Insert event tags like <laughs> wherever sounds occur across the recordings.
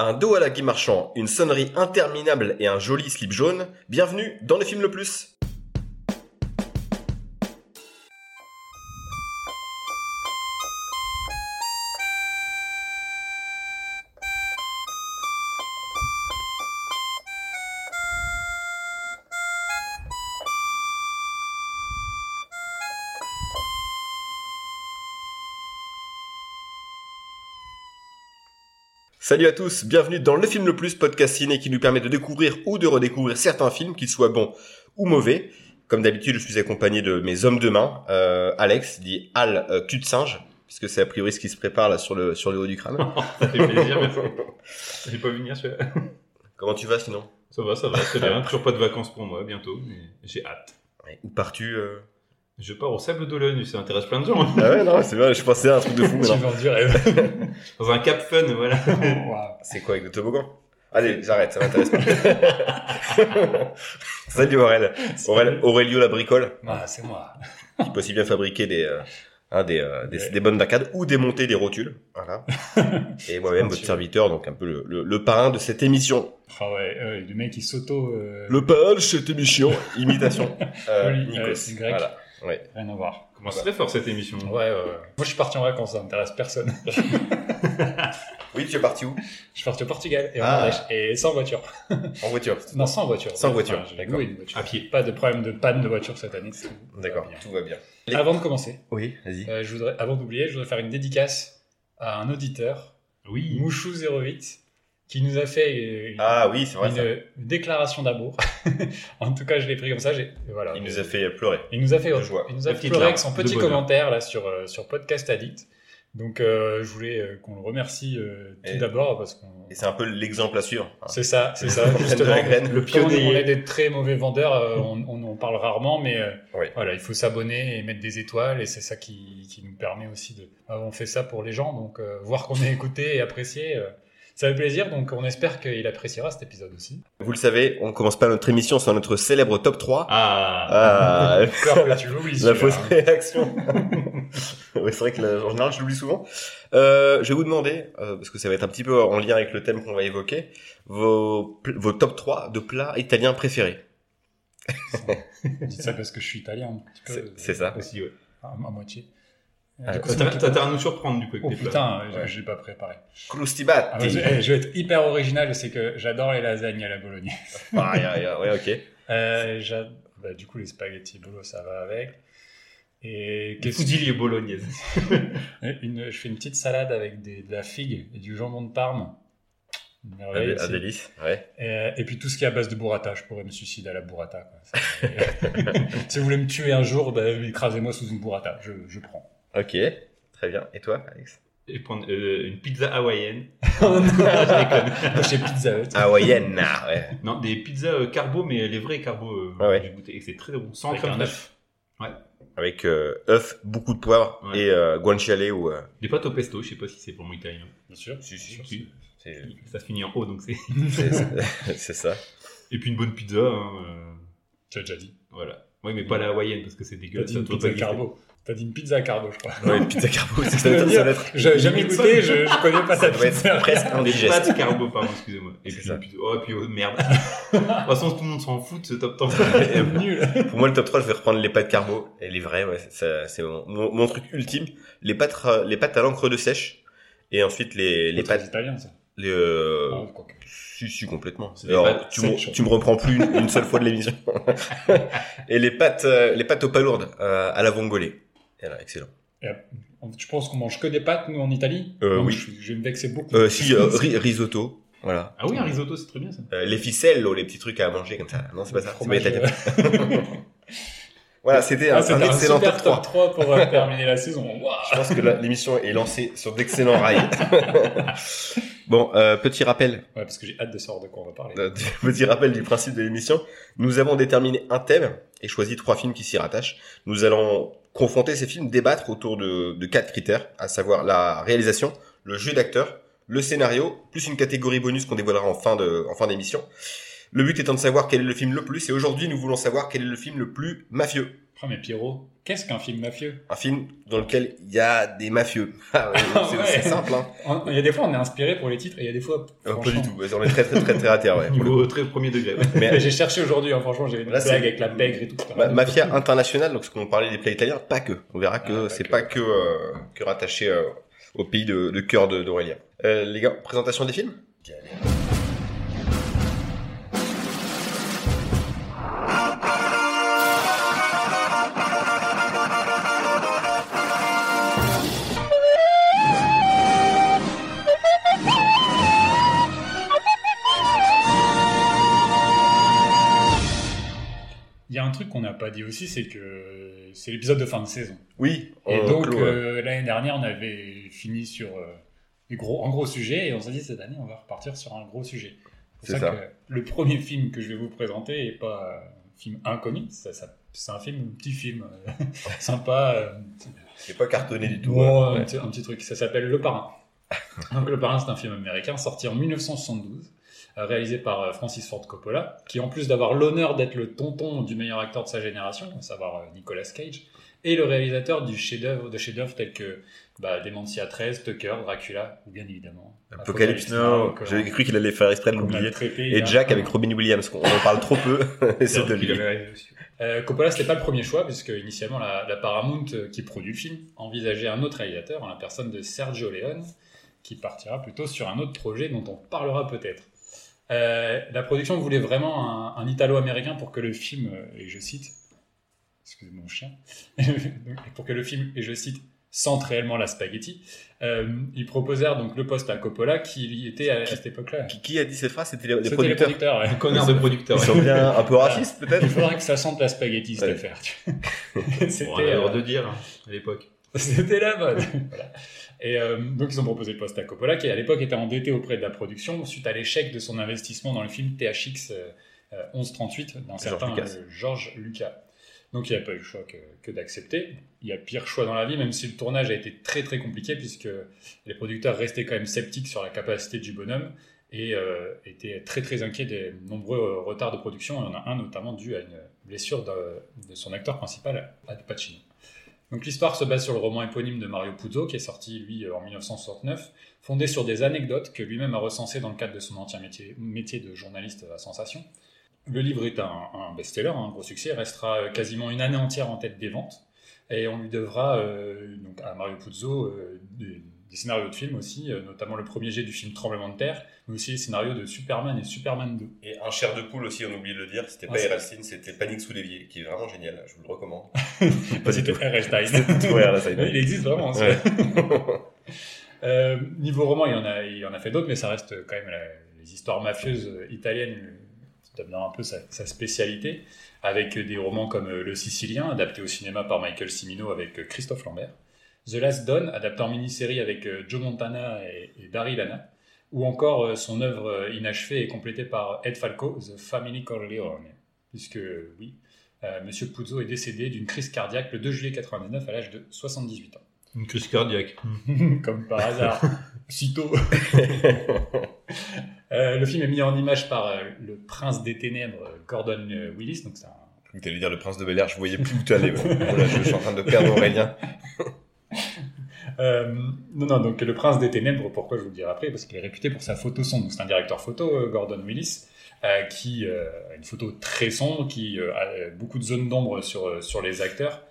Un dos à la Guy Marchand, une sonnerie interminable et un joli slip jaune, bienvenue dans le film le plus Salut à tous, bienvenue dans Le Film Le Plus, podcast ciné qui nous permet de découvrir ou de redécouvrir certains films, qu'ils soient bons ou mauvais. Comme d'habitude, je suis accompagné de mes hommes de main, euh, Alex, dit Al euh, cul de singe, puisque c'est a priori ce qui se prépare là sur le, sur le haut du crâne. <laughs> ça fait plaisir, merci. J'ai pas vu venir celui-là. Comment tu vas sinon? Ça va, ça va, très bien. Toujours pas de vacances pour moi, bientôt, mais j'ai hâte. Ouais, Où pars-tu euh? Je pars au Sable d'Olonne, ça intéresse plein de gens. Ah ouais, non, c'est vrai, je pensais à un truc de fou, Tu vends du rêve. Dans un cap fun, voilà. Waouh. C'est quoi avec le toboggan? Allez, j'arrête, ça m'intéresse pas. <laughs> Salut Aurel. Aurel. Aurelio la bricole, Ah, c'est moi. qui peut aussi bien fabriquer des, euh, hein, des, euh, des, Ouais. des bonnes d'arcade ou démonter des rotules. Voilà. <laughs> Et moi-même, votre serviteur, donc un peu le, le, le parrain de cette émission. Ah ouais, euh, le mec il s'auto. euh, Le parrain de cette émission, imitation. <laughs> Euh, c'est grec. Voilà. Ouais. Rien à voir. Comment c'est très fort cette émission Ouais, ouais, ouais. Moi je suis parti en vacances, ça intéresse personne. <laughs> Oui, tu es parti où? Je suis parti au Portugal et en Ah. Norvège. Et sans voiture. En voiture. Non, sans voiture. Sans voiture, j'ai d'accord. loué une voiture. À pied. Pas de problème de panne de voiture cette année. D'accord, tout va bien. Avant de commencer, Oui, vas-y. euh, je voudrais, avant d'oublier, je voudrais faire une dédicace à un auditeur, Oui. Mouchou08, qui nous a fait une, Ah oui, c'est vrai. une, déclaration d'amour. <laughs> en tout cas, je l'ai pris comme ça. j'ai- Voilà. Il nous a fait pleurer. Il nous a fait, De joie. il nous a fait pleurer avec son petit commentaire là sur euh, sur Podcast Addict. Donc euh, je voulais euh, qu'on le remercie euh, tout Et- d'abord parce qu'on Et c'est un peu l'exemple à suivre. hein. c'est ça, c'est ça justement. graine. Le pionnier. On est des très mauvais vendeurs, euh, on, on en parle rarement, mais euh, Oui. voilà, il faut s'abonner et mettre des étoiles et c'est ça qui, qui nous permet aussi de. On fait ça pour les gens, donc euh, voir qu'on est écouté et apprécié, euh, ça fait plaisir. Donc on espère qu'il appréciera cet épisode aussi. Vous le savez, on commence pas notre émission sans notre célèbre top 3. Ah. Ah, <laughs> Peur tu l'oublies. la fausse hein. réaction. <laughs> oui, c'est vrai que la- en général, je l'oublie souvent. Euh, je vais vous demander, euh, parce que ça va être un petit peu en lien avec le thème qu'on va évoquer, vos, vos top 3 de plats italiens préférés. Dites ça parce que je suis italien. C'est- c'est ça. Aussi, ouais. À, à moitié. Du coup, T'as à nous surprendre, du coup, avec Oh putain, je- Ouais. je l'ai pas préparé. Crustibati. Ah, bah, je, eh, je vais être hyper original, c'est que j'adore les lasagnes à la bolognaise. <laughs> Ah, yeah, yeah, ouais, ok. Euh, bah, du coup, les spaghettis bolo, ça va avec. Et qu'est-ce foudiliers bolognaise. <laughs> une, je fais une petite salade avec des, de la figue et du jambon de Parme. Merveille Un délice, ouais. Et, et puis tout ce qui est à base de burrata, je pourrais me suicider à la burrata. quoi. Ça- <laughs> si vous voulez me tuer un jour, bah, écrasez-moi sous une burrata, je, je prends. Ok, très bien. Et toi, Alex? Et prendre euh, une pizza hawaïenne. <laughs> <laughs> <laughs> Moi, chez Pizza Hut. Hawaïenne, ah, ouais. Non, des pizzas euh, carbo, mais les vrais carbo. euh, Ah ouais. J'ai goûté et c'est très bon. Sans Avec crème un fraîche. Avec euh, œuf, beaucoup de poivre Ouais. et euh, guanciale ou... Euh... Des pâtes au pesto, je sais pas si c'est pour moi italien. Bien sûr. Si, si. Si. C'est Ça se finit en haut, donc c'est. c'est- c'est- c'est ça. Et puis une bonne pizza. hein, euh, Tu as déjà dit. Voilà. Oui, mais pas la hawaïenne parce que c'est T'as dégueulasse. dit ça une doit pizza exister. carbo. T'as dit une pizza carbo, je crois. Ouais, pizza carbo, <laughs> ça, Je ça, ça, dire, doit être... J'ai jamais goûté, je, je connais pas ça ta doit être presque Des indigeste. pâtes carbo, pardon, excusez-moi. Et C'est puis, ça. une pizza- oh, et puis oh, merde. <laughs> de toute façon, tout le monde s'en fout de ce top 10. <laughs> Nul. Pour moi, le top 3, je vais reprendre les pâtes carbo. Et les vraies, ouais, ça- c'est mon, mon, mon truc ultime. Les pâtes, ra- les pâtes à l'encre de sèche. Et ensuite, les, les Très pâtes, italien, ça. les, euh, Ah, si, si, complètement. C'est Alors, tu, me, sèches. tu me reprends plus une, une seule fois de l'émission. et les pâtes, euh, les pâtes aux palourdes, euh, à la vongolais. Voilà, excellent. Tu penses qu'on mange que des pâtes, nous, en Italie Euh, Non, oui. Je, je vais me vexer beaucoup. Euh, si, euh, ri- risotto. Voilà. Ah oui, un risotto, c'est très bien ça. Euh, les ficelles, les petits trucs à manger comme ça. Non, c'est pas ça. C'est pas <laughs> italien. Voilà, c'était Ah, un, c'était un excellent super top 3. top 3 pour euh, terminer la saison. <laughs> Je pense que l'émission est lancée sur d'excellents rails. <laughs> bon, euh, petit rappel, Ouais, parce que j'ai hâte de savoir de quoi on va parler. euh, petit rappel du principe de l'émission. Nous avons déterminé un thème et choisi trois films qui s'y rattachent. Nous allons confronter ces films, débattre autour de, quatre critères, à savoir la réalisation, le jeu d'acteur, le scénario, plus une catégorie bonus qu'on dévoilera en fin d'émission. Le but étant de savoir quel est le film le plus, et aujourd'hui nous voulons savoir quel est le film le plus mafieux. Ah, mais Pierrot, qu'est-ce qu'un film mafieux? Un film dans lequel il y a des mafieux. <laughs> Ah ouais, c'est Ouais. simple, hein. On- Il y a des fois, on est inspiré pour les titres, et il y a des fois, Euh, pas du tout. On est très très très très à terre, ouais. Niveau très premier degré. ouais. Mais J'ai cherché aujourd'hui, hein, franchement, j'ai une Là, blague avec la pègre et tout. Ma- Mafia internationale, donc ce qu'on parlait des plats italiens, pas que. On verra que Ah, pas c'est que. pas que, euh, que rattaché euh, au pays de, de cœur de- d'Aurélien. Euh, les gars, présentation des films? Il un truc qu'on n'a pas dit aussi, c'est que c'est l'épisode de fin de saison. Oui. Et on donc, ouais. euh, l'année dernière, on avait fini sur euh, gros, un gros sujet, et on s'est dit, cette année, on va repartir sur un gros sujet. C'est ça, ça. que le premier film que je vais vous présenter n'est pas un film inconnu, ça, ça- c'est un film, un petit film euh, <laughs> sympa, euh, C'est pas cartonné du tout. Bon, ouais. un, petit, un petit truc, ça s'appelle Le Parrain. <laughs> Donc, Le Parrain, c'est un film américain sorti en 1972, euh, réalisé par euh, Francis Ford Coppola, qui en plus d'avoir l'honneur d'être le tonton du meilleur acteur de sa génération, à savoir euh, Nicolas Cage, est le réalisateur du chef-d'œuvre de chefs-d'œuvre tels que bah, Dementia 13, Tucker, Dracula, ou bien évidemment Apocalypse Now, J'avais cru qu'il allait faire exprès de l'oublier. Et. Jack avec Robin Williams, on en parle trop peu. <laughs> et c'est de lui. Euh, Coppola, c'était pas le premier choix, puisque initialement la, la Paramount, euh, qui produit le film, envisageait un autre réalisateur, en la personne de Sergio Leone, qui partira plutôt sur un autre projet dont on parlera peut-être. Euh, la production voulait vraiment un, un italo-américain pour que le film, euh, et je cite, excusez mon chien, <laughs> pour que le film, et je cite, sente réellement la spaghetti. Euh, ils proposèrent donc le poste à Coppola, qui était à, à cette époque-là. Qui, qui a dit cette phrase C'était les, les C'était producteurs. producteurs, ouais. Connard de producteur. Ils sont bien un peu racistes, peut-être Il faudrait que ça sente la spaghetti, cette Ouais. affaire. <laughs> <laughs> C'était, Bon, euh, de dire hein, à l'époque. C'était la mode. Voilà. Et euh, donc ils ont proposé le poste à Coppola, qui à l'époque était endetté auprès de la production suite à l'échec de son investissement dans le film THX euh, euh, 1138 d'un George certain Lucas. euh, George Lucas. Donc il n'a pas eu le choix que, que d'accepter. Il y a pire choix dans la vie, même si le tournage a été très très compliqué, puisque les producteurs restaient quand même sceptiques sur la capacité du bonhomme et euh, étaient très très inquiets des nombreux euh, retards de production. Il y en a un notamment dû à une blessure de, de son acteur principal, Al Pacino. Donc l'histoire se base sur le roman éponyme de Mario Puzo, qui est sorti, lui, euh, en 1969, fondé sur des anecdotes que lui-même a recensées dans le cadre de son ancien métier, de journaliste à sensation. Le livre est un, best-seller, un gros succès, restera euh, quasiment une année entière en tête des ventes, et on lui devra, euh, à Mario Puzo, des scénarios de films aussi, euh, notamment le premier jet du film Tremblement de Terre, mais aussi les scénarios de Superman et Superman 2. Et un chair de poule aussi, on oublie de le dire. C'était Ah, pas c'est- Erastin, c'était Panique sous l'évier, qui est vraiment génial. Je vous le recommande. Pas C'était R.L. Stein. Ouais, là, ça y est. Il existe vraiment. Ouais. <laughs> Euh, niveau roman, il y en a, il y en a fait d'autres, mais ça reste quand même la- les histoires mafieuses italiennes. devient un peu sa, sa spécialité, avec des romans comme Le Sicilien, adapté au cinéma par Michael Cimino avec Christophe Lambert, The Last Don, adapté en mini-série avec euh, Joe Montana et, et Barry Lana, ou encore euh, son œuvre euh, inachevée et complétée par Ed Falco, The Family Corleone, puisque oui, euh, Monsieur Puzo est décédé d'une crise cardiaque le 2 juillet 99 à l'âge de 78 ans. Une crise cardiaque. <laughs> Comme par hasard, <laughs> sitôt. <laughs> Euh, le film est mis en image par euh, le prince des ténèbres, Gordon euh, Willis. Donc c'est un- Tu allais dire le prince de Bel Air, je voyais plus où tu allais. Voilà, je suis en train de perdre Aurélien. <laughs> Euh, non, non, donc le prince des ténèbres, pourquoi je vous le dirai après? Parce qu'il est réputé pour sa photo sombre. C'est un directeur photo, euh, Gordon Willis, euh, qui a une photo très sombre, qui a beaucoup de zones d'ombre sur, sur les acteurs,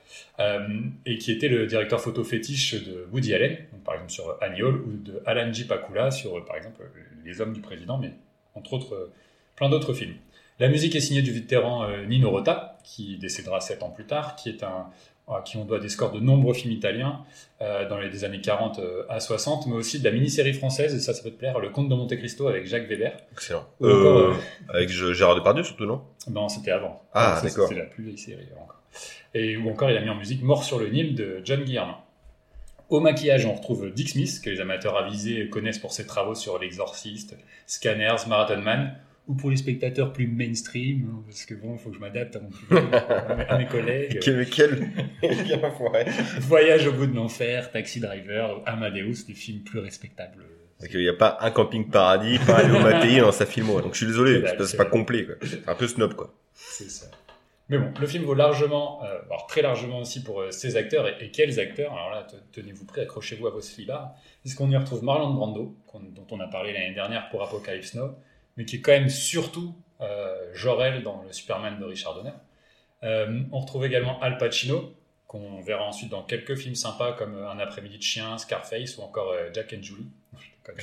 et qui était le directeur photo fétiche de Woody Allen, par exemple sur Annie Hall, ou de Alan J. Pakula sur, par exemple, Les Hommes du Président, mais entre autres, plein d'autres films. La musique est signée du vétéran Nino Rota, qui décédera sept ans plus tard, qui est un à qui on doit des scores de nombreux films italiens euh, dans les des années 40 euh, à 60, mais aussi de la mini-série française, et ça, ça peut te plaire, Le Comte de Monte Cristo avec Jacques Weber. Excellent. Encore, Euh, euh, avec Gérard Depardieu, surtout, non? Non, c'était avant. Ah, d'accord. C'était la plus vieille série encore. Et ou encore, il a mis en musique Mort sur le Nil de John Guillermin. Au maquillage, on retrouve Dick Smith, que les amateurs avisés connaissent pour ses travaux sur L'Exorciste, Scanners, Marathon Man, ou pour les spectateurs plus mainstream, hein, parce que bon, il faut que je m'adapte à, mes- collègues. <laughs> Quel, quel. <laughs> Voyage au bout de l'enfer, Taxi Driver, Amadeus, des films plus respectables. Il n'y a pas un camping paradis, pas un Léo Mattei dans sa filmo. Donc, je suis désolé, C'est pas, pas complet, quoi. C'est un peu snob, quoi. C'est ça. Mais bon, le film vaut largement, euh, alors très largement aussi pour euh, ses acteurs. Et, et quels acteurs Alors là, te- tenez-vous prêts, accrochez-vous à vos slibards. Puisqu'on y retrouve Marlon Brando, dont on a parlé l'année dernière pour Apocalypse Now, mais qui est quand même surtout euh, Jor-El dans le Superman de Richard Donner. Euh, on retrouve également Al Pacino, qu'on verra ensuite dans quelques films sympas comme euh, Un après-midi de chien, Scarface ou encore Jack and Julie. <laughs> <laughs>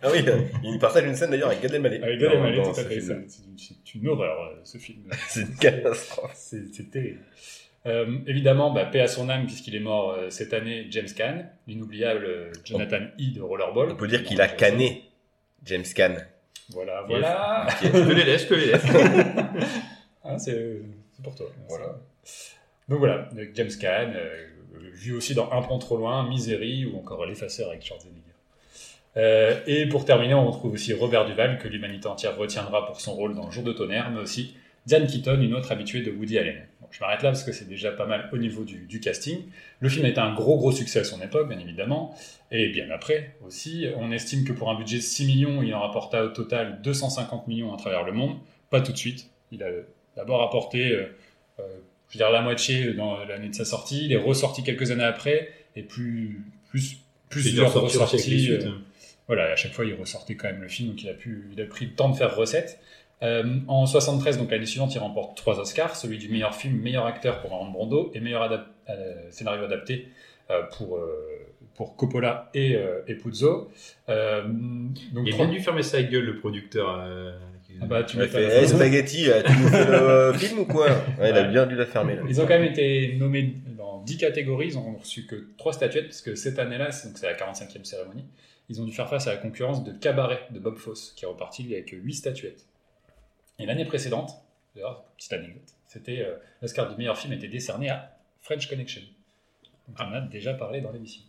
Ah oui, il partage une scène d'ailleurs avec Gad Elmaleh. Avec Gad Elmaleh, tout à fait. C'est une, horreur, ce film. <laughs> C'est une catastrophe. C'est terrible. Euh, évidemment, bah, paix à son âme, puisqu'il est mort euh, cette année, James Caan, l'inoubliable Jonathan E. de Rollerball. On peut dire qu'il a canné James Caan. Voilà, voilà. Je te les laisse, je te les laisse. <laughs> Ah, c'est c'est pour toi. Voilà. Donc voilà, euh, James Caan, euh, vu aussi dans Un pont trop loin, Misery ou encore L'effaceur avec Schwarzenegger. Euh, et pour terminer, on retrouve aussi Robert Duval, que l'humanité entière retiendra pour son rôle dans Jour de tonnerre, mais aussi Diane Keaton, une autre habituée de Woody Allen. Je m'arrête là parce que c'est déjà pas mal au niveau du, du casting. Le film a été un gros gros succès à son époque, bien évidemment, et bien après aussi. On estime que pour un budget de 6 millions, il en rapporta au total 250 millions à travers le monde. Pas tout de suite. Il a d'abord apporté, euh, euh, je veux dire, la moitié dans l'année de sa sortie. Il est ressorti quelques années après, et plus, plus, plusieurs ressorties. suites. euh, voilà, à chaque fois, il ressortait quand même le film, donc il a, pu, il a pris le temps de faire recette. Euh, en 73, donc l'année suivante, il remporte trois Oscars, celui du meilleur film, meilleur acteur pour Marlon Brando et meilleur adap- euh, scénario adapté euh, pour, euh, pour Coppola et, euh, et Puzo. Euh, donc, Il a trois- bien dû fermer sa gueule, le producteur. euh, Ah bah, tu a m'étonnes. fait Hey Spaghetti, tu nous fais le film ou quoi? Ouais, Il a bien dû la fermer. Là. Ils ont quand même été nommés dans 10 catégories, ils ont reçu que 3 statuettes, parce que cette année-là, c'est la 45e cérémonie, ils ont dû faire face à la concurrence de Cabaret de Bob Fosse, qui est reparti avec 8 statuettes. Et l'année précédente, d'ailleurs, petite anecdote, c'était euh, l'Oscar du meilleur film était décerné à French Connection. Donc on en a déjà parlé dans l'émission.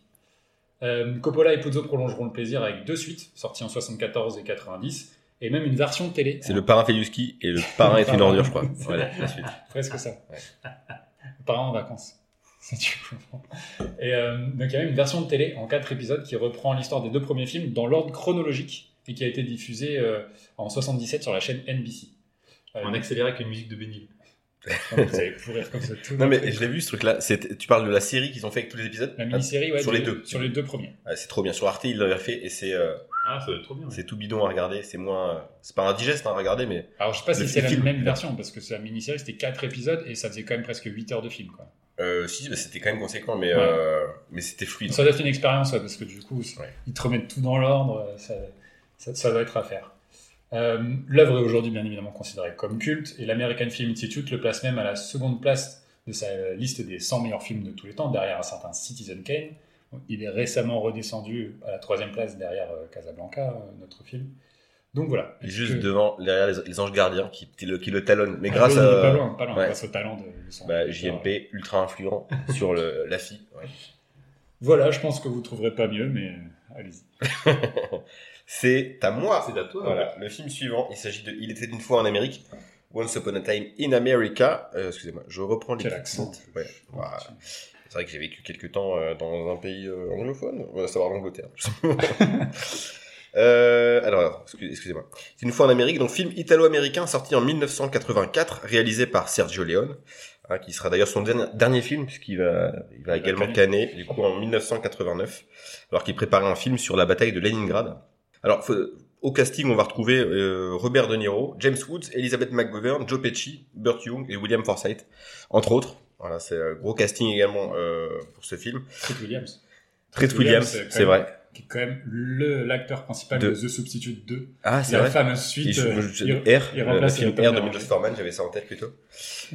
Euh, Coppola et Puzo prolongeront le plaisir avec deux suites, sorties en 74 et 90, et même une version télé. C'est le parrain fait du ski et le parrain est une ordure, je crois. <laughs> Voilà, la suite. Presque ça. Parents en vacances. <laughs> Ça, tu comprends. Et euh, donc il y a même une version de télé en quatre épisodes qui reprend l'histoire des deux premiers films dans l'ordre chronologique et qui a été diffusée euh, en 77 sur la chaîne NBC. Euh, En accéléré avec une musique de Benny. donc, vous allez pourrir comme ça tout. Non mais je l'ai vu ce truc-là. C'est- Tu parles de la série qu'ils ont fait avec tous les épisodes? La mini-série, ouais, Sur les deux. Sur les deux premiers. Ah, C'est trop bien. Sur Arte, ils l'avaient fait et c'est euh, Ah, ça doit être trop bien. c'est tout bidon à regarder. C'est moins, c'est pas indigeste à regarder, mais Alors je sais pas si c'est la film. même version parce que c'est la mini-série, c'était quatre épisodes et ça faisait quand même presque 8 heures de film. Quoi. euh, si, bah, c'était quand même conséquent, mais Ouais. euh, mais c'était fluide. Ça doit être une expérience, ouais, parce que du coup, Ouais. ils te remettent tout dans l'ordre, euh, ça, ça, ça doit être à faire. Euh, L'œuvre est aujourd'hui bien évidemment considérée comme culte, et l'American Film Institute le place même à la seconde place de sa liste des 100 meilleurs films de tous les temps, derrière un certain Citizen Kane. Il est récemment redescendu à la troisième place derrière euh, Casablanca, euh, notre film. Donc voilà. Juste que- devant, derrière les, les anges gardiens qui, qui le, qui le talonnent. Mais Ah, grâce oui, à Pas loin, pas loin, ouais. grâce au talent de, de son bah, JMP, ultra influent <laughs> sur le, la fille. ouais. Voilà, je pense que vous trouverez pas mieux, mais allez-y. <laughs> C'est à moi. C'est à toi. Voilà, le film suivant, il s'agit de Il était une fois en Amérique, Once Upon a Time in America. Euh, Excusez-moi, je reprends les accent. Ouais, voilà. C'est vrai que j'ai vécu quelques temps euh, dans un pays euh, anglophone, on va savoir l'Angleterre. <laughs> euh, alors, excusez- excusez-moi. C'est une fois en Amérique, donc film italo-américain sorti en 1984, réalisé par Sergio Leone, hein, qui sera d'ailleurs son dernier, dernier film, puisqu'il va, il va va également canner. canner, du coup en 1989, alors qu'il préparait un film sur la bataille de Leningrad. Alors, faut- au casting, on va retrouver euh, Robert De Niro, James Woods, Elizabeth McGovern, Joe Pesci, Burt Young et William Forsythe, entre autres. Voilà, c'est un gros casting également euh, pour ce film. Treat Williams. Treat Williams, c'est vrai. Qui est quand même le- l'acteur principal De- de... The Substitute 2. Ah, c'est La vrai. fameuse suite. je- euh, je- il- R, il le, le film R de. Milos Forman, j'avais ça en tête plutôt.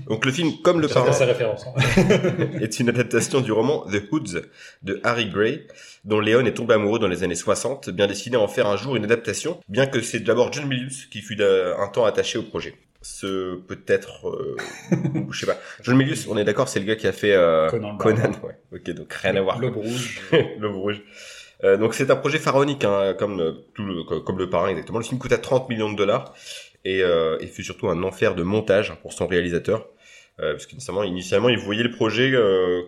Donc le film, comme le parrain, sa référence. hein. <laughs> est une adaptation du roman The Hoods de Harry Gray, dont Léon est tombé amoureux dans les années 60, bien décidé à en faire un jour une adaptation, bien que c'est d'abord John Milius qui fut d'un- un temps attaché au projet. Ce peut-être, euh, je sais pas. John Milius, on est d'accord, c'est le gars qui a fait euh, Conan le Conan, ouais. Ok, donc rien à voir. L'aube rouge. <laughs> L'aube rouge. Euh, donc c'est un projet pharaonique, hein, comme euh, le, comme le parrain exactement. Le film coûte à 30 millions de dollars et, euh, fut surtout un enfer de montage pour son réalisateur. Euh, parce qu'initialement, initialement, il voyait le projet, euh,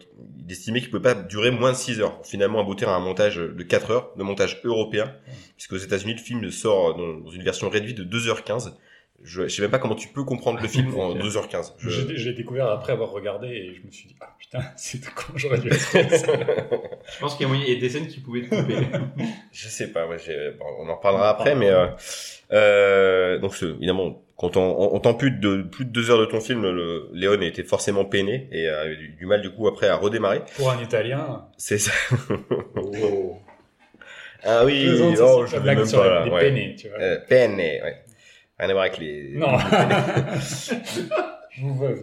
il estimait qu'il pouvait pas durer moins de 6 heures. Finalement, aboutir à un montage de 4 heures, de montage européen, puisque aux États-Unis, le film sort dans une version réduite de 2h15, Je, je sais même pas comment tu peux comprendre le film en <laughs> 2h15. Je... J'ai j'ai découvert après avoir regardé et je me suis dit, ah putain, <laughs> c'est con, j'aurais dû être comme ça. <laughs> Je pense qu'il y a moyen, il y a des scènes qui pouvaient te couper. Je sais pas, ouais, j'ai- bon, on en reparlera après, mais euh, euh, donc ce- évidemment, quand on, on, on t'ampute de plus de deux heures de ton film, le, Léon était forcément peiné et a eu du, du mal du coup après à redémarrer. Pour un Italien, C'est ça. oh. Ah oui, oh, c'est je veux blague même sur pas là. ouais. peinés, tu vois. Euh, penne, ouais. Rien à voir avec les. non. <laughs>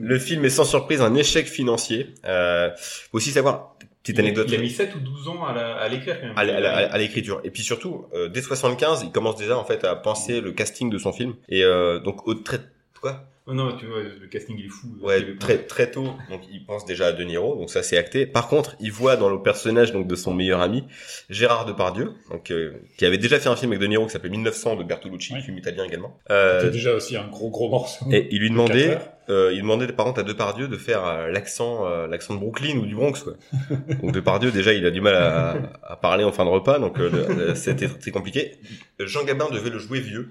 Le film est sans surprise un échec financier. Euh, faut aussi savoir petite anecdote. Il a mis 7 ou 12 ans à l'écrire quand même. à, l'écriture. Et puis surtout, euh, dès 75, il commence déjà en fait à penser le casting de son film. Et euh, donc au très quoi? Oh non, tu vois, le casting il est fou. Ouais, très très tôt. Donc il pense déjà à De Niro, donc ça c'est acté. Par contre, il voit dans le personnage donc de son meilleur ami Gérard Depardieu, donc euh, qui avait déjà fait un film avec De Niro qui s'appelle 1900 de Bertolucci, Oui. film italien également. Euh, C'était déjà aussi un gros gros morceau. et il lui de demandait, euh, il demandait par contre à Depardieu de faire euh, l'accent, euh, l'accent de Brooklyn ou du Bronx. Quoi. <laughs> donc Depardieu déjà, il a du mal à, à parler en fin de repas, donc euh, c'était très compliqué. Jean Gabin devait le jouer vieux.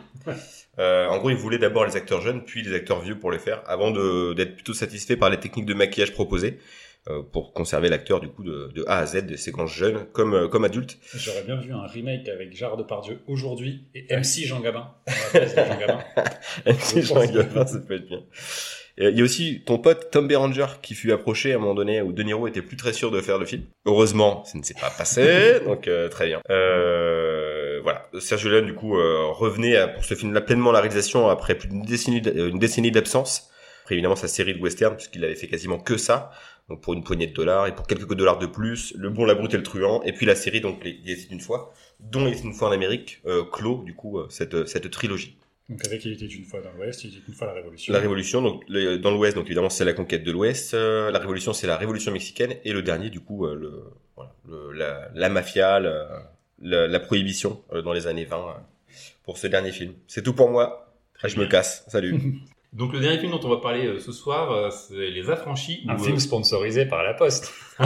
Euh, en gros, il voulait d'abord les acteurs jeunes, puis les acteurs vieux pour le faire, avant de d'être plutôt satisfait par les techniques de maquillage proposées. euh, pour conserver l'acteur du coup de, de A à Z des séquences jeunes comme euh, comme adulte J'aurais bien vu un remake avec Gérard Depardieu aujourd'hui et MC Jean Gabin. <laughs> Jean Gabin. MC Jean Gabin, ça peut être bien. Et Il y a aussi ton pote Tom Berenger qui fut approché à un moment donné où De Niro était plus très sûr de faire le film. Heureusement, ça ne s'est pas passé, <laughs> donc euh, très bien. Euh, voilà, Sergio Leone du coup euh, revenait à- pour ce film-là pleinement à la réalisation après plus d'une décennie, euh, une décennie d'absence. Après évidemment sa série de western puisqu'il avait fait quasiment que ça. Donc pour une poignée de dollars et pour quelques dollars de plus, Le Bon, la Brute et le Truand, et puis la série donc les, était une fois, dont était une fois en Amérique, euh, clôt du coup euh, cette cette trilogie. Donc avec Il était une fois dans l'Ouest, Il était une fois la Révolution. La Révolution, donc le- dans l'Ouest, donc évidemment c'est la conquête de l'Ouest. euh, la Révolution, c'est la Révolution mexicaine, et le dernier, du coup, euh, le, voilà, le- la, la mafia, la, prohibition euh, dans les années 20 euh, pour ce dernier film. C'est tout pour moi. Très je me casse. Salut. <laughs> Donc le dernier film dont on va parler euh, ce soir, euh, c'est Les Affranchis. Un film euh, sponsorisé par La Poste. <laughs>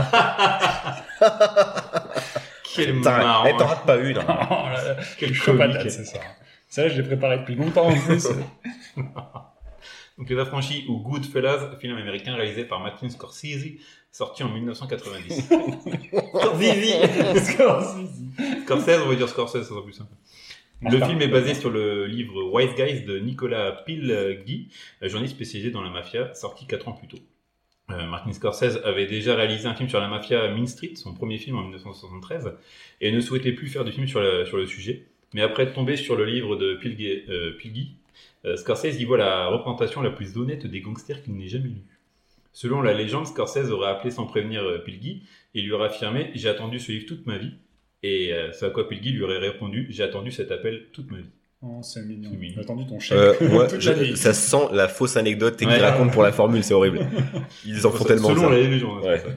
Quel marrant. eh, t'en rates pas une. Hein. <laughs> Quel comique. c'est ça. Ça, je l'ai préparé depuis longtemps en plus. <laughs> Donc Les Affranchis ou Goodfellas, film américain réalisé par Martin Scorsese, sorti en 1990. <laughs> Scorsese, on va dire Scorsese, ça sera plus simple. Le film est basé sur le livre Wise Guys de Nicolas Pileggi, un journaliste spécialisé dans la mafia, sorti 4 ans plus tôt. Euh, Martin Scorsese avait déjà réalisé un film sur la mafia Mean Street, son premier film en 1973, et ne souhaitait plus faire de film sur, la- sur le sujet. Mais après être tombé sur le livre de euh, Pilgui, euh, Scorsese y voit la représentation la plus honnête des gangsters qu'il n'ait jamais lue. Selon la légende, Scorsese aurait appelé sans prévenir euh, Pilgui et lui aurait affirmé J'ai attendu ce livre toute ma vie. Et euh, ce à quoi Pilgui lui aurait répondu J'ai attendu cet appel toute ma vie. Oh, c'est mignon. J'ai attendu ton chèque. <laughs> Euh, moi, je- ça sent la fausse anecdote qu'ils Ouais. racontent pour la formule, c'est horrible. <laughs> Ils en font tellement Selon ça. la légende. Ouais. c'est ça.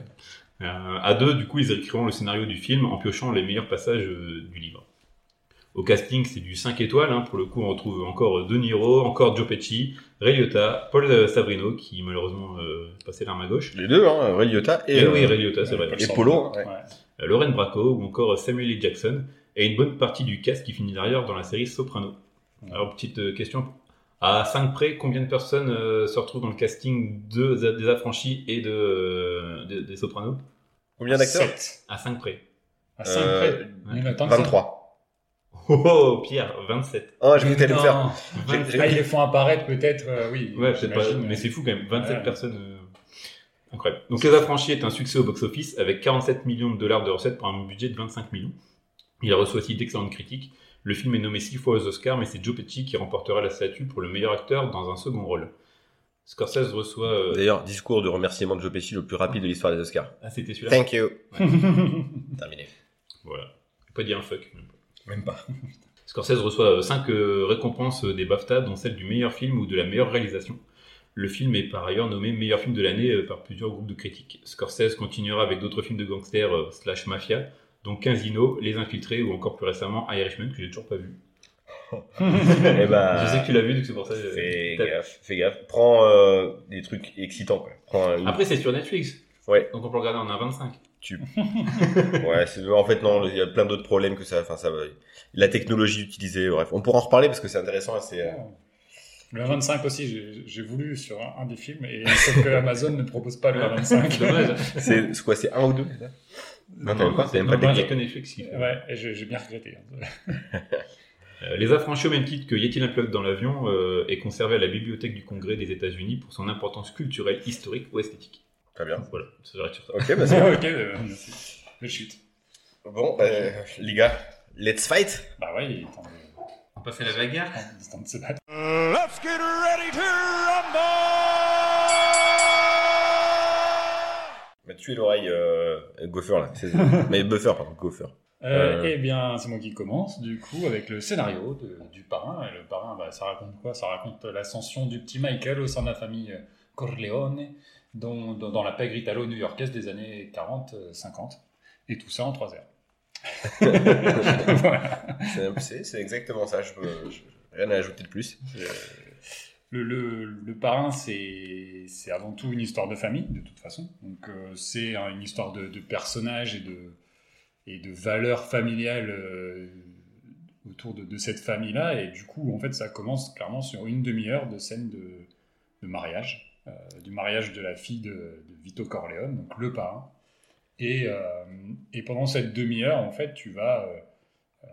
Euh, à deux, du coup, ils écriront le scénario du film en piochant les meilleurs passages euh, du livre. Au casting, c'est du 5 étoiles. hein. Pour le coup, on retrouve encore De Niro, encore Joe Pesci, Ray Liotta, Paul euh, Sabrino, qui malheureusement euh, passait l'arme à gauche, Les deux, hein, Ray Liotta et, et, oui, euh, Ray Liotta, c'est vrai. Paul et. Polo, hein, Ouais. Euh, Lauren Bracco ou encore Samuel L. Jackson et une bonne partie du cast qui finit derrière dans la série Soprano. Alors petite euh, question, à 5 près, combien de personnes euh, se retrouvent dans le casting de, des affranchis et de, euh, des- des Sopranos? Combien d'acteurs? Sept. À 5 près. À 5 Euh, près. Il y en a tant que ça. 23. Oh, oh, Pierre, 27. Oh, je vais le faire. Ah, ils les font apparaître peut-être, euh, oui. Ouais, peut-être pas, mais c'est fou quand même, 27 Ouais. personnes. euh, Incroyable. Donc Les Affranchis est un succès au box-office avec 47 millions de dollars de recettes pour un budget de 25 millions. Il a reçu aussi d'excellentes critiques. Le film est nommé six fois aux Oscars, mais c'est Joe Pesci qui remportera la statue pour le meilleur acteur dans un second rôle. Scorsese reçoit... euh, D'ailleurs, discours de remerciement de Joe Pesci le plus rapide de l'histoire des Oscars. Ah, c'était celui-là Thank you. <laughs> Terminé. Voilà. Pas dire un fuck. même. Même pas. Scorsese reçoit euh, 5 euh, récompenses euh, des BAFTA, dont celle du meilleur film ou de la meilleure réalisation. Le film est par ailleurs nommé meilleur film de l'année par plusieurs groupes de critiques. Scorsese continuera avec d'autres films de gangsters/slash mafia, dont Casino, Les Infiltrés ou encore plus récemment Irishman que j'ai toujours pas vu. <laughs> Eh ben, je sais que tu l'as vu, donc c'est pour ça. Que fais gaffe, fais gaffe. Prends des trucs excitants. Quoi. Prends. Après, c'est sur Netflix. Ouais. Donc on peut regarder en 1,25. Tu... <laughs> ouais, en fait non, il y a plein d'autres problèmes que ça. Enfin, ça, la technologie utilisée. Bref, on pourra en reparler parce que c'est intéressant. C'est euh, oh. le A25 aussi. J'ai voulu sur un, des films et <laughs> sauf que Amazon ne propose pas le A25. <laughs> c'est quoi C'est un ou deux Non, t'as même pas. T'as même pas. Il que Ouais, j'ai bien regretté. Hein. Euh, les affranchis au même titre que Yeti plug dans l'avion euh, est conservé à la bibliothèque du Congrès des États-Unis pour son importance culturelle, historique ou esthétique? Très bien. Voilà, ça s'arrête sur ça. Ok, bah c'est <laughs> ok, euh, merci. Je chute. bon. Bah, les gars, let's fight. Bah ouais, il est temps de, On passe à la bagarre. il est temps de se battre. Let's get ready to rumble! Bah, tuer l'oreille euh, Gopher là. <laughs> Mais Buffer, pardon, Gopher. Euh, Euh. Eh bien, c'est moi qui commence, du coup, avec le scénario de- du parrain. Et le parrain, bah, ça raconte quoi? Ça raconte l'ascension du petit Michael au sein de la famille Corleone, dans, dans la paix italo-new-yorkaise des années 40-50. Et tout ça en 3 heures. <laughs> Voilà. C'est- exactement ça. Je, je- rien à ajouter de plus. Le, le, le parrain, c'est avant tout une histoire de famille, de toute façon. Donc, euh, c'est hein, une histoire de, de personnages et de, et de valeurs familiales euh, autour de, de cette famille-là. Et du coup, en fait, ça commence clairement sur une demi-heure de scène de, de mariage, euh, du mariage de la fille de, de Vito Corleone, donc le parrain. Et, euh, et pendant cette demi-heure, en fait, tu vas euh, euh,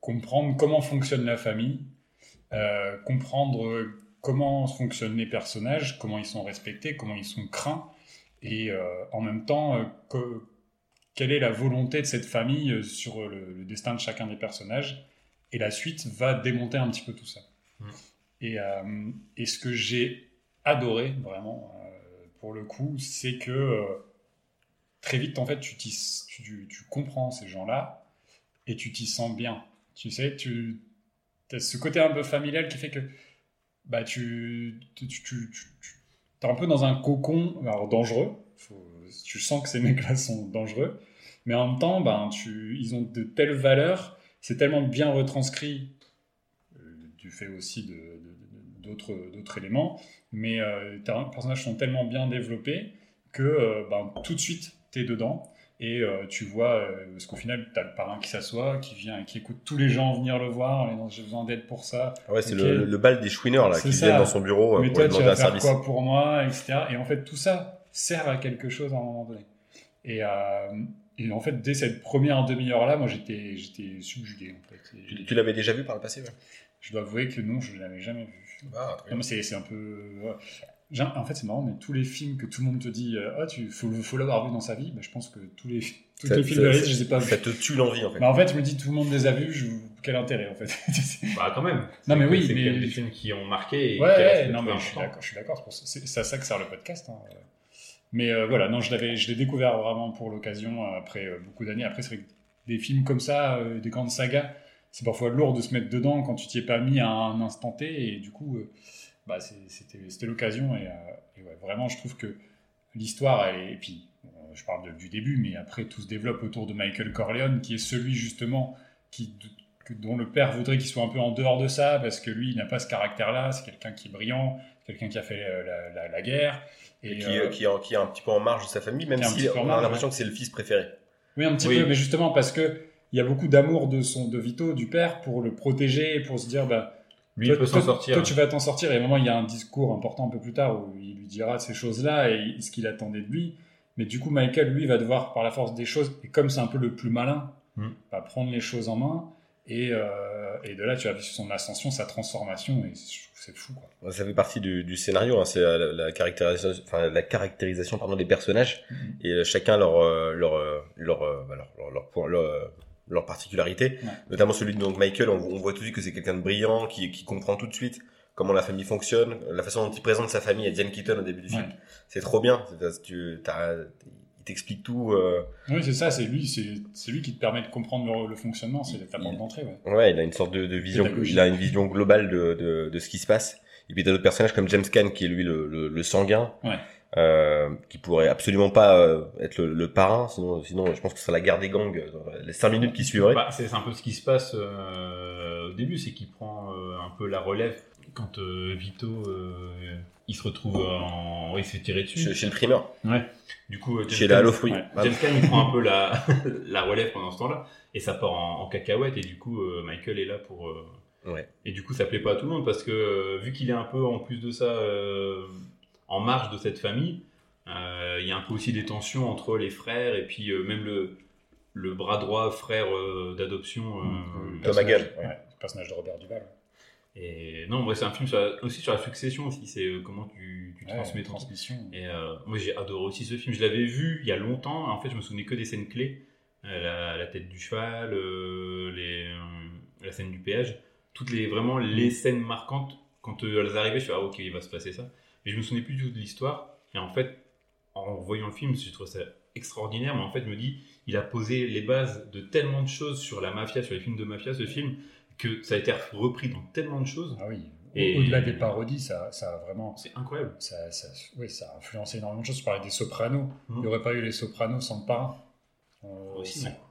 comprendre comment fonctionne la famille, euh, comprendre euh, comment fonctionnent les personnages, comment ils sont respectés, comment ils sont craints, et euh, en même temps, euh, que- quelle est la volonté de cette famille euh, sur le, le destin de chacun des personnages. Et la suite va démonter un petit peu tout ça. Mm. Et, euh, et ce que j'ai adoré, vraiment, euh, pour le coup, c'est que euh, très vite, en fait, tu, tu, tu comprends ces gens-là et tu t'y sens bien. Tu sais, tu as ce côté un peu familial qui fait que bah, tu, tu, tu, es un peu dans un cocon alors dangereux. Tu sens que ces mecs-là sont dangereux. Mais en même temps, ben, tu, ils ont de telles valeurs, c'est tellement bien retranscrit euh, du fait aussi de- d'autres éléments, mais euh, tes personnages sont tellement bien développés que euh, ben, tout de suite, tu es dedans. Et euh, tu vois, euh, parce qu'au final, tu as le parrain qui s'assoit, qui vient, qui écoute tous les gens venir le voir, j'ai besoin d'aide pour ça. Ah Ouais, c'est le, le bal des chouineurs là qui ça. viennent dans son bureau euh, mais pour toi, lui tu demander vas un faire service. quoi pour moi, etc. Et en fait, tout ça sert à quelque chose à un moment donné. Et, euh, et en fait, dès cette première demi-heure-là, moi, j'étais subjugué, en fait. Tu, tu l'avais déjà vu par le passé ouais? Je dois avouer que non, je ne l'avais jamais vu. Ah. Non, mais c'est c'est un peu... En fait, c'est marrant, mais tous les films que tout le monde te dit, euh, ah, tu faut, faut l'avoir vu dans sa vie, bah, je pense que tous les, tous Ça- les films ça- de réalisme, je les ai pas Ça vus. te tue l'envie en fait. Mais en fait, je me dis, tout le monde les a vus, je... quel intérêt, en fait Bah, quand même. Non, mais C'est- oui, c'est mais- des films qui ont marqué et Ouais, qui ouais, restent non, mais je suis d'accord, je suis d'accord, c'est ça- à ça que sert le podcast. hein. Mais euh, voilà, non, je l'avais, je l'ai découvert vraiment pour l'occasion après euh, beaucoup d'années. Après, c'est vrai que des films comme ça, euh, des grandes sagas, c'est parfois lourd de se mettre dedans quand tu t'y es pas mis à un instant T. Et du coup, euh, bah, c'était, c'était l'occasion. Et, euh, et ouais, vraiment, je trouve que l'histoire, elle est- et puis euh, je parle de- du début, mais après tout se développe autour de Michael Corleone, qui est celui justement qui, que- dont le père voudrait qu'il soit un peu en dehors de ça, parce que lui, il n'a pas ce caractère-là, c'est quelqu'un qui est brillant, quelqu'un qui a fait la, la- la guerre. Et, qui, euh, qui, est, qui est un petit peu en marge de sa famille, même qui est un si on a l'impression que c'est le fils préféré. oui, un petit Oui. peu, mais justement parce que il y a beaucoup d'amour de son de Vito, du père, pour le protéger, pour se dire, bah, Lui, toi, il peut s'en sortir. Toi, tu vas t'en sortir. Et à un moment, il y a un discours important un peu plus tard où il lui dira ces choses-là et ce qu'il attendait de lui. Mais du coup, Michael, lui, va devoir, par la force des choses, et comme c'est un peu le plus malin, Mm. va prendre les choses en main. Et, euh, et de là, tu as vu son ascension, sa transformation, et je trouve que c'est fou, quoi. Ça fait partie du, du scénario, hein, c'est la, la caractérisation, enfin, la caractérisation pardon, des personnages Mhm. et euh, chacun leur leur leur euh, leur euh, bah, leur, leur, leur, point- leur, euh, leur particularité. Ouais. Notamment celui de donc Michael, on, on voit tout de suite que c'est quelqu'un de brillant, qui, qui comprend tout de suite comment la famille fonctionne, la façon dont il présente sa famille à Diane Keaton au début du film. Ouais. C'est trop bien. Tu, il t'explique tout. euh, Oui, c'est ça, c'est lui, c'est lui qui te permet de comprendre le, le fonctionnement, c'est ta porte d'entrée, ouais. Ouais, il a une sorte de, de vision, il a une vision globale de, de, de ce qui se passe. Et puis t'as d'autres personnages comme James Caan qui est lui le, le, le sanguin, Ouais. Euh, qui pourrait absolument pas euh, être le, le parrain, sinon, sinon je pense que ce sera la guerre des gangs dans les cinq minutes qui suivraient. Bah, c'est c'est un peu ce qui se passe euh, au début, c'est qu'il prend euh, un peu la relève quand euh, Vito euh, il se retrouve en, il se fait tirer dessus. chez, chez le primeur, Ouais. Du coup, euh, James chez Caan- la Fruit. ouais. James il prend un peu la, <laughs> la relève pendant ce temps-là et ça part en, en cacahuète et du coup euh, Michael est là pour euh, Ouais. Et du coup, ça plaît pas à tout le monde parce que euh, vu qu'il est un peu en plus de ça euh, en marge de cette famille, euh, il y a un peu aussi des tensions entre les frères et puis euh, même le, le bras droit frère euh, d'adoption. Thomas ouais, le personnage de Robert Duval. Et non, ouais, c'est un film sur la- aussi sur la succession aussi. C'est euh, comment tu, tu Ouais, transmets transmission. Et euh, moi j'ai adoré aussi ce film. Je l'avais vu il y a longtemps. En fait, je me souvenais que des scènes clés. Euh, la, la tête du cheval, les, la scène du péage. Toutes les, vraiment les scènes marquantes. Quand elles arrivaient, je suis ah ok, il va se passer ça. Et je me souvenais plus du tout de l'histoire. Et en fait, en voyant le film, j'ai trouvé ça extraordinaire. Mais en fait, je me dis, il a posé les bases de tellement de choses sur la mafia, sur les films de mafia, ce film, que ça a été repris dans tellement de choses. Ah oui. Et- Au-delà des parodies, ça, ça a vraiment. C'est incroyable. Ça, ça, oui, ça a influencé énormément de choses. Je parlais des Sopranos. Il Mhm. n'y aurait pas eu les Sopranos sans le parrain. Euh,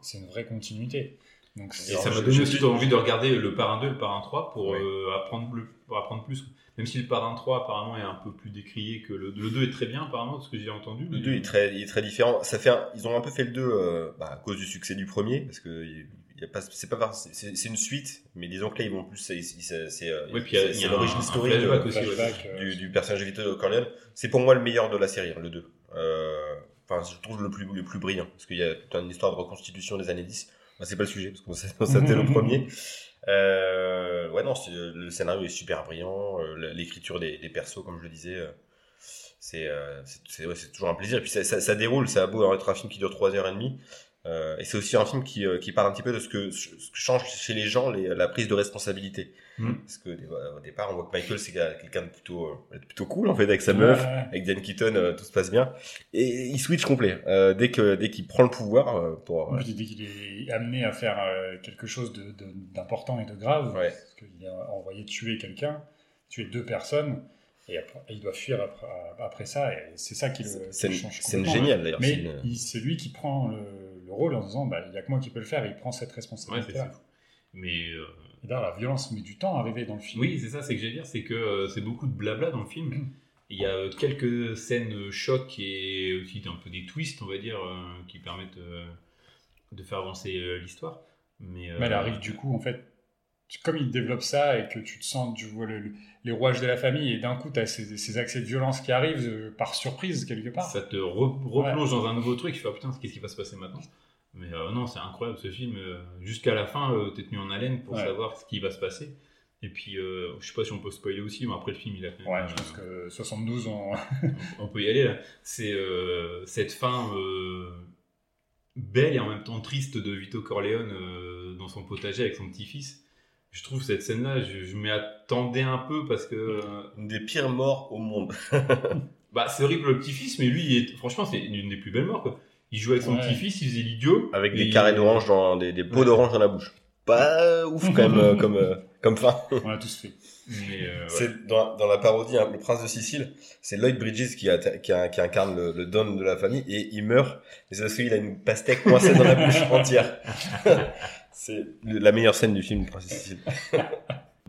c'est une vraie continuité. Donc, Et ça m'a donné aussi je- envie de regarder le Parrain 2 et le Parrain 3 pour, Oui. euh, apprendre, le- pour apprendre plus. Même si le Parrain 3 apparemment est un peu plus décrié que le, le 2 est très bien apparemment, de ce que j'ai entendu. Le mais- 2 est très, il est très différent. Ça fait un- ils ont un peu fait le 2 euh, bah, à cause du succès du premier, parce que y a pas, c'est pas, c'est c'est une suite, mais disons que là ils vont plus, c'est c'est- c'est, Ouais, puis il y a- c'est- il y c'est a l'origine historique flashback de- aussi, ouais. flashback, euh, du, du personnage de Vito Corleone. C'est pour moi le meilleur de la série, hein, le 2. Euh, Enfin, je trouve le plus, le plus brillant, parce qu'il y a toute une histoire de reconstitution des années 10. Bah, c'est pas le sujet, parce que ça- c'était le <laughs> premier. Euh, ouais, non, c'est- le scénario est super brillant, euh, l'écriture des, des persos, comme je le disais, euh, c'est euh, ouais, toujours un plaisir. Et puis ça, ça, ça déroule, ça a beau être un film qui dure 3h30. Euh, et c'est aussi un film qui, euh, qui parle un petit peu de ce que, ce que change chez les gens les, la prise de responsabilité. Mhm. Parce que euh, au départ, on voit que Michael, c'est quelqu'un de plutôt, euh, plutôt cool, en fait, avec sa meuf. ouais. Avec Diane Keaton, euh, tout se passe bien. Et il switch complet. Euh, dès que dès qu'il prend le pouvoir pour... Dès qu'il est amené à faire quelque chose d'important et de grave, Ouais. parce qu'il a envoyé tuer quelqu'un, tuer deux personnes, et, après, il doit fuir après, après ça, et c'est ça qui le, C'est qui change complètement. géniale, d'ailleurs. Mais c'est c'est lui qui prend le, le rôle en disant bah, il n'y a que moi qui peux le faire, et il prend cette responsabilité. Mais euh, là, la violence met du temps à arriver dans le film. oui, c'est ça, c'est que j'allais dire, c'est que euh, c'est beaucoup de blabla dans le film. Il y a euh, quelques scènes chocs et aussi un peu des twists, on va dire, qui permettent de faire avancer l'histoire. Mais, Mais elle arrive du coup, en fait, comme il développe ça et que tu te sens, tu vois le- le- les rouages de la famille, et d'un coup, tu as ces, ces accès de violence qui arrivent euh, par surprise quelque part. ça te re- replonge dans un nouveau truc. Tu fais ah, putain, qu'est-ce qui va se passer maintenant? Mais euh, non, c'est incroyable ce film. euh, Jusqu'à la fin, t'es tenu en haleine pour Ouais. savoir ce qui va se passer. Et puis, euh, je sais pas si on peut spoiler aussi, mais après le film, il a même. Ouais, euh, je pense que 72, on... <laughs> on peut y aller là. C'est euh, cette fin belle et en même temps triste de Vito Corleone dans son potager avec son petit-fils. Je trouve cette scène-là, je, je m'y attendais un peu parce que euh, Une des pires morts au monde. <laughs> bah c'est horrible le petit-fils, mais lui, il est- franchement, c'est une des plus belles morts. Quoi. Il jouait avec son Ouais. petit-fils, il faisait l'idiot. Avec des il- carrés d'orange dans des, des pots Ouais. d'orange dans la bouche. Pas ouf quand même euh, comme euh, comme fin. on l'a tous fait. Mais, euh, ouais. C'est dans, dans la parodie hein, Le Prince de Sicile, c'est Lloyd Bridges qui, a- qui, a- qui incarne le, le don de la famille et il meurt. Et c'est parce qu'il a une pastèque coincée dans la bouche entière. <laughs> c'est la meilleure scène du film <laughs> Le Prince de Sicile.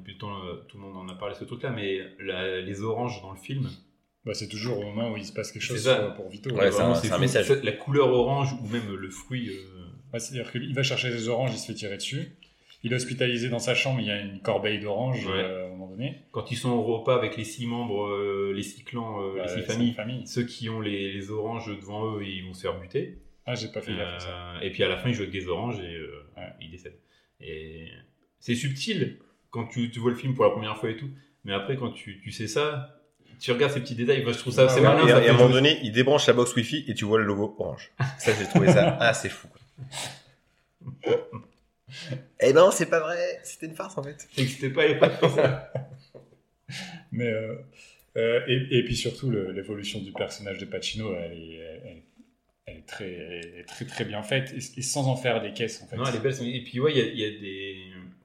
Putain, euh, tout le monde en a parlé ce truc-là, mais la- les oranges dans le film, Bah, c'est toujours au moment où il se passe quelque chose ça. pour, Vito. Ouais, c'est un- message. La couleur orange ou même le fruit. euh, C'est-à-dire qu'il va chercher des oranges, il se fait tirer dessus. Il est hospitalisé dans sa chambre, il y a une corbeille d'oranges Ouais. euh, à un moment donné. quand ils sont au repas avec les six membres, euh, les six clans, euh, Bah, les six familles, ceux qui ont les, les oranges devant eux, ils vont se faire buter. Ah, j'ai pas fait gaffe à ça. Euh, et puis à la fin, ils jouent avec des oranges et euh, Ouais. ils décèdent. Et c'est subtil quand tu, tu vois le film pour la première fois et tout. Mais après, quand tu, tu sais ça, tu regardes ces petits détails. Moi, je trouve ça assez Ah malin. et, ça et à un moment donné, il débranche la box Wi-Fi et tu vois le logo orange. Ça, j'ai trouvé ça <laughs> assez fou. Eh ben, c'est pas vrai. C'était une farce en fait. N'existait pas l'époque. <laughs> Mais, euh, euh, et, et puis surtout, l'évolution du personnage de Pacino, elle est, elle, est très, est très, très bien faite et, et sans en faire des caisses, en fait. non, elle est belle. Et puis, ouais, il y a, il y a des.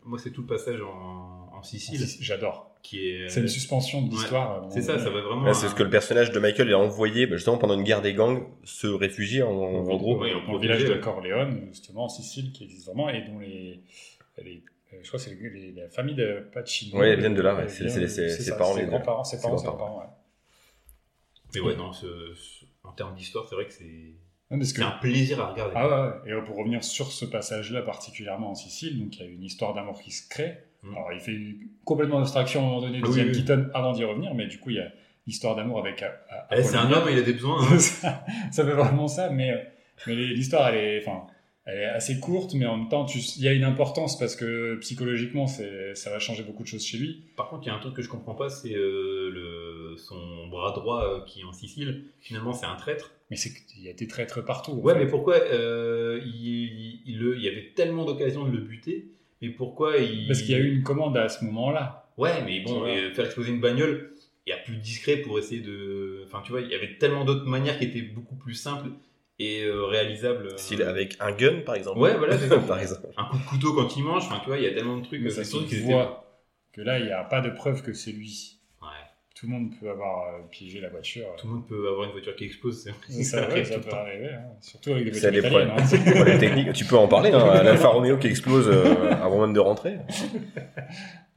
Moi, c'est tout le passage en, en Sicile J'adore. qui est. C'est une suspension de l'histoire. moment C'est ça, ça va vraiment. Là, c'est ce que le personnage de Michael a envoyé bah, justement pendant une guerre des gangs se réfugier en, en gros. Ouais, village de Corleone, justement, en Sicile, qui existe vraiment, et dont les. les- euh, je crois que c'est la famille de Pacino. Ouais, elles viennent de là, ouais. Euh, C'est- ses parents, Ses les- grands-parents, ses parents, ses grands-parents. parents, ouais. Mais ouais, non, ce- ce- en termes d'histoire, c'est vrai que c'est Parce que- c'est un plaisir à regarder. Ah ouais, ouais. Et pour revenir sur ce passage-là particulièrement en Sicile, donc il y a une histoire d'amour qui se crée. Alors, il fait complètement abstraction à un moment donné de Ah oui, oui. Avant d'y revenir, mais du coup, il y a l'histoire d'amour avec. A- Eh, c'est un homme, il a des besoins. hein. <laughs> ça, ça fait vraiment ça, mais, euh, mais l'histoire, elle est, enfin, elle est assez courte, mais en même temps, tu- il y a une importance parce que psychologiquement, c'est, ça va changer beaucoup de choses chez lui. Par contre, il y a un truc que je comprends pas, c'est euh, le son bras droit euh, qui est en Sicile. Finalement, c'est un traître. Mais c'est qu'il y a été traître partout. Ouais, fait. mais pourquoi euh, il, il, il le- il y avait tellement d'occasions de le buter, mais pourquoi il Parce qu'il y a eu une commande à ce moment-là. Ouais, mais bon, euh, faire exploser une bagnole, il y a plus discret pour essayer de. Enfin, tu vois, il y avait tellement d'autres manières qui étaient beaucoup plus simples et euh, réalisables. euh, Style avec un gun, par exemple. Ouais, voilà, c'est ça. <laughs> par exemple. Un coup de couteau quand il mange. Enfin, tu vois, il y a tellement de trucs. Mais ça c'est se voit que là, il n'y a pas de preuve que c'est lui. Tout le monde peut avoir euh, piégé la voiture. Tout le monde peut avoir une voiture qui explose. c'est- Ça, ouais, arrive ça le peut arriver, hein. surtout avec des voitures des problèmes. hein. C'est des problèmes techniques. Tu peux en parler, hein. <laughs> L'Alfa Romeo qui explose euh, avant même de rentrer.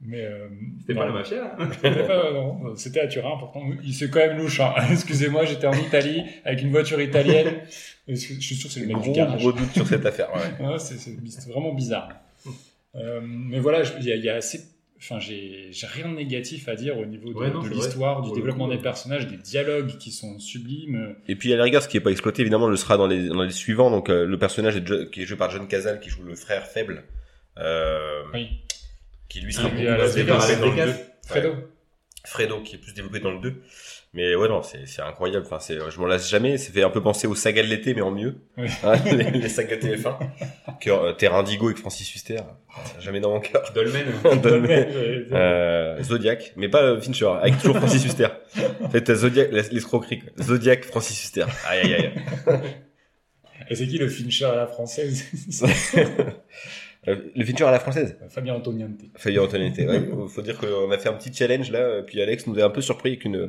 Mais euh, C'était pas la mafia. hein. C'était pas- non, c'était à Turin, pourtant. Il c'est quand même louche. hein. <laughs> Excusez-moi, j'étais en Italie avec une voiture italienne. Je suis sûr que c'est le mec Gros, du garage. gros doute sur cette affaire. Ouais. <laughs> Ouais, c'est c'est- c'est vraiment bizarre. Euh, mais voilà, y, il y a assez. Enfin, j'ai rien de négatif à dire au niveau de, Ouais, l'histoire, du développement coup, des ouais. personnages, des dialogues qui sont sublimes. Et puis à la rigueur, ce qui n'est pas exploité, évidemment, le sera dans les, dans les suivants. Donc euh, le personnage est qui est joué par John Cazale, qui joue le frère faible, euh, Oui. qui lui Ah, sera lui, beaucoup à la plus Vegas, développé dans le Vegas. 2. Fredo. Fredo, qui est plus développé dans le 2. Mais ouais, non, c'est incroyable. Enfin, c'est, je m'en lasse jamais. Ça fait un peu penser aux sagas de l'été, mais en mieux. Oui. Hein, <laughs> les, les sagas TF1. Cœur, euh, Terre Indigo avec Francis Huster. Euh, Jamais dans mon cœur. Dolmen. <laughs> Dolmen. Euh, Zodiac, mais pas euh, Fincher, avec toujours Francis Huster. <laughs> En fait, t'as Zodiac, l'escroquerie. Zodiac, Francis Huster. Aïe, aïe, aïe. Et c'est qui le Fincher à la française? Euh, le Fincher à la française. Fabien Antoniante. Fabien Antoinette. Ouais, <laughs> faut dire qu'on a fait un petit challenge là, euh, puis Alex nous a un peu surpris avec une,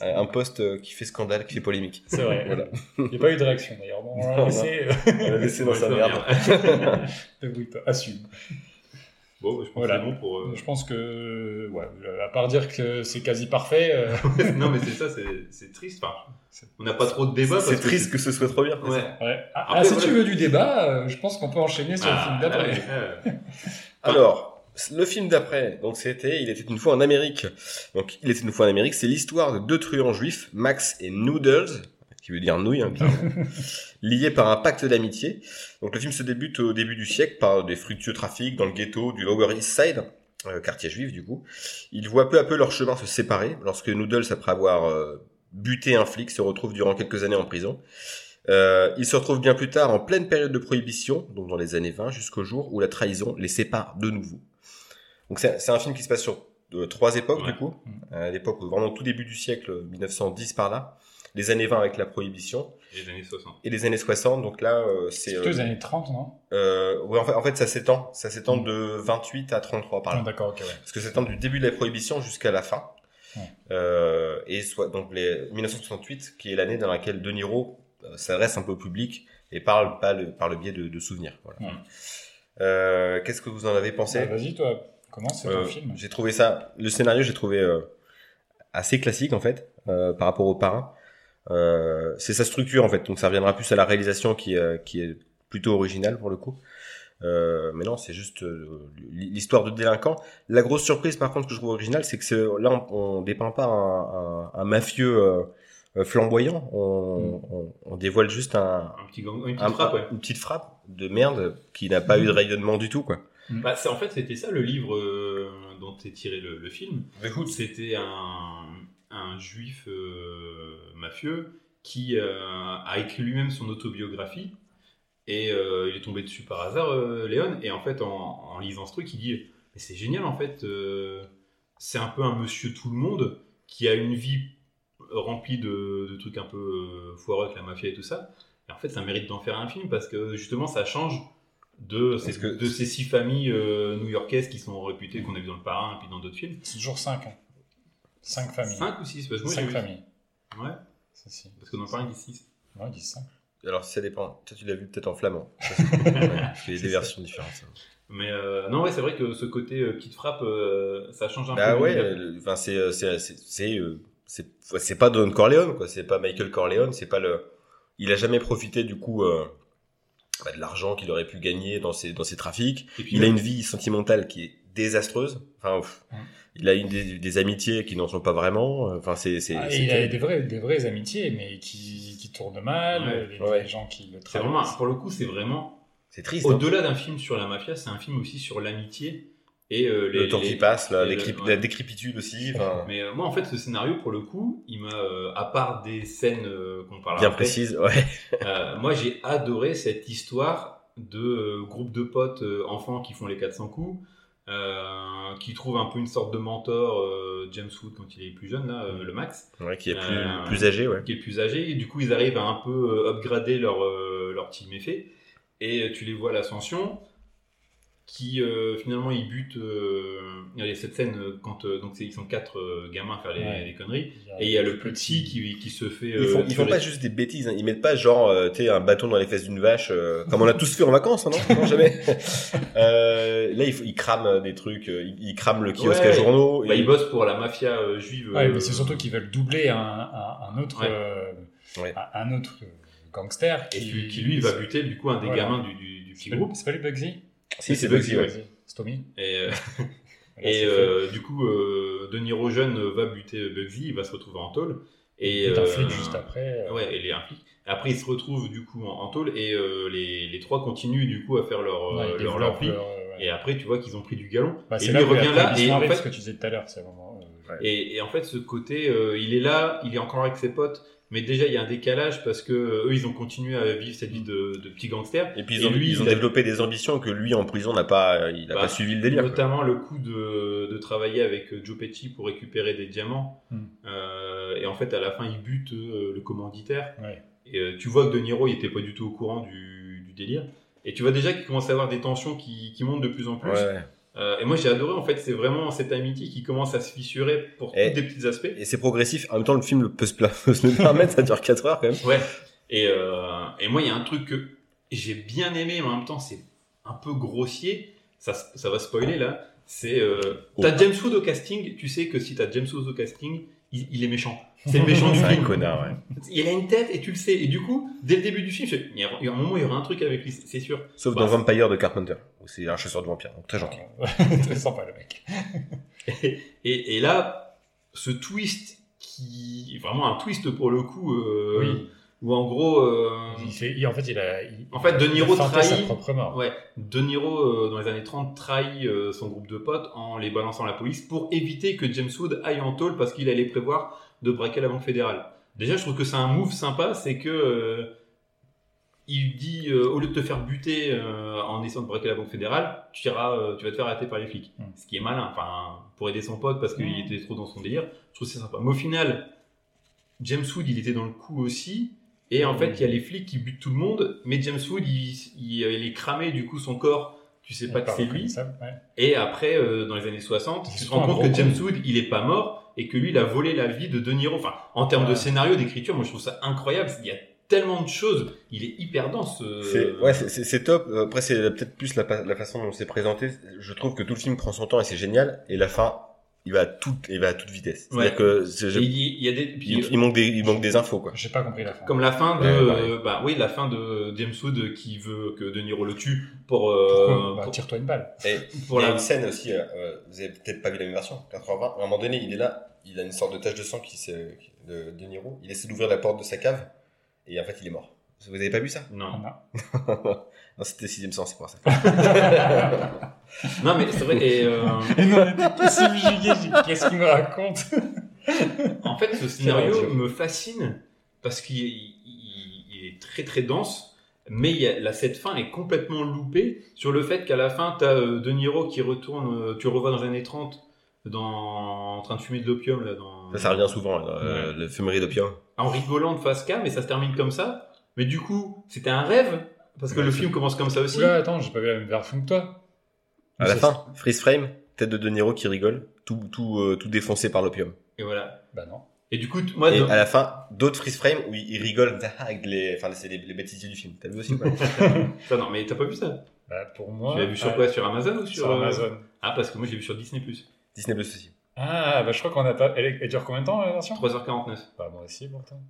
un post euh, qui fait scandale, qui fait polémique. C'est vrai. <laughs> Voilà. Il n'y a pas eu de réaction d'ailleurs. Bon, on l'a laissé. euh, On l'a laissé dans sa <laughs> merde. débrouille pas. Assume. Bon, je pense Voilà. que c'est bon pour. euh, Je pense que, ouais, à part dire que c'est quasi parfait, euh, <laughs> non, mais c'est ça, c'est c'est triste. Enfin, on n'a pas trop de débat. C'est triste que ce soit trop bien. Ouais. ouais. Ah, Après, ah, si voilà. tu veux du débat, euh, je pense qu'on peut enchaîner sur le Ah, film d'après. là, ouais. <laughs> Alors, le film d'après, donc c'était Il était une fois en Amérique. Donc, Il était une fois en Amérique, c'est l'histoire de deux truands juifs, Max et Noodles, qui veut dire nouille, hein, <laughs> liés par un pacte d'amitié. Donc, le film se débute au début du siècle par des fructueux trafics dans le ghetto du Lower East Side, euh, quartier juif du coup. Ils voient peu à peu leur chemin se séparer lorsque Noodles, après avoir euh, buté un flic, se retrouve durant quelques années en prison. Euh, ils se retrouvent bien plus tard en pleine période de prohibition, donc dans les années 20, jusqu'au jour où la trahison les sépare de nouveau. Donc c'est un film qui se passe sur euh, trois époques Ouais. du coup. Mm. Euh, l'époque vraiment tout début du siècle, 1910 par là, les années 20 avec la prohibition, Les années 60. et les années 60, donc là euh, c'est... C'est euh, les années 30, non? euh, ouais, en fait, en fait ça s'étend, ça s'étend Mm. de 28 à 33 par là. Ah, D'accord, ok, ouais. Parce que ça s'étend du début de la prohibition jusqu'à la fin. Euh, et soit donc les 1968, qui est l'année dans laquelle De Niro euh, s'adresse un peu au public et parle pas le, par le biais de, de souvenirs. Voilà. Euh, Qu'est-ce que vous en avez pensé? Ah, Vas-y, toi, commence, c'est ton film? J'ai trouvé ça, le scénario, j'ai trouvé euh, assez classique en fait euh, par rapport au parrain. Euh, c'est sa structure en fait, donc ça reviendra plus à la réalisation qui, euh, qui est plutôt originale pour le coup. Euh, mais non, c'est juste euh, l'histoire de délinquant. La grosse surprise, par contre, que je trouve originale, c'est que c'est- là, on, on dépeint pas un, un, un mafieux flamboyant. On, on, on dévoile juste un, Un petit gang, une petite un- frappe, ouais. une petite frappe de merde qui n'a pas eu de rayonnement du tout, quoi. Bah, c'est- en fait, c'était ça le livre euh, dont est tiré le, le film. C'était un, un juif euh, mafieux qui euh, a écrit lui-même son autobiographie et euh, il est tombé dessus par hasard, euh, Léon. Et en fait, en, en lisant ce truc, il dit Mais c'est génial, en fait, euh, c'est un peu un monsieur tout le monde qui a une vie remplie de, de trucs un peu euh, foireux avec la mafia et tout ça. Et en fait, ça mérite d'en faire un film parce que justement, ça change de ces, Parce que- de ces six familles euh, new-yorkaises qui sont réputées qu'on a vu dans le parrain et puis dans d'autres films. C'est toujours 5. Hein. 5 familles. 5 ou 6 Parce que moi, j'ai 5 vu- familles. Ouais, Ça, si. parce que dans le parrain, il dit 6. Ouais, ils disent 5. Alors, ça dépend. Toi, tu l'as vu peut-être en flamand. <laughs> Parce qu'il y a des versions différentes. hein. Mais euh, non, ouais, c'est vrai que ce côté euh, petite frappe, euh, ça change un Bah peu. ouais, enfin c'est euh, c'est pas Don Corleone quoi, c'est pas Michael Corleone, c'est pas le il a jamais profité du coup euh, bah, de l'argent qu'il aurait pu gagner dans ses dans ses trafics. Et puis, Il a une vie sentimentale qui est désastreuse. Enfin, Ouais. Il a eu des, des amitiés qui n'en sont pas vraiment. Enfin, c'est c'est. Ah, il a des vraies, des vraies amitiés, mais qui, qui tournent mal, Ouais. les, Ouais. les gens qui le C'est vraiment, traversent. pour le coup, c'est vraiment C'est triste. hein. au-delà d'un film sur la mafia, c'est un film aussi sur l'amitié et euh, les, le temps les- qui passe, la, et le- décryp- ouais. la décrépitude aussi. Mais euh, moi, en fait, ce scénario, pour le coup, il m'a, euh, à part des scènes euh, qu'on parlera bien après, précise. Ouais. euh, moi, j'ai adoré cette histoire de euh, groupe de potes euh, enfants qui font les 400 coups, euh, qui trouvent un peu une sorte de mentor, euh, James Wood quand il est plus jeune, là, euh, le Max, ouais, qui est plus, plus âgé, ouais. qui est plus âgé, et du coup, ils arrivent à un peu upgrader leur, leur team effet, et tu les vois à l'ascension, qui euh, finalement ils butent. euh, Il y a cette scène euh, quand euh, donc ils sont quatre euh, gamins à faire les, Ouais. les conneries, et il y a le petit qui, qui se fait. Ils font, ils font pas juste des bêtises, hein. ils mettent pas genre euh, tu un bâton dans les fesses d'une vache, euh, comme on a tous fait en vacances, hein, non, non jamais. <laughs> euh, là, ils, ils crament des trucs, ils, ils crament le kiosque Ouais. à journaux. Bah, et- ils bossent pour la mafia euh, juive. Ouais, euh, mais c'est surtout qu'ils veulent doubler un, un, un autre, Ouais. euh, Ouais. un, autre gangster et qui, qui, lui va buter du coup un des Voilà. gamins du, du, petit groupe. c'est pas lui Bugsy? Si, c'est Bugsy, ouais. Tommy Et, euh, <laughs> Voilà, <laughs> et euh, du coup, euh, De Niro jeune va buter Bugsy, il va se retrouver en tôle. Et fait. un euh, flic juste après. euh, Ouais, et les un flic. Après, ils se retrouvent du coup en, en tôle et euh, les, les trois continuent du coup à faire leur, ouais, euh, il leur, développe leur pli. leur, euh, ouais. Et après, tu vois qu'ils ont pris du galon. Bah, et lui là il revient là. Et en, fait, ce que tu disais tout à l'heure, c'est vraiment. euh, et, et en fait, ce côté, euh, il est là, il est encore avec ses potes. Mais déjà, il y a un décalage parce que euh, eux, ils ont continué à vivre cette vie de, de petits gangsters. Et puis ils Et ont, lui, ils ont il a- développé des ambitions que lui en prison n'a pas, il a Bah, pas suivi le délire. quoi. Notamment le coup de, de travailler avec euh, Joe Pesci pour récupérer des diamants. Hmm. Euh, et en fait, à la fin, il bute euh, le commanditaire. Ouais. Et euh, tu vois que De Niro, il était pas du tout au courant du, du délire. Et tu vois déjà qu'il commence à avoir des tensions qui, qui montent de plus en plus. Ouais. Euh, et moi, j'ai adoré, en fait, c'est vraiment cette amitié qui commence à se fissurer pour Et- tous des petits aspects. Et c'est progressif. En même temps, le film peut se, <laughs> peut se le permettre, ça dure 4 heures quand même. Ouais. Et, euh, et moi, il y a un truc que j'ai bien aimé, mais en même temps, c'est un peu grossier. Ça, ça va spoiler là. C'est euh, Oh. t'as James Wood au casting. Tu sais que si t'as James Wood au casting, il, il est méchant. C'est le méchant <laughs> du C'est un film. connard, ouais. Il a une tête et tu le sais. Et du coup, dès le début du film, je il y a un moment, il y aura un truc avec lui, c'est sûr. Sauf Bah, dans Vampire de Carpenter, où c'est un chasseur de vampires, donc très gentil. <laughs> Très sympa le mec. <laughs> Et, et là, ce twist qui vraiment un twist pour le coup, euh, Oui. où en gros, euh, Il fait, il- en fait, il a. il- En fait, De il a Niro feinté sa trahit- propre mort. Ouais, De Niro, euh, dans les années 30, trahit euh, son groupe de potes en les balançant à la police pour éviter que James Wood aille en tôle parce qu'il allait prévoir de braquer la Banque fédérale. Déjà, je trouve que c'est un move sympa, c'est que euh, il dit euh, au lieu de te faire buter euh, en essayant de braquer la Banque fédérale, tu iras, euh, tu vas te faire arrêter par les flics. Mm. Ce qui est malin, enfin, pour aider son pote parce qu'il était trop dans son délire. Je trouve que c'est sympa. Mais au final, James Wood, il était dans le coup aussi. Et en Mm. fait, il y a les flics qui butent tout le monde, mais James Wood, il, il, il est cramé, du coup, son corps, tu sais pas que c'est lui. Ouais. Et après, euh, dans les années 60, C'est tu te rends compte que James. Wood, il est pas mort et que lui, il a volé la vie de De Niro. Enfin, en termes de scénario, d'écriture, moi, je trouve ça incroyable. Il y a tellement de choses. Il est hyper dense. euh, C'est ouais, c'est- c'est c'est top. Après, c'est peut-être plus la, la façon dont c'est présenté. Je trouve que tout le film prend son temps et c'est génial. Et la fin, il va à toute, il va à toute vitesse. C'est-à-dire que c'est- je- il, il y a des. puis, il, il manque des, il manque des infos quoi. J'ai pas compris la fin. Comme la fin de, Ouais, euh, bah oui, la fin de James Wood qui veut que De Niro le tue pour, euh, Bah, pour, Tire-toi une balle. Et pour il y a la. une scène aussi. euh, euh, vous avez peut-être pas vu la même version. 80. À un moment donné, il est là. Il a une sorte de tache de sang qui s'est- de, de Niro. Il essaie d'ouvrir la porte de sa cave et en fait, il est mort. Vous avez pas vu ça? Non. Ah, <laughs> Non, c'était sixième sens, c'est pour ça. <laughs> Non, mais c'est vrai. Et, euh, Et nous, on était subjugués. Qu'est-ce qu'il me raconte <laughs> En fait, ce scénario me fascine parce qu'il il- il- il est très très dense, mais il y a, là, cette fin est complètement loupée sur le fait qu'à la fin, tu as De Niro qui retourne, euh, tu revois dans les années 30, dans, en train de fumer de l'opium, là, dans, Ça, ça revient souvent, là, euh, le fumerie d'opium. en rigolant de face cam, et ça se termine comme ça. Mais du coup, c'était un rêve, parce que Ouais, le film commence comme ça aussi. Oula, attends, j'ai pas vu la même version que toi. À la fin, freeze frame, tête de De Niro qui rigole, tout, tout, euh, tout défoncé par l'opium. Et voilà. Bah non. Et du coup, moi, Et à la fin, d'autres freeze frame où il rigole <laughs> avec les, enfin, c'est les, les bêtisiers du film. T'as vu aussi ou pas <laughs> <laughs> ça, non, mais t'as pas vu ça? Bah pour moi. Tu l'as vu sur ah, quoi? Sur Amazon ou sur, Sur euh, Amazon. Ah, parce que moi, j'ai vu sur Disney+. Disney Plus aussi. Ah, bah je crois qu'on a pas. Elle, dure combien de temps la version? 3h49. Bah moi aussi pourtant.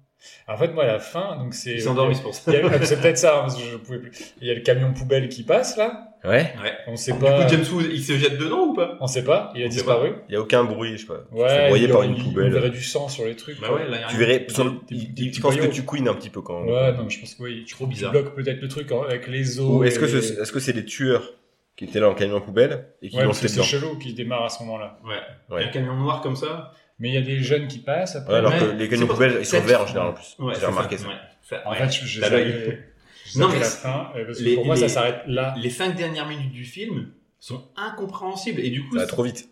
En fait, moi, à la fin, donc c'est. Il s'est endormi, c'est pour ça. Il y a- ah, C'est peut-être ça, hein, parce que je pouvais plus. Il y a le camion poubelle qui passe là. Ouais. On sait Du pas. coup, James Wood, il se jette dedans ou pas? On sait pas. Il a On disparu. Il y a aucun bruit, je sais pas. Ouais. Broyé par une poubelle. On verrait du sang sur les trucs. Bah quoi. ouais, là, il y a Tu verrais, des- des je pense que tu couines un petit peu quand Ouais, non, je pense que oui. Trop Tu bizarre. bloques peut-être le truc hein, avec les os. Ou est-ce que c'est les tueurs? Qui étaient là en camion poubelle et qui Ouais, jeté c'est chelou qui démarre à ce moment-là. Ouais. Ouais. Il y a un camion noir comme ça. Mais il y a des jeunes qui passent après. Ouais, alors que les camions pas- poubelles, ils sont verts en général en plus. Ouais, J'ai c'est remarqué ça. Ouais. Ça- En fait, je, savais- <laughs> Non, mais la fin, euh, parce que les- pour moi, les- ça s'arrête là. Les 5 dernières minutes du film sont incompréhensibles. Et du coup, Ça va trop vite.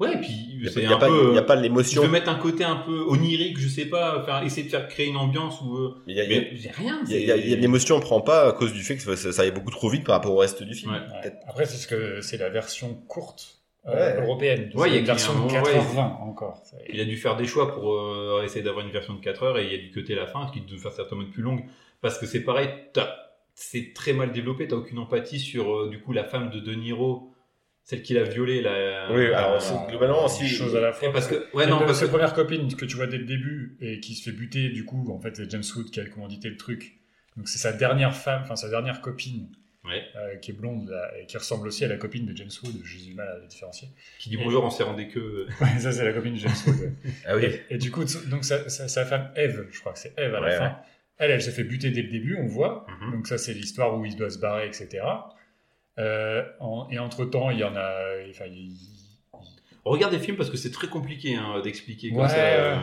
Ouais, et puis Il n'y c'est a, un pas- peu. il y a pas Tu l'émotion. veux mettre un côté un peu onirique, je sais pas, faire, essayer de faire créer une ambiance où. euh, Il a, Mais j'ai rien. il y a- a- l'émotion, on prend pas à cause du fait que ça, ça, beaucoup trop vite par rapport au reste du film. Ouais. Ouais. Peut-être. Après, c'est ce que c'est la version courte euh, Ouais. européenne. Ouais, il y a une version de qu'il y a un 4h20 encore. Il a dû faire des choix pour euh, essayer d'avoir une version de 4 heures et il a dû cuter la fin, qui devait faire certainement plus longue. Parce que c'est pareil, t'as- c'est très mal développé, t'as aucune empathie sur euh, du coup la femme de De Niro, celle qui l'a violée. La, Oui, la- alors, c'est- globalement, une si- chose à la fois. Et parce que, ouais, non, que parce sa que, première copine que tu vois dès le début et qui se fait buter, du coup, en fait, c'est James Wood qui a commandité le truc. Donc c'est sa dernière femme, enfin sa dernière copine, Ouais. euh, qui est blonde là, et qui ressemble aussi à la copine de James Wood. J'ai du mal à la différencier. qui dit bonjour en serrant des queues. <laughs> Ouais, ça c'est la copine de James Wood. ouais. <laughs> Ah oui. Et, et du coup, donc sa, sa- sa femme Eve, je crois que c'est Eve à la fin. ouais. Elle, elle se fait buter dès le début, on voit. Mhm. Donc ça, c'est l'histoire où il doit se barrer, etc. Euh, en- et entre temps, il y en a. Enfin, il, Regarde des films parce que c'est très compliqué hein, d'expliquer comme Ouais, ça. euh,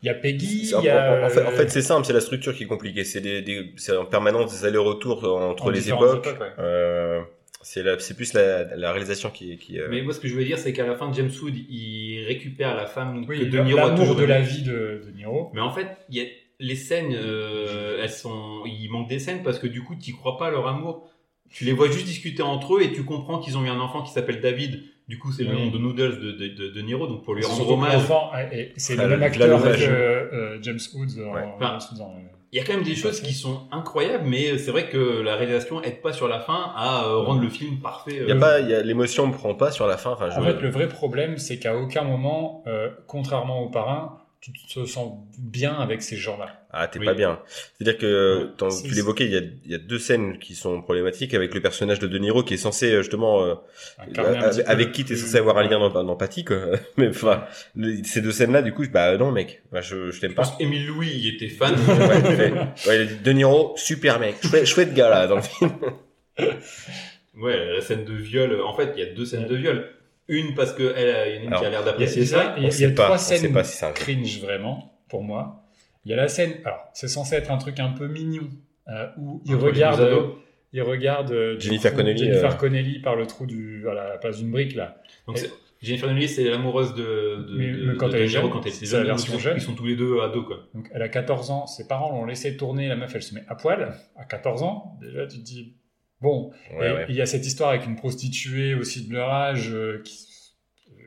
il y a Peggy, il y a. en, en fait, en euh, fait, c'est simple, c'est la structure qui est compliquée. C'est des, des- c'est en permanence des allers-retours entre en les époques. ouais. Euh, c'est plus la, la réalisation qui, qui euh, Mais moi, ce que je veux dire, c'est qu'à la fin, James Wood, il récupère la femme Oui, que De Niro a toujours de la vie de, de Niro. Mais en fait, il y a les scènes, euh, elles sont, il manque des scènes parce que du coup, tu crois pas à leur amour. Tu les vois juste discuter entre eux et tu comprends qu'ils ont eu un enfant qui s'appelle David. Du coup, c'est le Oui. nom de Noodles de, de, de, de Niro, donc pour lui rendre hommage. l'enfant, et- et c'est le même acteur que euh, James Woods Ouais. en- Enfin, en- Il y a quand même des choses qui sont incroyables, mais c'est vrai que la réalisation aide pas sur la fin à euh, rendre le film parfait. Il y a euh, pas, il y a l'émotion ne prend pas sur la fin. Enfin, je, En fait, le vrai problème, c'est qu'à aucun moment, euh, contrairement au parrain, tu te sens bien avec ces gens-là. ah, t'es Oui. pas bien. C'est-à-dire que C'est- tu l'évoquais, il y a, il y a deux scènes qui sont problématiques avec le personnage de De Niro qui est censé euh, justement euh, un avec, avec qui t'es censé avoir un lien d'em- d'empathie quoi. <laughs> Mais enfin, ces deux scènes-là, du coup, bah non mec, bah, je, je t'aime Je pas. pense qu'Émile Louis, il était fan. <laughs> Ouais, il, fait- ouais, il a dit De Niro, super mec, chouette, chouette gars là dans le film. ouais, la scène de viol. En fait, il y a deux scènes de viol. Une parce que elle, il y en a une qui a l'air Il d'apprécier il y a- ça. il y a- il y pas, trois scènes pas si cringe vraiment pour moi. Il y a la scène, alors c'est censé être un truc un peu mignon euh, où il regarde, il euh, du Jennifer Connelly, Jennifer euh. Connelly par le trou du, à la place d'une brique là. Donc, Jennifer Connelly, c'est l'amoureuse de, de, Mais- de- mais quand de elle est De Niro jeune, quand elle était c'est la jeune. version ils, sont, jeune. ils sont tous les deux ados, quoi. Donc elle a 14 ans, ses parents l'ont laissé tourner, la meuf elle se met à poil à 14 ans. Déjà tu te dis bon. Ouais, et ouais. il y a cette histoire avec une prostituée aussi de leur âge euh, qui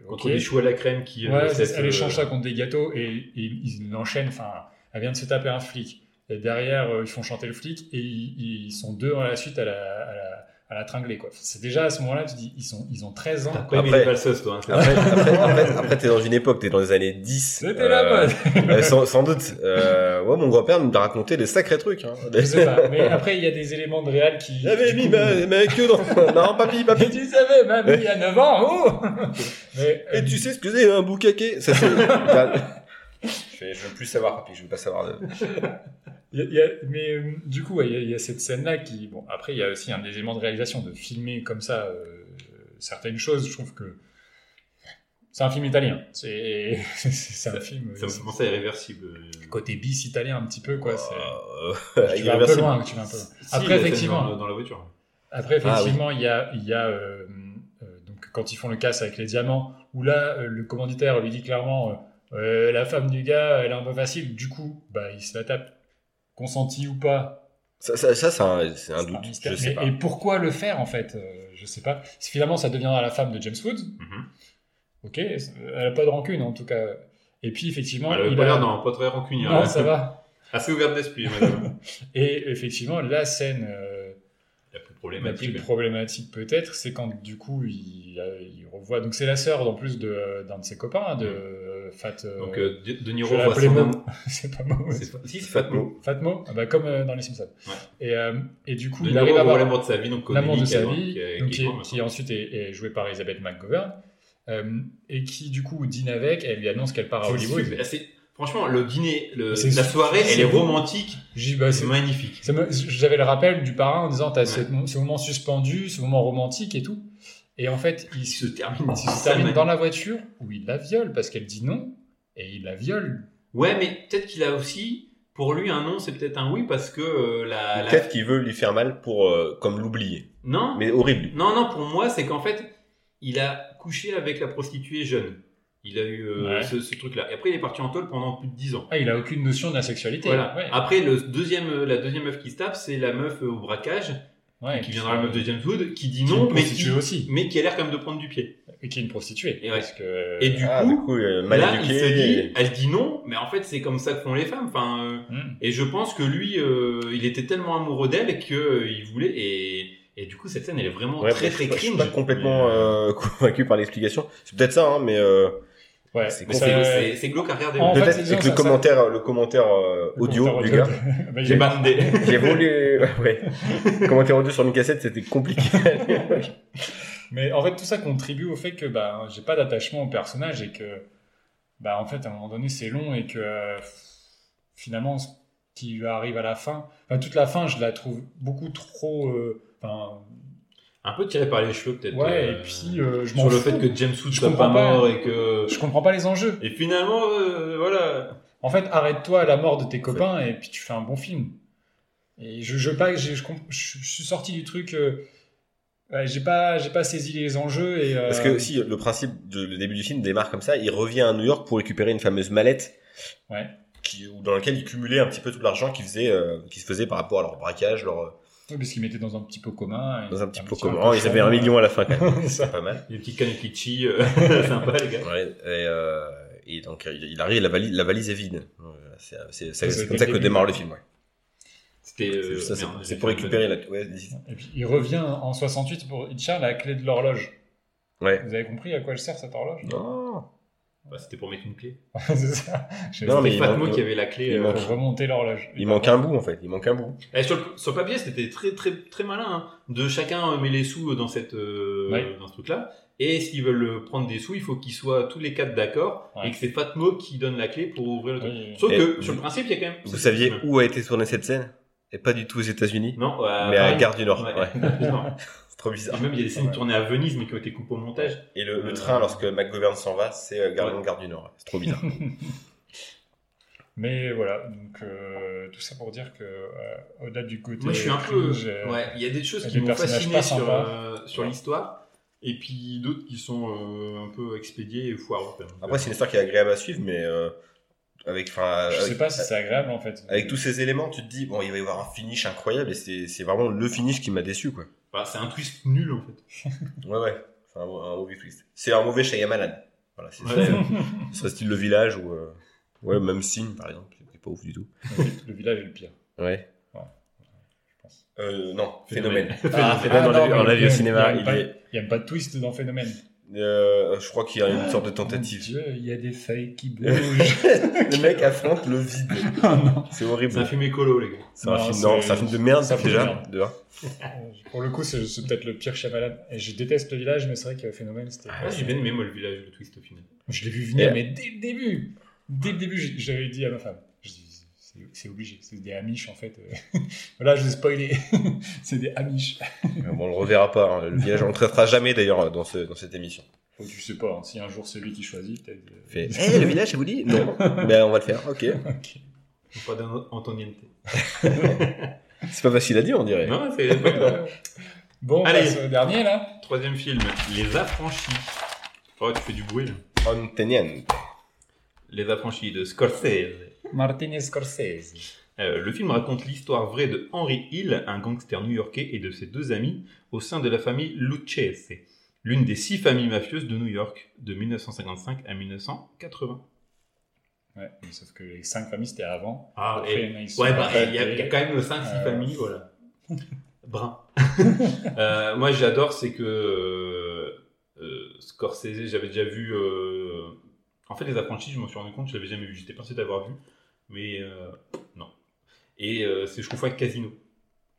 Contre des choux à la crème qui. euh, Ouais, cessent, elle euh, échange ça contre des gâteaux et, et ils l'enchaînent. Enfin, elle vient de se taper un flic. Et derrière, euh, ils font chanter le flic et ils, ils sont deux à la suite à la, à la, à la tringler. quoi. C'est déjà à ce moment-là, tu dis, ils, sont, ils ont 13 T'as ans. pas aimé Après- les valseuses, toi. hein, Après, après, après, après, t'es dans une époque, t'es dans les années 10. C'était la euh, mode. euh, sans, sans doute. Euh, ouais, mon grand-père nous a raconté des sacrés trucs. Hein. Je sais pas. Mais après, il y a des éléments de réel qui. J'avais mis coup- ma, ma queue dans... Non, papy, Mais papy. tu savais, il y a 9 ans, oh <laughs> Mais, euh, Et tu sais ce que c'est un boucaquet? Ça c'est... <laughs> je, fais, je veux plus savoir, papy, je veux pas savoir. De... Y a- y a- mais euh, du coup, ouais, il y, a- il y a cette scène-là qui. Bon, après, il y a aussi un des éléments de réalisation de filmer comme ça euh, certaines choses. Je trouve que c'est un film italien. C'est <laughs> un film. Ça me fait penser à Irréversible. côté bis italien un petit peu quoi. c'est- Euh, Tu vas un peu loin. Tu vas un peu loin. Si, Après, scène effectivement. Dans, dans la voiture. Après, Ah, effectivement, il y a, y a euh, euh, donc quand ils font le casse avec les diamants, où là, euh, le commanditaire lui dit clairement, euh, euh, la femme du gars, elle est un peu facile. Du coup, bah, il se la tape, consenti ou pas. Ça, ça, ça, c'est un, c'est un c'est doute. mystère. Je sais Mais- pas. Et pourquoi le faire en fait euh, Je sais pas. Finalement, ça deviendra la femme de James Woods. Mhm. Ok, elle a pas de rancune en tout cas. Et puis effectivement, Elle il pas a- l'air non, pas très rancunière. non, hein. ça va. <laughs> Assez ouverte d'esprit, madame. <laughs> Et effectivement, la scène. euh, La plus problématique. plus problématique peut-être, c'est quand du coup il, il revoit. Donc c'est la sœur en plus de- d'un de ses copains, de euh, Fat. euh, Donc, euh, De, Niro voit son <laughs> c'est pas Mo. C'est pas- Si, c'est Fatmo. Fatmo, ah bah, comme euh, dans les Simpsons. Ouais. Et, euh, et du coup, De il Niro arrive à avoir l'amour de sa vie, donc l'amour de sa vie, qui ensuite est, est joué par Elizabeth McGovern, euh, et qui du coup dîne avec, elle lui annonce qu'elle part à Hollywood. Franchement, le dîner, le- C'est la soirée, elle est romantique, J'ai dit, bah, c'est magnifique. J'avais le rappel du parrain en disant, t'as ce moment suspendu, ce moment romantique et tout. Et en fait, il se, termine. il se termine dans la voiture où il la viole parce qu'elle dit non, et il la viole. Ouais, mais peut-être qu'il a aussi, pour lui, un non, c'est peut-être un oui parce que euh, la, la- Peut-être qu'il veut lui faire mal pour euh, comme l'oublier. Non, Mais horrible. non, non, pour moi, c'est qu'en fait, il a couché avec la prostituée jeune. Il a eu euh, Ouais. ce, ce truc-là. Et après, il est parti en tôle pendant plus de 10 ans. Ah, il a aucune notion de la sexualité. Voilà. Ouais. Après, le deuxième, la deuxième meuf qui se tape, c'est la meuf au braquage, Ouais, qui viendra la meuf de James Wood, qui dit qui non, mais prostituée qui, aussi. mais qui a l'air quand même de prendre du pied. Et qui est une prostituée. Et ouais. Parce que... Et du Ah, coup, du coup, euh, mal là, il se dit, et- elle dit non, mais en fait, c'est comme ça que font les femmes. Enfin, euh, Hmm. et je pense que lui, euh, il était tellement amoureux d'elle que euh, il voulait. Et, et du coup, cette scène, elle est vraiment Ouais, très je très suis pas- je suis cringe. pas complètement <laughs> convaincu par l'explication. C'est peut-être ça, hein, mais euh, Ouais, C'est c'est- glauque à regarder. Peut-être avec le ça- ça- commentaire, le commentaire euh, le audio commentaire du gars. <laughs> Bah, J'ai bandé. <laughs> J'ai voulu, ouais. <laughs> commentaire audio sur une cassette, c'était compliqué. Mais en fait, tout ça contribue au fait que bah, j'ai pas d'attachement au personnage et que, bah, en fait, à un moment donné, c'est long et que euh, finalement, ce qui lui arrive à la fin, enfin, toute la fin, je la trouve beaucoup trop. euh, Un peu tiré par les cheveux, peut-être. ouais, euh, et puis euh, je m'en sur le fous. fait que James Wood soit pas mort et que. Je comprends pas les enjeux. Et finalement, euh, voilà. En fait, arrête-toi à la mort de tes copains et puis tu fais un bon film. Et je, je, pas, j'ai- je, je, je suis sorti du truc. euh, ouais, j'ai pas, j'ai pas saisi les enjeux et. euh, Parce que si le principe du le début du film démarre comme ça, il revient à New York pour récupérer une fameuse mallette. Ouais. Qui, dans laquelle il cumulait un petit peu tout l'argent qu'il faisait, euh, qui se faisait par rapport à leur braquage, leur, Oui, parce qu'ils mettaient dans un petit pot commun. dans un petit pot peu commun. Oh, ils avaient un million à la fin quand même. <laughs> C'est pas mal. Les petits Kanekichi, euh, <laughs> sympa, les gars. Ouais, et, euh, et donc il arrive, la valise, la valise est vide. C'est c'est- c'est- Ça, c'est c'était comme ça que démarre le film. Ouais. C'était. C'est euh, juste ça, c'est- merde, c'est j'ai pour récupérer la. Ouais. Et puis il revient en 68 pour. Il tient la clé de l'horloge. Ouais. Vous avez compris à quoi elle sert cette horloge? Non. Bah, c'était pour mettre une clé. <laughs> C'est ça. Non, mais Fatmo manque- qui avait la clé. il euh, manque- pour remonter l'horloge. Il manque un bout en fait. Il manque un bout. Et sur, le, sur le papier, c'était très très très malin hein, de chacun met les sous dans cette euh, Ouais. dans ce truc-là. Et s'ils veulent prendre des sous, il faut qu'ils soient tous les quatre d'accord Ouais. et que c'est Fatmo qui donne la clé pour ouvrir le truc. Oui, oui. Sauf Et que vous- sur le principe, il y a quand même. Vous saviez où a été tournée cette scène? Et pas du tout aux États-Unis, Non, ouais, mais à. Gare du Nord. <laughs> Trop bizarre. Et même il y a des scènes Ouais. tournées à Venise mais qui ont été coupées au montage. Et le, le Euh, train, lorsque McGovern s'en va, c'est euh, Gare, Ouais. Gare du Nord. C'est trop bizarre. <laughs> Mais voilà, donc euh, tout ça pour dire que euh, au-delà du côté. Moi, je suis un peu. cringe, euh, Ouais, il y a des choses qui m'ont fasciné sur, sympas. euh, sur Ouais. l'histoire, et puis d'autres qui sont euh, un peu expédiés et foireux. Après, c'est une histoire qui est agréable à suivre, mais euh, avec, Je avec, sais pas si c'est agréable en fait. avec tous ces éléments, tu te dis bon, il va y avoir un finish incroyable, et c'est c'est vraiment le finish qui m'a déçu, quoi. Enfin, c'est un twist nul en fait. <laughs> Ouais, ouais. C'est un, un mauvais twist. C'est un mauvais Shyamalan. Voilà, c'est Ouais. ça. Ça style le village ou euh, ouais, même Signe par exemple, c'est pas ouf du tout. le village est le pire, Ouais. Euh, non, Phénomène. phénomène. Ah, Phénomène, on l'a non, vu, mais on l'a vu au il y a- cinéma. Il n'y a, a pas de twist dans Phénomène. Euh, je crois qu'il y a une sorte de Mon tentative. Dieu, il y a des feuilles qui <laughs> bougent. le mec affronte le vide. <laughs> oh. C'est horrible. C'est un film écolo, les gars. C'est un Non, film, un de merde de déjà. merde. un. Pour le coup, c'est peut-être le pire Shyamalan. Et je déteste le village, mais c'est vrai que Phénomène, c'était. Ah, j'ai bien aimé, moi, le village, le twist au final. Je l'ai vu venir, Et- mais dès le début. Dès le début, j'avais dit à ma femme. Je dis, c'est- obligé, c'est des Amish en fait. <laughs> voilà, je vais spoiler. <laughs> c'est des Amish. Euh, Bon, on le reverra pas. hein. Le village, on le traitera jamais d'ailleurs dans, ce, dans cette émission. Faut que tu sais pas, hein, si un jour c'est lui qui choisit, peut-être. euh, Fait, Eh, le village, ça vous dit Non. <laughs> ben, on va le faire. Ok. Ok. Pas d'Antoniente. C'est pas facile à dire, on dirait. Non, c'est Bon, on Allez. passe au dernier là. Troisième film, Les Affranchis. Oh, tu fais du bruit, là. Anteniente. Les Affranchis de Scorsese. Martinez Scorsese. Euh, le film raconte l'histoire vraie de Henry Hill, un gangster new-yorkais, et de ses deux amis au sein de la famille Lucchese, l'une des six familles mafieuses de New York de 1955 à 1980. Ouais, sauf que les cinq familles c'était avant. Ah, Après, et- ouais, bah, il y, a- il y a quand même 5-6 Euh, familles, voilà. <laughs> brun. <laughs> Euh, moi, j'adore, c'est que Scorsese, j'avais déjà vu. En fait, les apprentis, je m'en suis rendu compte, je l'avais jamais vu. J'étais persuadé d'avoir vu, mais euh, non. Et euh, c'est je confonds avec Casino.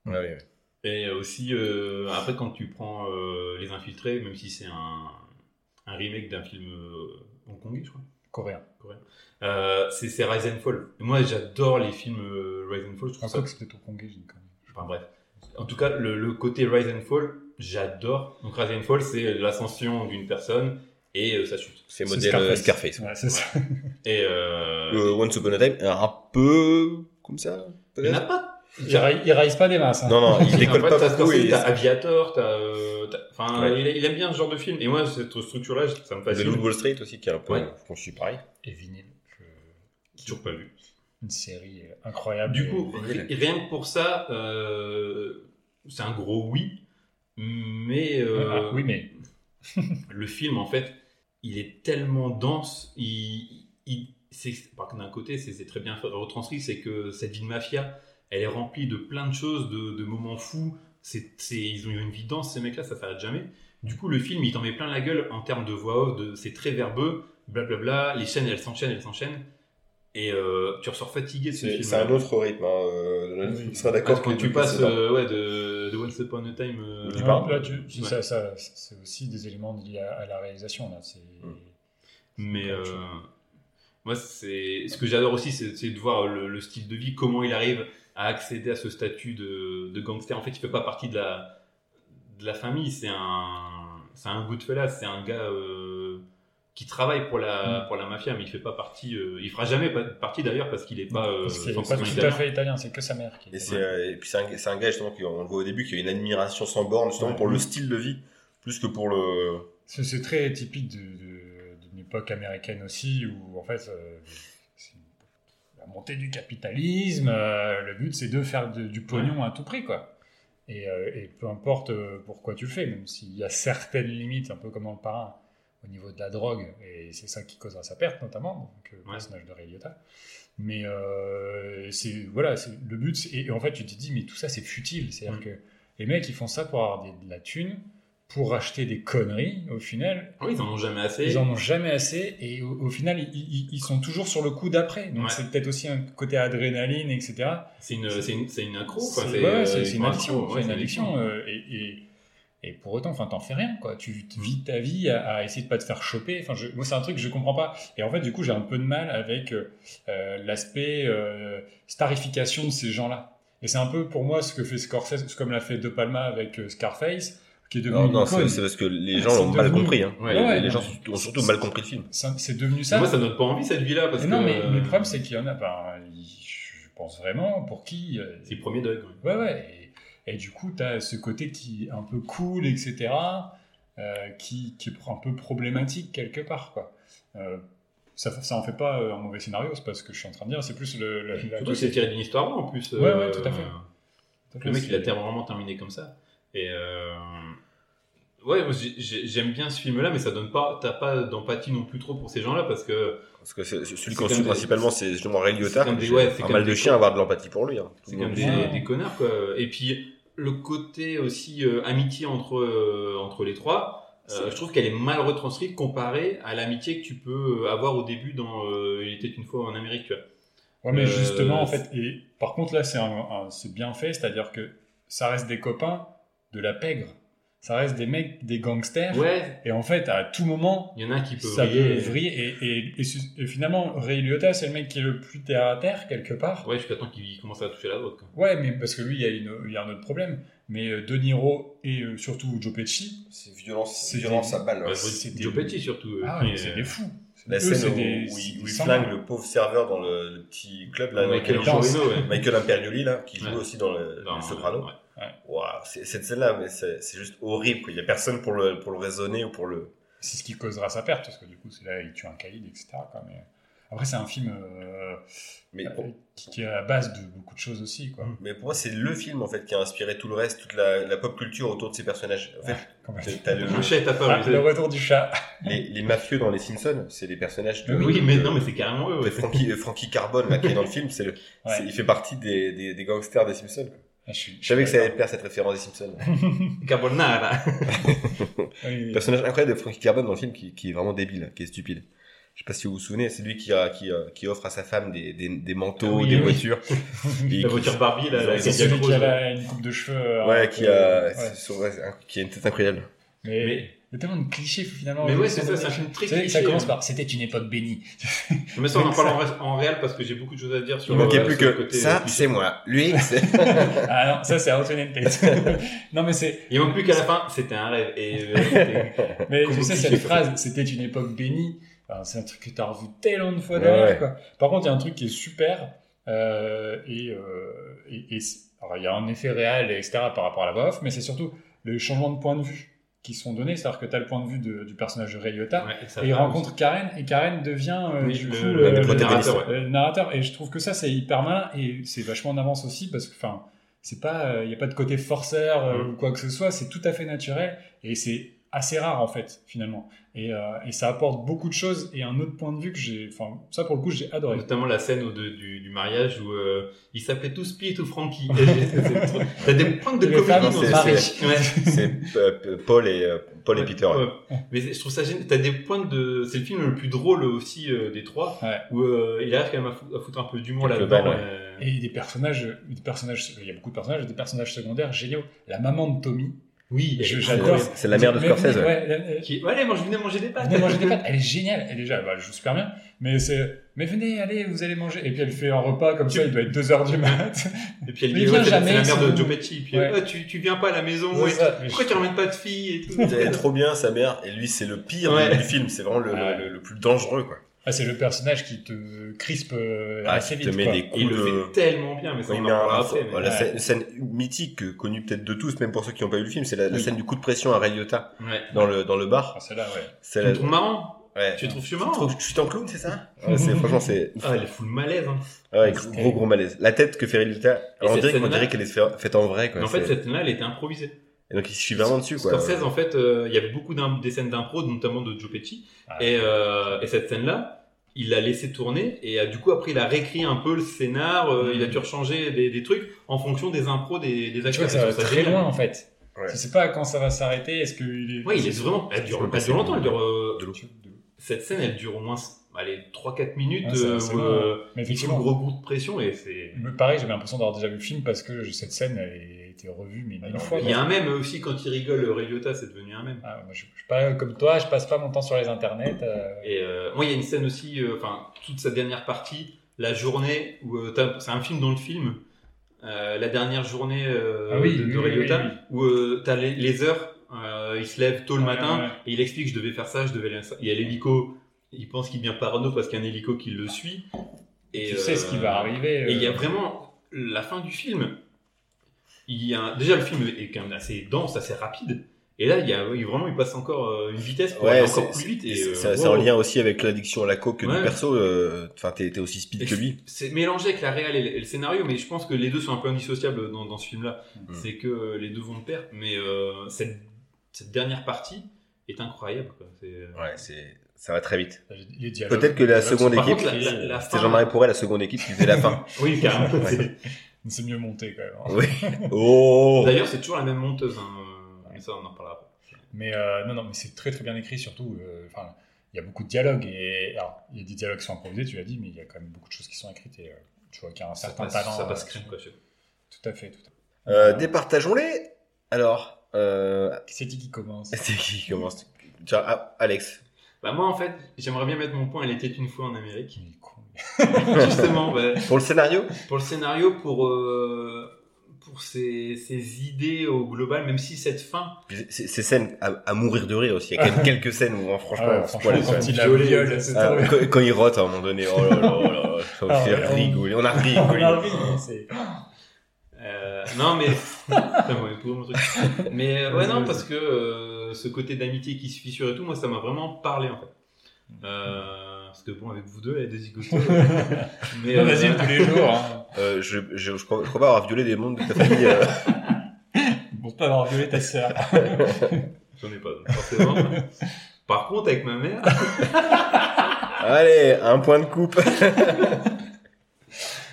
Ouais. Et aussi, euh, après, quand tu prends Les Infiltrés, même si c'est un, un remake d'un film hongkongais, je crois. Coréen. Euh, c'est Rise and Fall. Et moi, j'adore les films euh, Rise and Fall. Je pense ça que c'était Congé, j'ai une connerie. Enfin bref. En tout cas, le, le côté Rise and Fall, j'adore. Donc Rise and Fall, c'est l'ascension d'une personne et euh, sa chute. C'est modèle euh, Scarface. Ouais, c'est ça. Et euh, Euh, Once Upon a Time, un peu comme ça, il n'y en a peut-être pas. Il, ra- il raise pas des masses. hein. Non, non, il <laughs> En décolle fait, pas t'as beaucoup. T'as Aviator, t'as, euh, enfin, Ouais. il, il aime bien ce genre de film. Et moi, cette structure-là, ça me Le fascine. Loup de Wall Street aussi, qui est un peu Ouais. conçu pareil. Et Vinyl. je- Toujours pas vu. Une série incroyable. Du coup, rien que pour ça, euh, c'est un gros oui. Mais euh, Ah, oui, mais le film, en fait, il est tellement dense. Il, il, d'un côté, c'est, très bien retranscrit, c'est que cette vie de mafia, elle est remplie de plein de choses, de, de moments fous. C'est, ils ont eu une vie dense, ces mecs-là, ça s'arrête jamais. Du coup, le film, il t'en met plein la gueule en termes de voix off, c'est très verbeux, blablabla. Les scènes, elles s'enchaînent, elles s'enchaînent. Et euh, tu ressors fatigué de ce C'est film. c'est un autre rythme. Hein. euh, Oui. On sera d'accord que tu passes euh, ouais, de, de Once Upon a Time. euh, Tu Non, parles là, tu- Ouais. ça, ça, c'est aussi des éléments liés à, à la réalisation. Là. Mm. Mais euh, moi, c'est ce que j'adore aussi, c'est c'est de voir le, le style de vie, comment il arrive à accéder à ce statut de, de gangster. En fait, il fait pas partie de la, de la famille. C'est un, c'est un Goodfellas. C'est un gars euh, qui travaille pour la, Mm. pour la mafia, mais il fait pas partie. euh, il fera jamais pa- partie d'ailleurs parce qu'il est pas. euh, Parce qu'il n'est pas 100% tout à fait italien, c'est que sa mère qui Et, est. c'est, euh, et puis c'est un, un gars justement qui, on le voit au début, qui a une admiration sans borne justement Ouais. pour le style de vie, plus que pour le. C'est, très typique de, de- d'une époque américaine aussi, où en fait, euh, c'est la montée du capitalisme, euh, le but c'est de faire de- du pognon à tout prix, quoi. Et, euh, et peu importe pourquoi tu le fais, même s'il y a certaines limites, un peu comme dans le parrain, au niveau de la drogue, et c'est ça qui causera sa perte notamment, donc euh, le Ouais. personnage de Ray Liotta. Mais euh, c'est voilà, c'est le but. Et, et en fait, tu te dis, mais tout ça, c'est futile. C'est-à-dire que les mecs, ils font ça pour avoir des- de la thune, pour acheter des conneries. Au final, Ah oui, ils en ont jamais assez. ils en ont jamais assez. Et au, au final, ils, ils- ils sont toujours sur le coup d'après. Donc Ouais. c'est peut-être aussi un côté adrénaline, etc. C'est une, c'est une, c'est une accro. C'est ouais, euh, une addiction. une addiction. euh, et, et, et pour autant, enfin, t'en fais rien, quoi. Tu te vis ta vie à, à essayer de pas te faire choper. Enfin, je- moi, c'est un truc que je comprends pas. Et en fait, du coup, j'ai un peu de mal avec euh, euh, l'aspect euh, starification de ces gens-là. Et c'est un peu pour moi ce que fait Scorsese, comme l'a fait De Palma avec euh, Scarface, qui est devenu Non, non, c'est parce que les gens l'ont mal compris. Hein. Ouais, les, ouais, les non, gens ont surtout mal compris le film. C'est devenu ça. Moi, ça donne pas envie cette vie-là parce Mais que non, mais, mais le problème, c'est qu'il y en a, ben, je pense vraiment, pour qui. euh, c'est le premier deuil. ouais. Ouais, ouais. Et, du coup, tu as ce côté qui est un peu cool, etc., euh, qui, qui est un peu problématique quelque part. Quoi. Euh, ça, ça en fait pas euh, un mauvais scénario, c'est pas ce que je suis en train de dire, c'est plus le. le- la Surtout que c'est tiré d'une histoire en plus. Ouais, euh, ouais, tout à fait. Le mec, il a vraiment terminé comme ça. Et euh... ouais, j'aime bien ce film-là, mais ça donne pas, t'as pas d'empathie non plus trop pour ces gens-là parce que Parce que celui qu'on suit des- principalement, c'est justement Ray Liotta. c'est ouais, c'est un mal de chien à avoir de l'empathie pour lui. Hein. c'est comme des, des connards quoi. Et puis le côté aussi euh, amitié entre euh, entre les trois, euh, je trouve qu'elle est mal retranscrite comparée à l'amitié que tu peux avoir au début dans Il était une fois en Amérique. Tu vois. Ouais, mais justement, en fait, et par contre, là, c'est un- un- c'est bien fait, c'est-à-dire que ça reste des copains de la pègre. Ça reste des mecs, des gangsters. Ouais, Et en fait, à tout moment, il y en a un qui peut ça vriller. peut vriller. Et, et, et et finalement, Ray Liotta, c'est le mec qui est le plus terre à terre, quelque part. Ouais, jusqu'à temps qu'il commence à toucher la drogue. Ouais, mais parce que lui, il y a, une- il y a un autre problème. Mais euh, De Niro et euh, surtout Joe Pesci, C'est violence, C'est violence des- à balle. Ouais, ouais. c'est des- Joe Pesci surtout. euh, ah, est- c'est des fous. La scène des- où c'est il, des où il flingue le pauvre serveur dans le, le petit club là, Michael Michael, ouais. Michael Imperioli là, qui joue Ouais. aussi dans le, Dans- les Sopranos. Waouh, c'est- cette scène-là, mais c'est c'est juste horrible. quoi. Il y a personne pour le pour le raisonner ou pour le. C'est ce qui causera sa perte, parce que du coup, c'est là il tue un caïd, etc. quoi. Mais... Après, c'est un film euh, Mais euh, pour, qui, qui est à la base de beaucoup de choses aussi. Quoi. mais pour moi, c'est le film en fait qui a inspiré tout le reste, toute la, la pop culture autour de ces personnages. En fait, même. t'as- le- Le chat est Ah, le retour du chat. les, les mafieux dans les Simpsons, c'est les personnages de. oui, mais de- non, mais c'est carrément eux. ouais. Frankie, euh, Frankie Carbone là, qui est dans le film, c'est le, Ouais. il fait partie des, des, des gangsters des Simpsons. quoi. Ah, je, suis, Je savais que ça allait te plaire cette référence des Simpsons. <laughs> Carbonara. <laughs> Personnage incroyable de Frankie Carbone dans le film qui, qui est vraiment débile, qui est stupide. Je sais pas si vous vous souvenez, c'est lui qui, a, qui, euh, qui offre à sa femme des, des, des manteaux, Ah oui, des oui. voitures. <laughs> La qui- voiture Barbie, là, C'est la qui a une coupe de cheveux. euh, Ouais, qui a, ouais. c'est sur- ouais, c'est un- qui a une tête incroyable. Mais y a tellement de clichés finalement. Mais ouais, c'est ça, c'est un film très Ça commence hein. par c'était une époque bénie. Mais ça, on en <laughs> parle ça- en, ré- en réel parce que j'ai beaucoup de choses à dire sur Il manquait euh, plus que côté, ça, euh, c'est moi. Lui, c'est. <laughs> Ah non, ça c'est Antoine Tate. <laughs> non mais c'est. Il manque plus qu'à la fin, c'était un rêve. Et euh, Mais tu sais, cette phrase, c'était une époque bénie. Enfin, c'est un truc que tu as revu tellement de fois derrière. ouais. Quoi. Par contre, il y a un truc qui est super. euh, et euh, et, et c'est- alors, il y a un effet réel, etc. par rapport à la voix off, mais c'est surtout le changement de point de vue qui sont donnés. C'est-à-dire que tu as le point de vue de- du personnage de Ray Liotta. ouais, et il rencontre Karen, et Karen devient euh, Oui, du le- coup le- euh, le le, protagoniste, narrateur, ouais. le narrateur. Et je trouve que ça, c'est hyper malin, et c'est vachement en avance aussi, parce que, enfin, c'est pas, il n'y a pas de côté forceur euh, Mm. ou quoi que ce soit, c'est tout à fait naturel, et c'est assez rare en fait, finalement. Et, euh, et ça apporte beaucoup de choses, et un autre point de vue que j'ai, enfin, ça pour le coup, j'ai adoré. Notamment la scène au- de- du, du mariage où euh, ils s'appelaient tous Pete ou Frankie. <laughs> T'as des points de comédie c'est-. Ouais. c'est euh, Paul et, euh, Paul et Peter. ouais. Mais je trouve ça génial. T'as des points de. C'est le film le plus drôle aussi euh, des trois. Ouais. Où euh, il arrive quand même à, fou- à foutre un peu d'humour là-dedans. Et des personnages, des personnages, il y a beaucoup de personnages, des personnages secondaires géniaux. La maman de Tommy, Oui, je- j'adore. C'est- la mère de Scorsese, ouais. ouais, Qui... Ouais, allez, mange, venez manger des pâtes. Venez manger des pâtes. Elle est géniale. Elle est déjà, elle joue super bien. Mais c'est, mais venez, allez, vous allez manger. Et puis elle fait un repas comme ça. Il doit être 2 heures du mat. Et puis elle dit, ouais, vient c'est la- jamais, c'est la mère de Joe Pesci. Puis, Ouais. ouais, tu, tu viens pas à la maison. Ouais, ça. Pourquoi je- tu ramènes pas de fille et tout Elle est trop bien, sa mère. Et lui, c'est le pire Ouais. du film. C'est vraiment le, le- Ouais. le, le plus dangereux, quoi. Ah, c'est le personnage qui te crispe euh, Ah, assez qui te vite. met quoi. des Et il coups le fait tellement bien, mais ça on met en un, parlera après. mais- Ouais. scène, scène mythique, euh, connue peut-être de tous, même pour ceux qui n'ont pas vu le film, c'est la, la Oui. scène du coup de pression à Ray Liotta Ouais. dans le, dans le bar. Ah, celle-là, ouais. C'est Tu la... marrant ouais. Tu trouves suis Tu trouves suis en clown, c'est ça ouais, c'est, Franchement, c'est. <laughs> Ah, elle est full malaise. Hein. Ouais, gros, gros gros malaise. La tête que fait Et on dirait, on scène-là- dirait qu'elle est fait- faite en vrai, quoi. Mais en fait, cette scène-là, elle était improvisée. Et donc il se suit vraiment dessus, quoi. Scorsese, en fait, euh, il y avait beaucoup des scènes d'impro, notamment de Joe Pesci. Ah. Et, euh, et cette scène-là, il l'a laissé tourner. Et euh, du coup, après, il a réécrit un peu le scénar. euh, Il a dû rechanger des, des trucs en fonction des impros des, des Tu vois acteurs. ça va très génial. loin en fait. Ouais. Tu sais pas quand ça va s'arrêter. Est-ce qu'il est. Ouais, il est vraiment. Elle dure, dure longtemps. Elle dure, euh, de cette scène, elle dure au moins allez, 3-4 minutes. Ouais, c'est- euh, où, euh, Mais effectivement. le gros coup de pression et c'est. Pareil, j'avais l'impression d'avoir déjà vu le film parce que cette scène elle a été revue mais mille fois. Il y a un mème aussi quand il rigole, Liotta, c'est devenu un mème. Ah, moi, je, je pas comme toi, je passe pas mon temps sur les internets. euh, Et euh, moi, il y a une scène aussi, euh, enfin, toute sa dernière partie, la journée où c'est un film dans le film, la dernière journée Ah oui, de, de oui, où euh, t'as les, les heures, il se lève tôt le matin ouais. et il explique je devais faire ça, je devais aller. Il y a l'hélico, il pense qu'il devient parano parce qu'il y a un hélico qui le suit. Et, tu sais ce qui va arriver. Et il y a vraiment la fin du film. Il y a déjà le film est quand même assez dense, assez rapide. Et là, il y a il- vraiment, il passe encore euh, une vitesse pour aller encore plus vite. Et c'est, euh, c'est wow. en lien aussi avec l'addiction à la coke du Ouais. perso. euh, Enfin, t'es, t'es aussi speed Et que lui. C'est mélangé avec la réelle et le, et le scénario, mais je pense que les deux sont un peu indissociables dans, dans ce film-là. Mm. C'est que les deux vont de pair, mais euh, cette, cette dernière partie est incroyable. Quoi. C'est, euh, Ouais, c'est, ça va très vite. les dialogues- Peut-être que la seconde équipe, contre, la, la, la C'était Jean-Marie Pourret, la seconde équipe qui faisait la <laughs> fin. Oui, carrément. Ouais. <laughs> c'est- C'est mieux monté quand même. hein. oui. <laughs> Oh. D'ailleurs, c'est toujours la même monteuse. Hein. Mais ça, on en parlera après. Mais euh, non, non, mais c'est très très bien écrit surtout. euh, Enfin, il y a beaucoup de dialogues et alors, il y a des dialogues qui sont improvisés, tu l'as dit, mais il y a quand même beaucoup de choses qui sont écrites et euh, tu vois qu'il y a un Ça certain passe, talent. ça passe euh, crème, quoi. Tout à fait, tout à fait. Euh, départageons-les. Alors, euh, C'est qui qui commence? <laughs> C'est qui qui commence? Tiens, ah, Alex. Bah, moi, en fait, j'aimerais bien mettre mon point. Elle était une fois en Amérique. <laughs> Justement, bah, Pour le scénario pour le scénario, pour, euh, pour ses, ses idées au global, même si cette fin, Ces ces scènes à, à mourir de rire aussi. Il y a quand même quelques scènes où, hein, franchement, Ah ouais, on franchement, poil, quand quoi. il c'est Ah, quand, quand il rote à un moment donné, oh là là, là là, ça me Ah ouais, on-. On a On rigolé. a c'est- euh, non mais, <laughs> mais euh, ouais non parce que euh, ce côté d'amitié qui se fissure et tout, moi ça m'a vraiment parlé en fait. Euh, parce que bon avec vous deux, elle est des <laughs> zigoteux. mais Non, euh, Vas-y, tous les jours. Hein. <laughs> Euh, je, je, je, crois, je crois pas avoir violé des mondes de ta famille. euh. <laughs> Bon, pas avoir violé ta sœur. j'en ai pas forcément. Par contre avec ma mère, Allez, un point de coupe.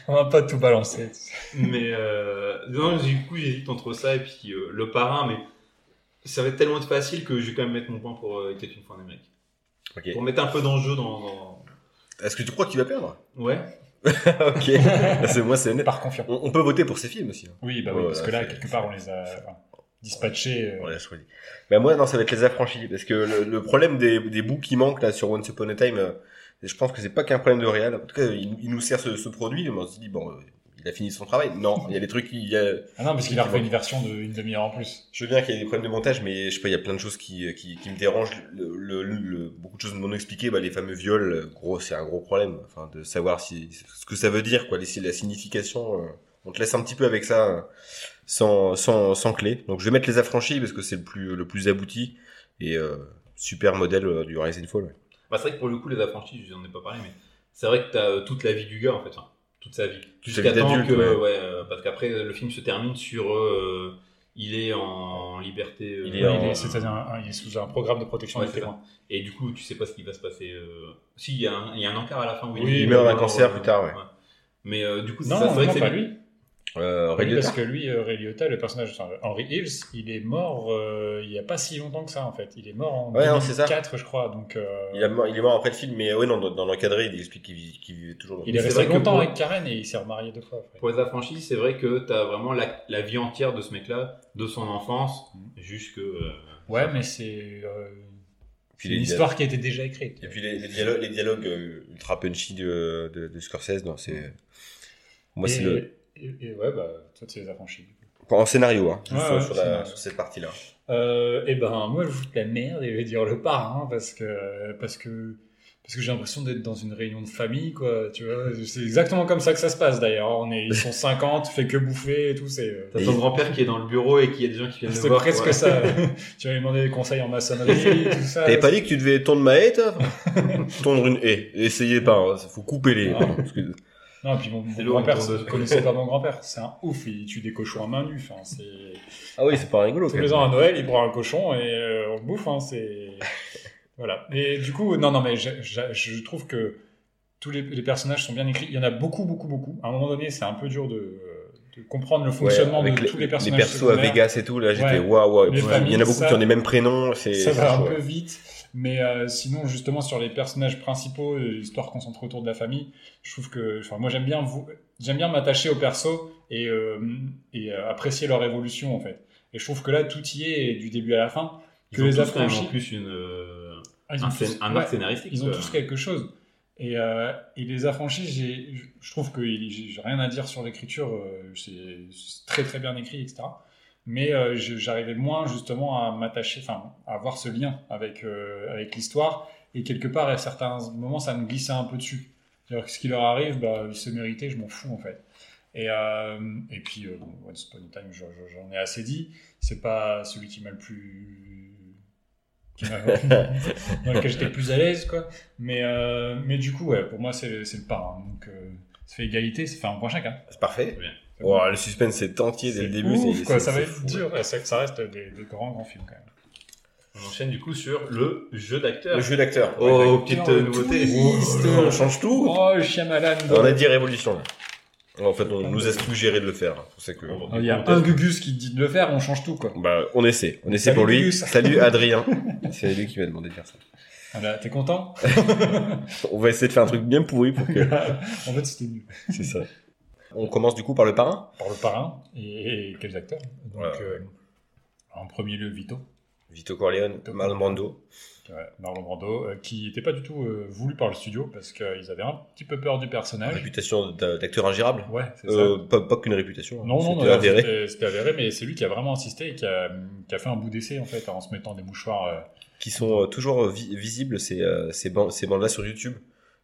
On va pas tout balancer. Mais euh, non, du coup, j'hésite entre ça et puis euh, le parrain, mais ça va être tellement facile que je vais quand même mettre mon point pour euh, Peut-être une fois en Amérique. Ok. Pour mettre un peu d'enjeu dans, dans- Est-ce que tu crois qu'il va perdre? <laughs> Ouais. Ok. <laughs> c'est moi, c'est honnête. Par confiance. On, on peut voter pour ces films aussi. hein. Oui, bah oui, Ouais, parce là, que là, quelque part, on les a enfin, dispatchés. euh, choisir. Bah moi, non, ça va être les affranchis. Parce que le, le problème des, des bouts qui manquent là sur Once Upon a Time, euh, je pense que c'est pas qu'un problème de réal. En tout cas, il, il nous sert ce, ce produit, mais on se dit, bon, euh, il a fini son travail. Non, il y a des trucs il Y a... Ah non, parce qu'il a refait une version d'une demi-heure en plus. Je veux bien qu'il y ait des problèmes de montage, mais je sais pas, il y a plein de choses qui, qui, qui me dérangent. Le, le, le- beaucoup de choses non expliquées, bah, les fameux viols, gros, c'est un gros problème. Enfin, de savoir si, ce que ça veut dire, quoi, la signification. euh, on te laisse un petit peu avec ça, euh, sans, sans, sans clé. Donc je vais mettre les affranchis parce que c'est le plus, le plus abouti et euh, super modèle euh, du Rise and Fall. ouais. Bah, c'est vrai que pour le coup, les affranchis, je n'en ai pas parlé, mais c'est vrai que t'as euh, toute la vie du gars, en fait. hein. Toute sa vie. Jusqu'à temps que, ouais. ouais, euh, parce qu'après, le film se termine sur, euh, il est en liberté. euh, Il est Ouais, en- il est- C'est-à-dire, un- il est sous un programme de protection Ouais, des c'est témoins. Et du coup, tu sais pas ce qui va se passer. Euh... Si, il y, a un- il y a un encart à la fin où Oui, il meurt d'un cancer plus tard, ouais. Mais euh, du coup, c'est Non, ça, c'est vrai non, que pas c'est lui. Euh, Ray Oui, parce que lui, euh, Ray Liotta, le personnage enfin, Henry Hills, il est mort euh, il y a pas si longtemps que ça en fait. Il est mort en Ouais, non, c'est ça. 2004, je crois. Donc, euh, il, a mort- il est mort après le film, mais non, dans, dans l'encadré, il explique qu'il vit- qu'il vivait toujours dans il est resté longtemps pour- avec Karen et il s'est remarié deux fois. après. Pour les affranchis, c'est vrai que t'as vraiment la, la vie entière de ce mec-là, de son enfance, jusque. euh, Ouais, mais c'est euh, Puis une histoire qui a été déjà écrite. Et puis les, les dialogues, les dialogues ultra punchy de, de, de Scorsese, non, c'est. Moi, c'est le. Et, et ouais, bah, toi, tu les as franchis. En scénario, hein, Ouais, sur, ouais, sur la- sur cette partie-là. Euh, et ben, moi, je vous fous de la merde et je vais dire le parrain parce que, parce que, parce que j'ai l'impression d'être dans une réunion de famille, quoi. Tu vois, c'est exactement comme ça que ça se passe d'ailleurs. On est, ils sont 50, fait que bouffer et tout, c'est. euh, T'as ton grand-père qui est dans le bureau et qui y a des gens qui viennent le C'est voir. presque quoi. ça. <laughs> tu vas lui demander des conseils en maçonnerie, <laughs> tout ça. T'avais pas dit que tu devais tondre ma haie, toi? Tondre une haie. Essayez pas, hein, faut couper les. Ah. Non, puis mon, grand-père ne connaissait pas mon grand-père. C'est un ouf, il tue des cochons à main nue. Enfin, c'est... Ah oui, c'est pas rigolo. Tous les ans à Noël, il prend un cochon et euh, on le bouffe. Hein, c'est... voilà. Et du coup, non, non, mais je, je- je trouve que tous les, les personnages sont bien écrits. Il y en a beaucoup, beaucoup, beaucoup. À un moment donné, c'est un peu dur de, de comprendre le Ouais, fonctionnement avec de les, tous les les personnages. persos à. Vegas et tout, là, j'étais waouh, waouh. Les Il y en a beaucoup ça- qui ont les mêmes prénoms. C'est. Ça va un peu vite, mais euh, sinon justement sur les personnages principaux, euh, l'histoire concentrée autour de la famille, je trouve que, enfin moi j'aime bien vous, j'aime bien m'attacher aux persos et, euh, et euh, apprécier leur évolution en fait. Et je trouve que là tout y est du début à la fin. Ils Que ont les tous quand même affranchis- en plus une, Ah, ils ont un, tous- ouais, scénaristique. ils ont tous quelque chose. Et, et les affranchis, j'ai, je trouve que j'ai rien à dire sur l'écriture, c'est très très bien écrit, etc. Mais euh, j'arrivais moins justement à m'attacher, enfin à avoir ce lien avec euh, avec l'histoire. Et quelque part, à certains moments, ça me glissait un peu dessus. C'est-à-dire que ce qui leur arrive, bah, ils se méritaient, je m'en fous en fait. Et, euh, et puis, euh, bon, Once Upon a Time, j'en ai assez dit. C'est pas celui qui m'a le plus. qui <laughs> dans lequel j'étais le plus à l'aise, quoi. Mais, euh, mais du coup, ouais, pour moi, c'est c'est le parrain. Donc, euh, ça fait égalité, ça fait un point chacun. C'est parfait. Bien. Oh, le suspense est entier dès le début. ouf, quoi. Ça va être fou, dur. Ouais, Ça, ça reste des, des grands, grands films, quand même. On enchaîne du coup sur le jeu d'acteur. Le jeu d'acteur. Oh, petite euh, nouveauté. twist. On change tout. Oh, Shyamalan. On a dit révolution là. En fait, on nous a suggéré de le faire. C'est ça que. Oh, Il y a un Gugus qui dit de le faire, on change tout, quoi. Bah, on essaie. On essaie Salut, pour lui. Gugus. Salut <laughs> Adrien. C'est lui qui m'a demandé de faire ça. Voilà, t'es content <laughs> On va essayer de faire un truc bien pourri pour que. <laughs> En fait, c'était nul. C'est ça. On commence du coup par le parrain? Par le parrain et, et quels acteurs? Donc, euh, en premier lieu, Vito. Vito Corleone, Marlon Brando. Ouais, Marlon Brando, euh, qui n'était pas du tout euh, voulu par le studio parce qu'ils avaient un petit peu peur du personnage. Réputation d'a- d'acteur ingérable. Ouais, c'est pas, pas qu'une réputation. ça. Non, non, non, avéré. c'était- avéré, mais c'est lui qui a vraiment insisté et qui a, qui a fait un bout d'essai en fait en se mettant des mouchoirs. Qui sont toujours vi- visibles ces, ces, bandes, ces bandes-là sur YouTube.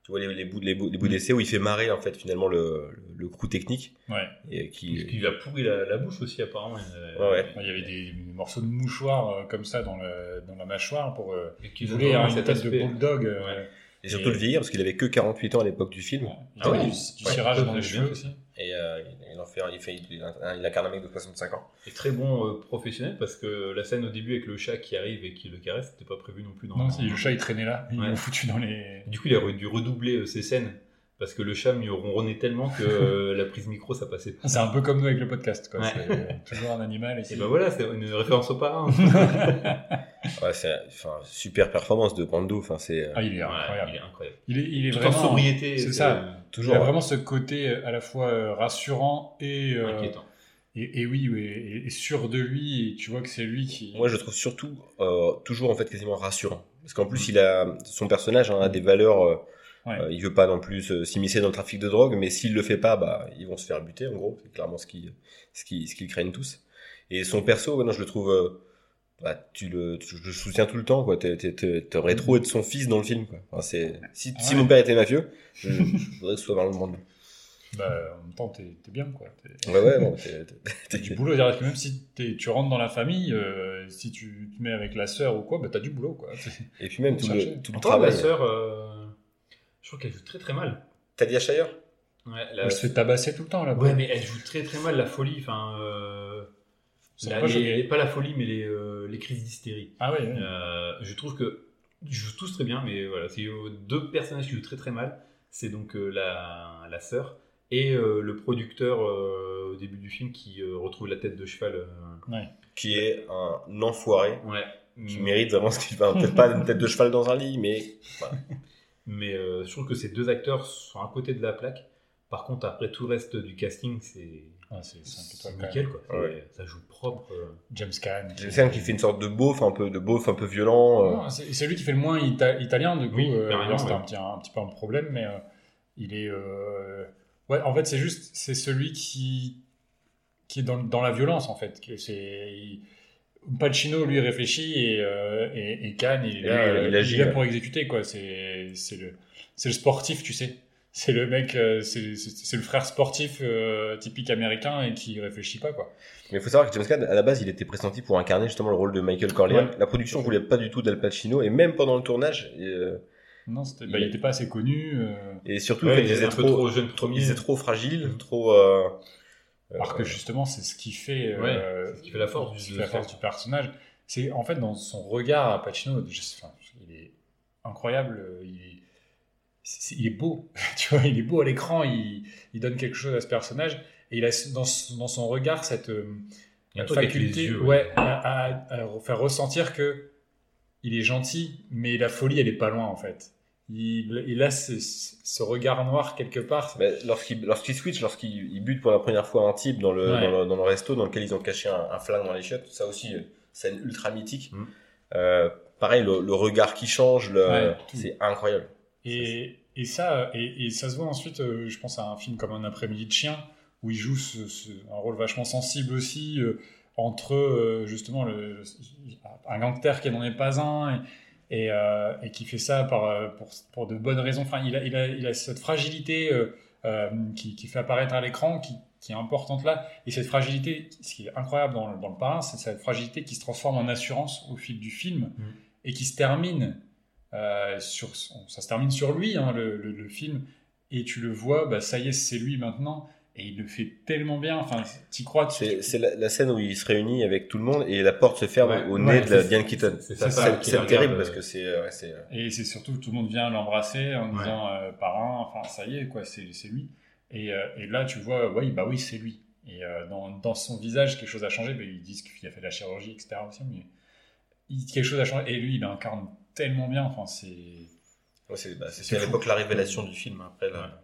Tu vois les, les bouts, les bouts, les bouts d'essai où il fait marrer en fait finalement le, le, crew technique. Ouais. Et qui. Il a pourri la, la bouche aussi, apparemment. Ouais, ouais. Il y avait des morceaux de mouchoirs euh, comme ça dans, le, dans la mâchoire pour. Euh, qu'ils voulait une tête de bulldog. euh, Ouais. Et surtout Et- le vieillir parce qu'il avait que 48 ans à l'époque du film. Il Ah avait ouais. du, du Ouais, cirage dans les cheveux aussi. Et euh, il, en fait, il, fait, il, il incarne un mec de 65 ans. Et très bon euh, professionnel parce que la scène au début avec le chat qui arrive et qui le caresse, c'était pas prévu non plus dans Non, si, le chat il traînait là, ils Ouais. l'ont foutu dans les. Du coup, il a dû redoubler euh, ces scènes parce que le chat mieux ronronnait tellement que euh, la prise micro ça passait pas. <laughs> C'est un peu comme nous avec le podcast, quoi. Ouais. C'est euh, toujours un animal. Et Et ben voilà, c'est une référence au parrain. <laughs> Ouais, c'est enfin, super performance de Brando. Enfin, c'est euh, Ah, il est Ouais, incroyable. il est incroyable. Il est, il est vraiment en sobriété, C'est ça. Il toujours. a vraiment ce côté à la fois rassurant et, euh, inquiétant. et, et oui, oui, et, et sûr de lui. Et tu vois que c'est lui qui. Moi, je le trouve surtout euh, toujours en fait quasiment rassurant, parce qu'en plus, il a son personnage hein, a des valeurs. Ouais. euh, il veut pas non plus euh, s'immiscer dans le trafic de drogue, mais s'il le fait pas, bah, ils vont se faire buter. En gros, c'est clairement ce qu'ils ce qui, ce qu'ils craignent tous. Et son perso, ouais, non, je le trouve. euh, bah, tu le, tu- je le soutiens tout le temps, quoi. T'es- T'aurais trop être son fils dans le film, quoi. Enfin, c'est, si, Ah si mon père était mafieux, je, je <laughs> voudrais que ce soit dans le monde. Bah, en même temps, t'es t'es bien, quoi. T'es- Ouais, ouais, non, <laughs> t'es- T'as du boulot, que même si t'es- tu rentres dans la famille, euh, si tu te mets avec la sœur ou quoi, bah t'as du boulot, quoi. Et puis même tout le, tout le travail. sœur, euh, je crois qu'elle joue très très mal. Talia Shire Ouais, la- Elle se fait tabasser tout le temps, là. ouais, mais elle joue très très mal la folie. Enfin, euh, la- va pas les- choquer. pas la folie, mais les, euh, les crises d'hystérie. Ah ouais, ouais. Euh, je trouve que ils jouent tous très bien, mais voilà, c'est deux personnages qui jouent très très mal. C'est donc euh, la, la sœur et euh, le producteur euh, au début du film qui euh, retrouve la tête de cheval. euh, ouais. qui est un enfoiré, ouais. qui mérite vraiment ce qu'il fait. Peut-être pas une tête de cheval dans un lit, mais <laughs> Mais euh, je trouve que ces deux acteurs sont à côté de la plaque. Par contre, après tout le reste du casting, c'est Ah, c'est nickel quoi. Ouais. Ça joue propre. euh. James Caan. James Caan qui fait une sorte de beauf, un peu de beauf, un peu violent. euh. C'est lui qui fait le moins ita- italien, du coup. Oui, euh, c'était un, petit, un petit peu un problème, mais euh, il est. euh, Ouais, en fait, c'est juste. C'est celui qui. qui est dans, dans la violence, en fait. C'est. il- Pacino, lui, réfléchit et, euh, et, et Cannes, il est Et lui, il- il euh, agit, est là ouais. pour exécuter, quoi. C'est c'est le, c'est le sportif, tu sais. C'est le mec, euh, c'est le frère sportif euh, typique américain et qui réfléchit pas, quoi. Mais il faut savoir que James Caan, à la base, il était pressenti pour incarner justement le rôle de Michael Corleone. Ouais. La production voulait pas du tout d'Al Pacino, et même pendant le tournage, euh, Non, c'était- Il bah, il est- était pas assez connu. euh, et surtout, Ouais, en fait, il peu trop, trop jeune trop- ils étaient trop fragiles, trop. Alors que justement, c'est ce qui fait, Ouais, euh, c'est ce qui fait la force du- la force personnage. C'est en fait dans son regard à Pacino, je sais- enfin, il est incroyable. euh, Il est, c'est- il est beau, <laughs> tu vois, il est beau à l'écran. Il, il donne quelque chose à ce personnage et il a dans, son- dans son regard cette euh, Il y a faculté, yeux, ouais, ouais. à, à- à faire ressentir que il est gentil, mais la folie, elle est pas loin en fait. Il, il a ce, ce regard noir quelque part. lorsqu'il lorsqu'il switch, lorsqu'il il bute pour la première fois un type dans le, Ouais. dans, le, dans le resto dans lequel ils ont caché un, un flingue dans les chiottes, ça aussi, scène ultra mythique. Mm. Euh, pareil, le, le regard qui change, Ouais, c'est incroyable. Et, et ça, et, et ça se voit ensuite, euh, je pense à un film comme Un après-midi de chien, où il joue ce- ce- un rôle vachement sensible aussi, euh, entre euh, justement le, un gangster qui n'en est pas un, et, euh, et qui fait ça par, euh, pour, pour de bonnes raisons. Enfin, il a, il a, il a cette fragilité euh, qui, qui fait apparaître à l'écran, qui, qui est importante là. Et cette fragilité, ce qui est incroyable dans, le- dans le parrain, c'est cette fragilité qui se transforme en assurance au fil du film Mm. et qui se termine euh, sur, ça se termine sur lui, hein, le, le- le film, et tu le vois, bah, ça y est, c'est lui maintenant, et il le fait tellement bien, enfin, t'y crois, tu- C'est c'est la, la scène où il se réunit avec tout le monde et la porte se ferme Ouais, au ouais, nez de la Diane Keaton. c'est terrible parce que c'est euh, euh, et c'est surtout tout le monde vient l'embrasser en Ouais. disant euh, parrain, enfin, ça y est, quoi, c'est lui. Et, euh, et là, tu vois, oui, bah oui, c'est lui. Et euh, dans, dans son visage, quelque chose a changé, bah, ils disent qu'il a fait de la chirurgie, etc. aussi, mais il- quelque chose a changé, et lui, il incarne tellement bien, enfin, c'est... ouais, c'est bah, c'est- à l'époque la révélation du film. Après, là.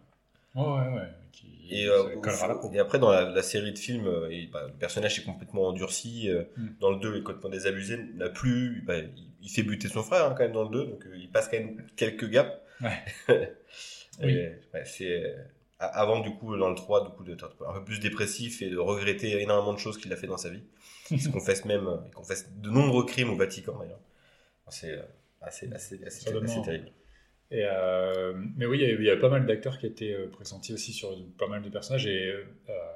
Ouais, ouais, ouais. Qui, Et, ça euh, et après, dans la, la série de films, euh, et, bah, le personnage est complètement endurci. euh, Mm. Dans le 2, il est complètement désabusé. N'a plus. bah, il, il fait buter son frère hein, quand même dans le 2, donc il passe quand même quelques gaps. Ouais. <laughs> Oui. ouais, c'est a- avant du coup dans le 3 du coup d'être un peu plus dépressif et de regretter énormément de choses qu'il a fait dans sa vie. Il se <laughs> confesse même, il confesse de nombreux crimes au Vatican d'ailleurs. C'est assez, assez, assez terrible. Et euh, mais oui, il y, a, pas mal d'acteurs qui étaient euh, pressentis aussi sur pas mal de personnages. Et euh,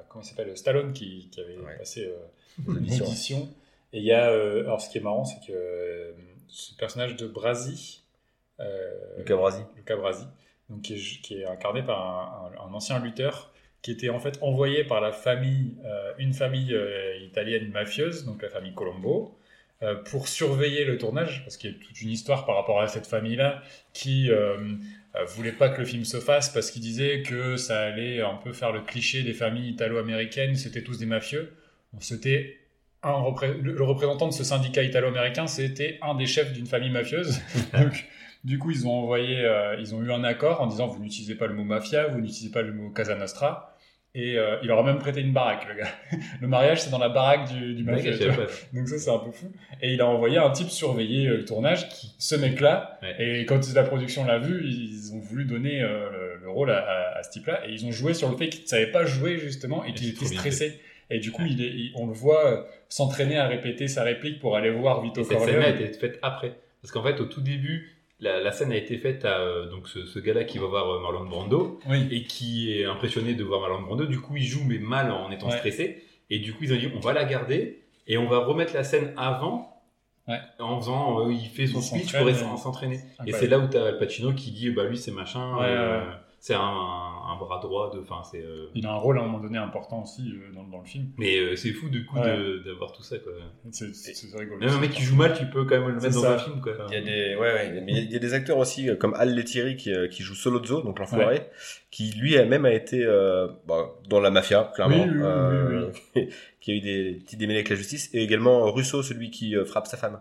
comment il s'appelle Stallone qui, qui avait Ouais. passé euh, <laughs> auditions. l'audition. Et il y a. alors, ce qui est marrant, c'est que ce personnage de Brasi, Luca Brasi. Luca Brasi, donc qui, est, qui est incarné par un, un- un ancien lutteur qui était en fait envoyé par la famille, une famille italienne mafieuse, donc la famille Colombo, pour surveiller le tournage, parce qu'il y a toute une histoire par rapport à cette famille-là qui euh, euh, voulait pas que le film se fasse parce qu'il disait que ça allait un peu faire le cliché des familles italo-américaines, c'était tous des mafieux. C'était un repré- le le représentant de ce syndicat italo-américain, c'était un des chefs d'une famille mafieuse. <laughs> Donc, du coup, ils ont envoyé, euh, ils ont eu un accord en disant vous n'utilisez pas le mot mafia, vous n'utilisez pas le mot Casa Nostra. Et euh, il leur a même prêté une baraque, le gars. <laughs> Le mariage, c'est dans la baraque du, du mafieux. Donc ça, c'est un peu fou. Et il a envoyé un type surveiller euh, le tournage, qui, ce mec-là. Ouais. Et quand la production l'a vu, ils ont voulu donner euh, le, le rôle à, à- à ce type-là. Et ils ont joué sur le fait qu'il ne savait pas jouer, justement, et Et qu'il était stressé. Et du coup, il est, il- on le voit s'entraîner à répéter sa réplique pour aller voir Vito Et cette scène-là a Corleone. été faite après. Parce qu'en fait, au tout début, la, la scène a été faite à euh, donc ce, ce gars-là qui va voir euh, Marlon Brando Oui. et qui est impressionné de voir Marlon Brando. Du coup, il joue mais mal en étant Ouais. stressé. Et du coup, ils ont dit on va la garder et on va remettre la scène avant. Ouais. En faisant, euh, il fait son speech pour s'entraîner. Et c'est là où t'as Al Pacino qui dit bah lui c'est machin, Ouais, euh, ouais. C'est un, un bras droit de, enfin c'est. euh, Il a un rôle à un moment donné important aussi euh, dans, dans le film. Mais euh, c'est fou du coup Ouais. d'avoir tout ça quoi. C'est c'est- c'est rigolo. Même un mec qui joue mal, tu peux quand même le mettre dans un film quoi. Il y a des, ouais, ouais, mais il y a- des acteurs aussi comme Al Lettieri qui, qui joue Solozzo, donc l'enfoiré, qui lui a même a été euh, bon, dans la mafia, clairement, Oui, oui, oui, euh, <laughs> qui a eu des petits démêlés avec la justice, et également Russo, celui qui euh, frappe sa femme.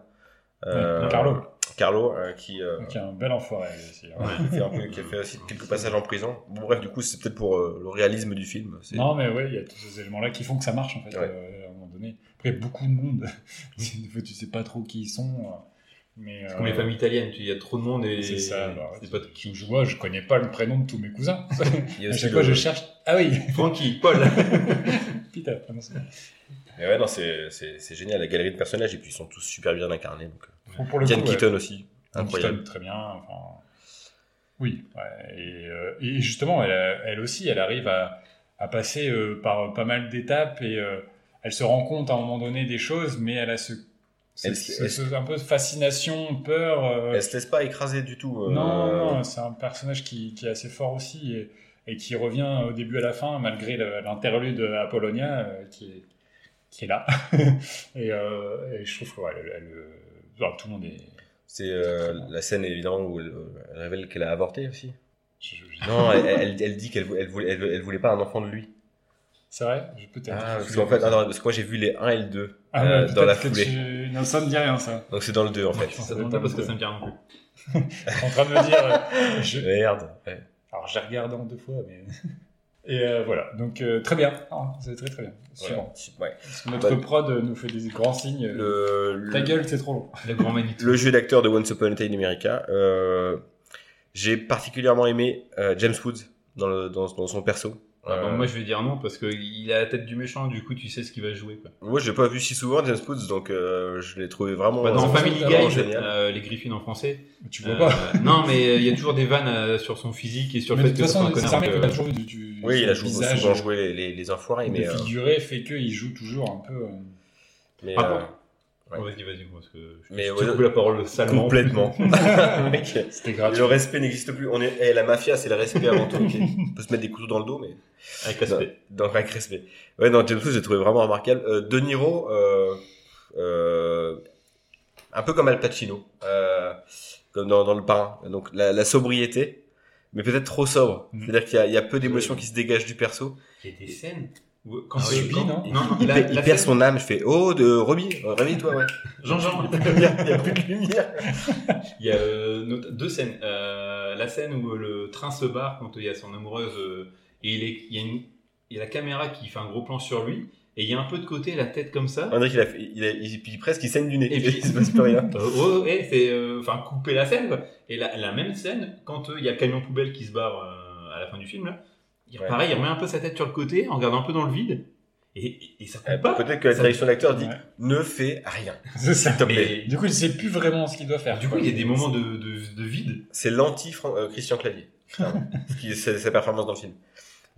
Euh, Carlo. Carlo, euh, qui, euh, y a un bel enfoiré aussi. hein. <laughs> qui, fait un peu- qui a fait aussi quelques passages en prison. Bon, bref, du coup, c'est peut-être pour euh, le réalisme du film. Non, mais ouais, il y a tous ces éléments-là qui font que ça marche en fait, Ouais. euh, à un moment donné. Après, beaucoup de monde, <laughs> tu sais pas trop qui ils sont. euh, Mais, Comme les familles italiennes, tu- il y a trop de monde et C'est ça, bah, ouais, pas je, je vois, je connais pas le prénom de tous mes cousins. <laughs> Il y a à chaque fois, je cherche. Ah oui, Francky, Paul. Peter. Non, c'est- Mais ouais, non, c'est, génial, la galerie de personnages, et puis ils sont tous super bien incarnés. Donc. Pour, le Diane coup. Keaton aussi, Diane incroyable. Keaton, très bien. Enfin, oui, et, euh, et justement, elle, elle aussi, elle arrive à, à passer euh, par pas mal d'étapes et euh, elle se rend compte à un moment donné des choses, mais elle a ce, un peu de fascination, peur. euh, Elle se laisse pas écraser du tout. euh, Non, non, c'est un personnage qui, qui est assez fort aussi et, et qui revient au début à la fin, malgré l'interlude Apollonia euh, qui, est, qui est là. <laughs> et, et je trouve que ouais, elle- elle, euh, enfin, tout le monde est. C'est euh, la scène évidemment où elle, elle révèle qu'elle a avorté aussi. je- je- Non, elle, elle, elle dit qu'elle vou- elle voulait, elle, elle voulait pas un enfant de lui. C'est vrai? Je- Peut-être. Ah, parce qu'en fait, non, parce que moi j'ai vu les 1 et le 2 Ah euh, ouais, dans la foulée. tu- Non, ça me dit rien, ça. Donc c'est dans le 2 en fait. Ça pas parce que ça me vient non plus. <laughs> en train de me dire. euh, je- Merde. Ouais. Alors, j'ai regardé en deux fois, mais. <laughs> Et euh, voilà, donc euh, très bien, Ah, c'est très très bien. Suivant. Ouais. Notre Bah, prod nous fait des grands signes. Le, le, Ta gueule, c'est trop long. Le grand Manitou. le jeu d'acteur de Once Upon a Time in America. Euh, j'ai particulièrement aimé euh, James Woods dans, le, dans, dans son perso. Ah, bon, Euh, moi je vais dire non parce qu'il a la tête du méchant, du coup tu sais ce qu'il va jouer. Quoi. moi, j'ai pas vu si souvent James Woods, donc euh, je l'ai trouvé vraiment. Bah, dans Family Guy, euh, les Griffins en français. Tu vois euh, pas. non, mais il y a toujours des vannes euh, sur son physique et sur Mais le de fait toute que c'est un façon, c'est connard. un mec euh, toujours du, du Oui, il a joué- souvent joué les, les, les enfoirés, mais. euh, défiguré fait qu'il joue toujours un peu. euh, mais Par euh, contre, Ouais. vas-y, vas-y, parce que je, Mais ouais, la parole salement. complètement. <laughs> C'était le respect n'existe plus. On est, eh, la mafia, c'est le respect avant tout. ok. On peut se mettre des couteaux dans le dos, mais. Avec respect. Donc, avec respect. Ouais, non, James Woods, j'ai trouvé vraiment remarquable. Euh, de Niro, euh, euh, un peu comme Al Pacino, euh, comme dans, dans Le Parrain. Donc, la, la sobriété, mais peut-être trop sobre. Mhm. C'est-à-dire qu'il y y a peu d'émotions qui se dégagent du perso. Il y a des scènes quand oui, quand- non non, non, Il, la- perd- il la perd scène- son âme. Je fais, oh, de Romy, euh, réveille-toi, ouais. <laughs> Jean-Jean. <laughs> il y a, il plus de lumière. <laughs> Il y a euh, deux scènes. Euh, la scène où le train se barre quand il y a son amoureuse euh, et il, est, il, y a une- il y a la caméra qui fait un gros plan sur lui et il y a un peu de côté la tête comme ça. On dirait qu'il a, fait- il a, il, puis presque, il saigne du nez. Et puis- il se passe plus rien. Euh, ouais, ouais, c'est euh, enfin couper la scène. quoi. Et la, la même scène quand euh, il y a le camion poubelle qui se barre euh, à la fin du film là. Il, Ouais. Pareil, il remet un peu sa tête sur le côté en regardant un peu dans le vide et, et, ça Euh, coupe pas. Peut-être que la direction d'acteur dit, Ouais. ne fais rien. <laughs> C'est ça. Et- Du coup, il sait plus vraiment ce qu'il doit faire. du coup, il y a des moments de, de, de vide. C'est l'anti-Christian Clavier. <laughs> qui est sa, sa performance dans le film.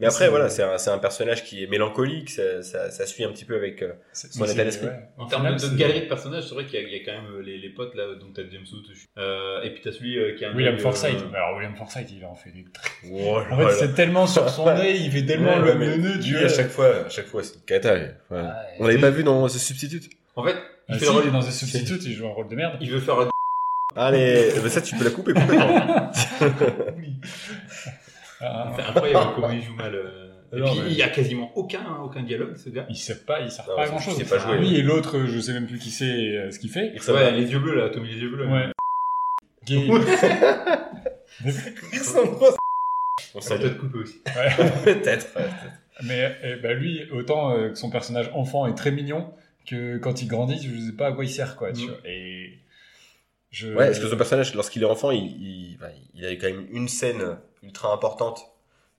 Mais après, C'est- voilà, c'est un, c'est un personnage qui est mélancolique, ça, ça, ça suit un petit peu avec... euh, Son état d'esprit. ouais. En termes de, galerie de personnages, c'est vrai qu'il y, a- il y a quand même les, les potes là, donc t'as James Woods, euh, et puis t'as celui euh, qui a un William Forsythe. euh, Alors, William Forsythe, il en fait des trucs. Oh En fait, c'est tellement sur son nez, il fait tellement le, nœud du. à chaque fois, à chaque fois, c'est une cata. ouais. Ouais. On l'avait pas vu dans The Substitute En fait, Ah, fait si, rôle- il est dans The Substitute, il joue un rôle de merde. Il veut faire Allez, bah ça tu peux la couper complètement. <laughs> <laughs> Ah, C'est incroyable <laughs> comment il joue mal. euh. Et Non, puis mais- il y a quasiment aucun, aucun dialogue, ce gars. il sait pas, il sert Non, pas à il grand chose. sait pas jouer, Lui et l'autre, je sais même plus qui c'est, euh, ce qu'il fait. Il ressemble Ouais, à- les yeux bleus là, Tommy les yeux bleus. Ouais. Gay. <laughs> <laughs> On Ça s'en doit être coupé aussi. peut-être. ouais. Mais eh ben, lui, autant euh, que son personnage enfant est très mignon, que quand il grandit, je sais pas à quoi il sert, quoi. tu Mm. vois. Et je... Ouais, parce que son personnage, lorsqu'il est enfant, il, il, bah, il a quand même une scène ultra importante.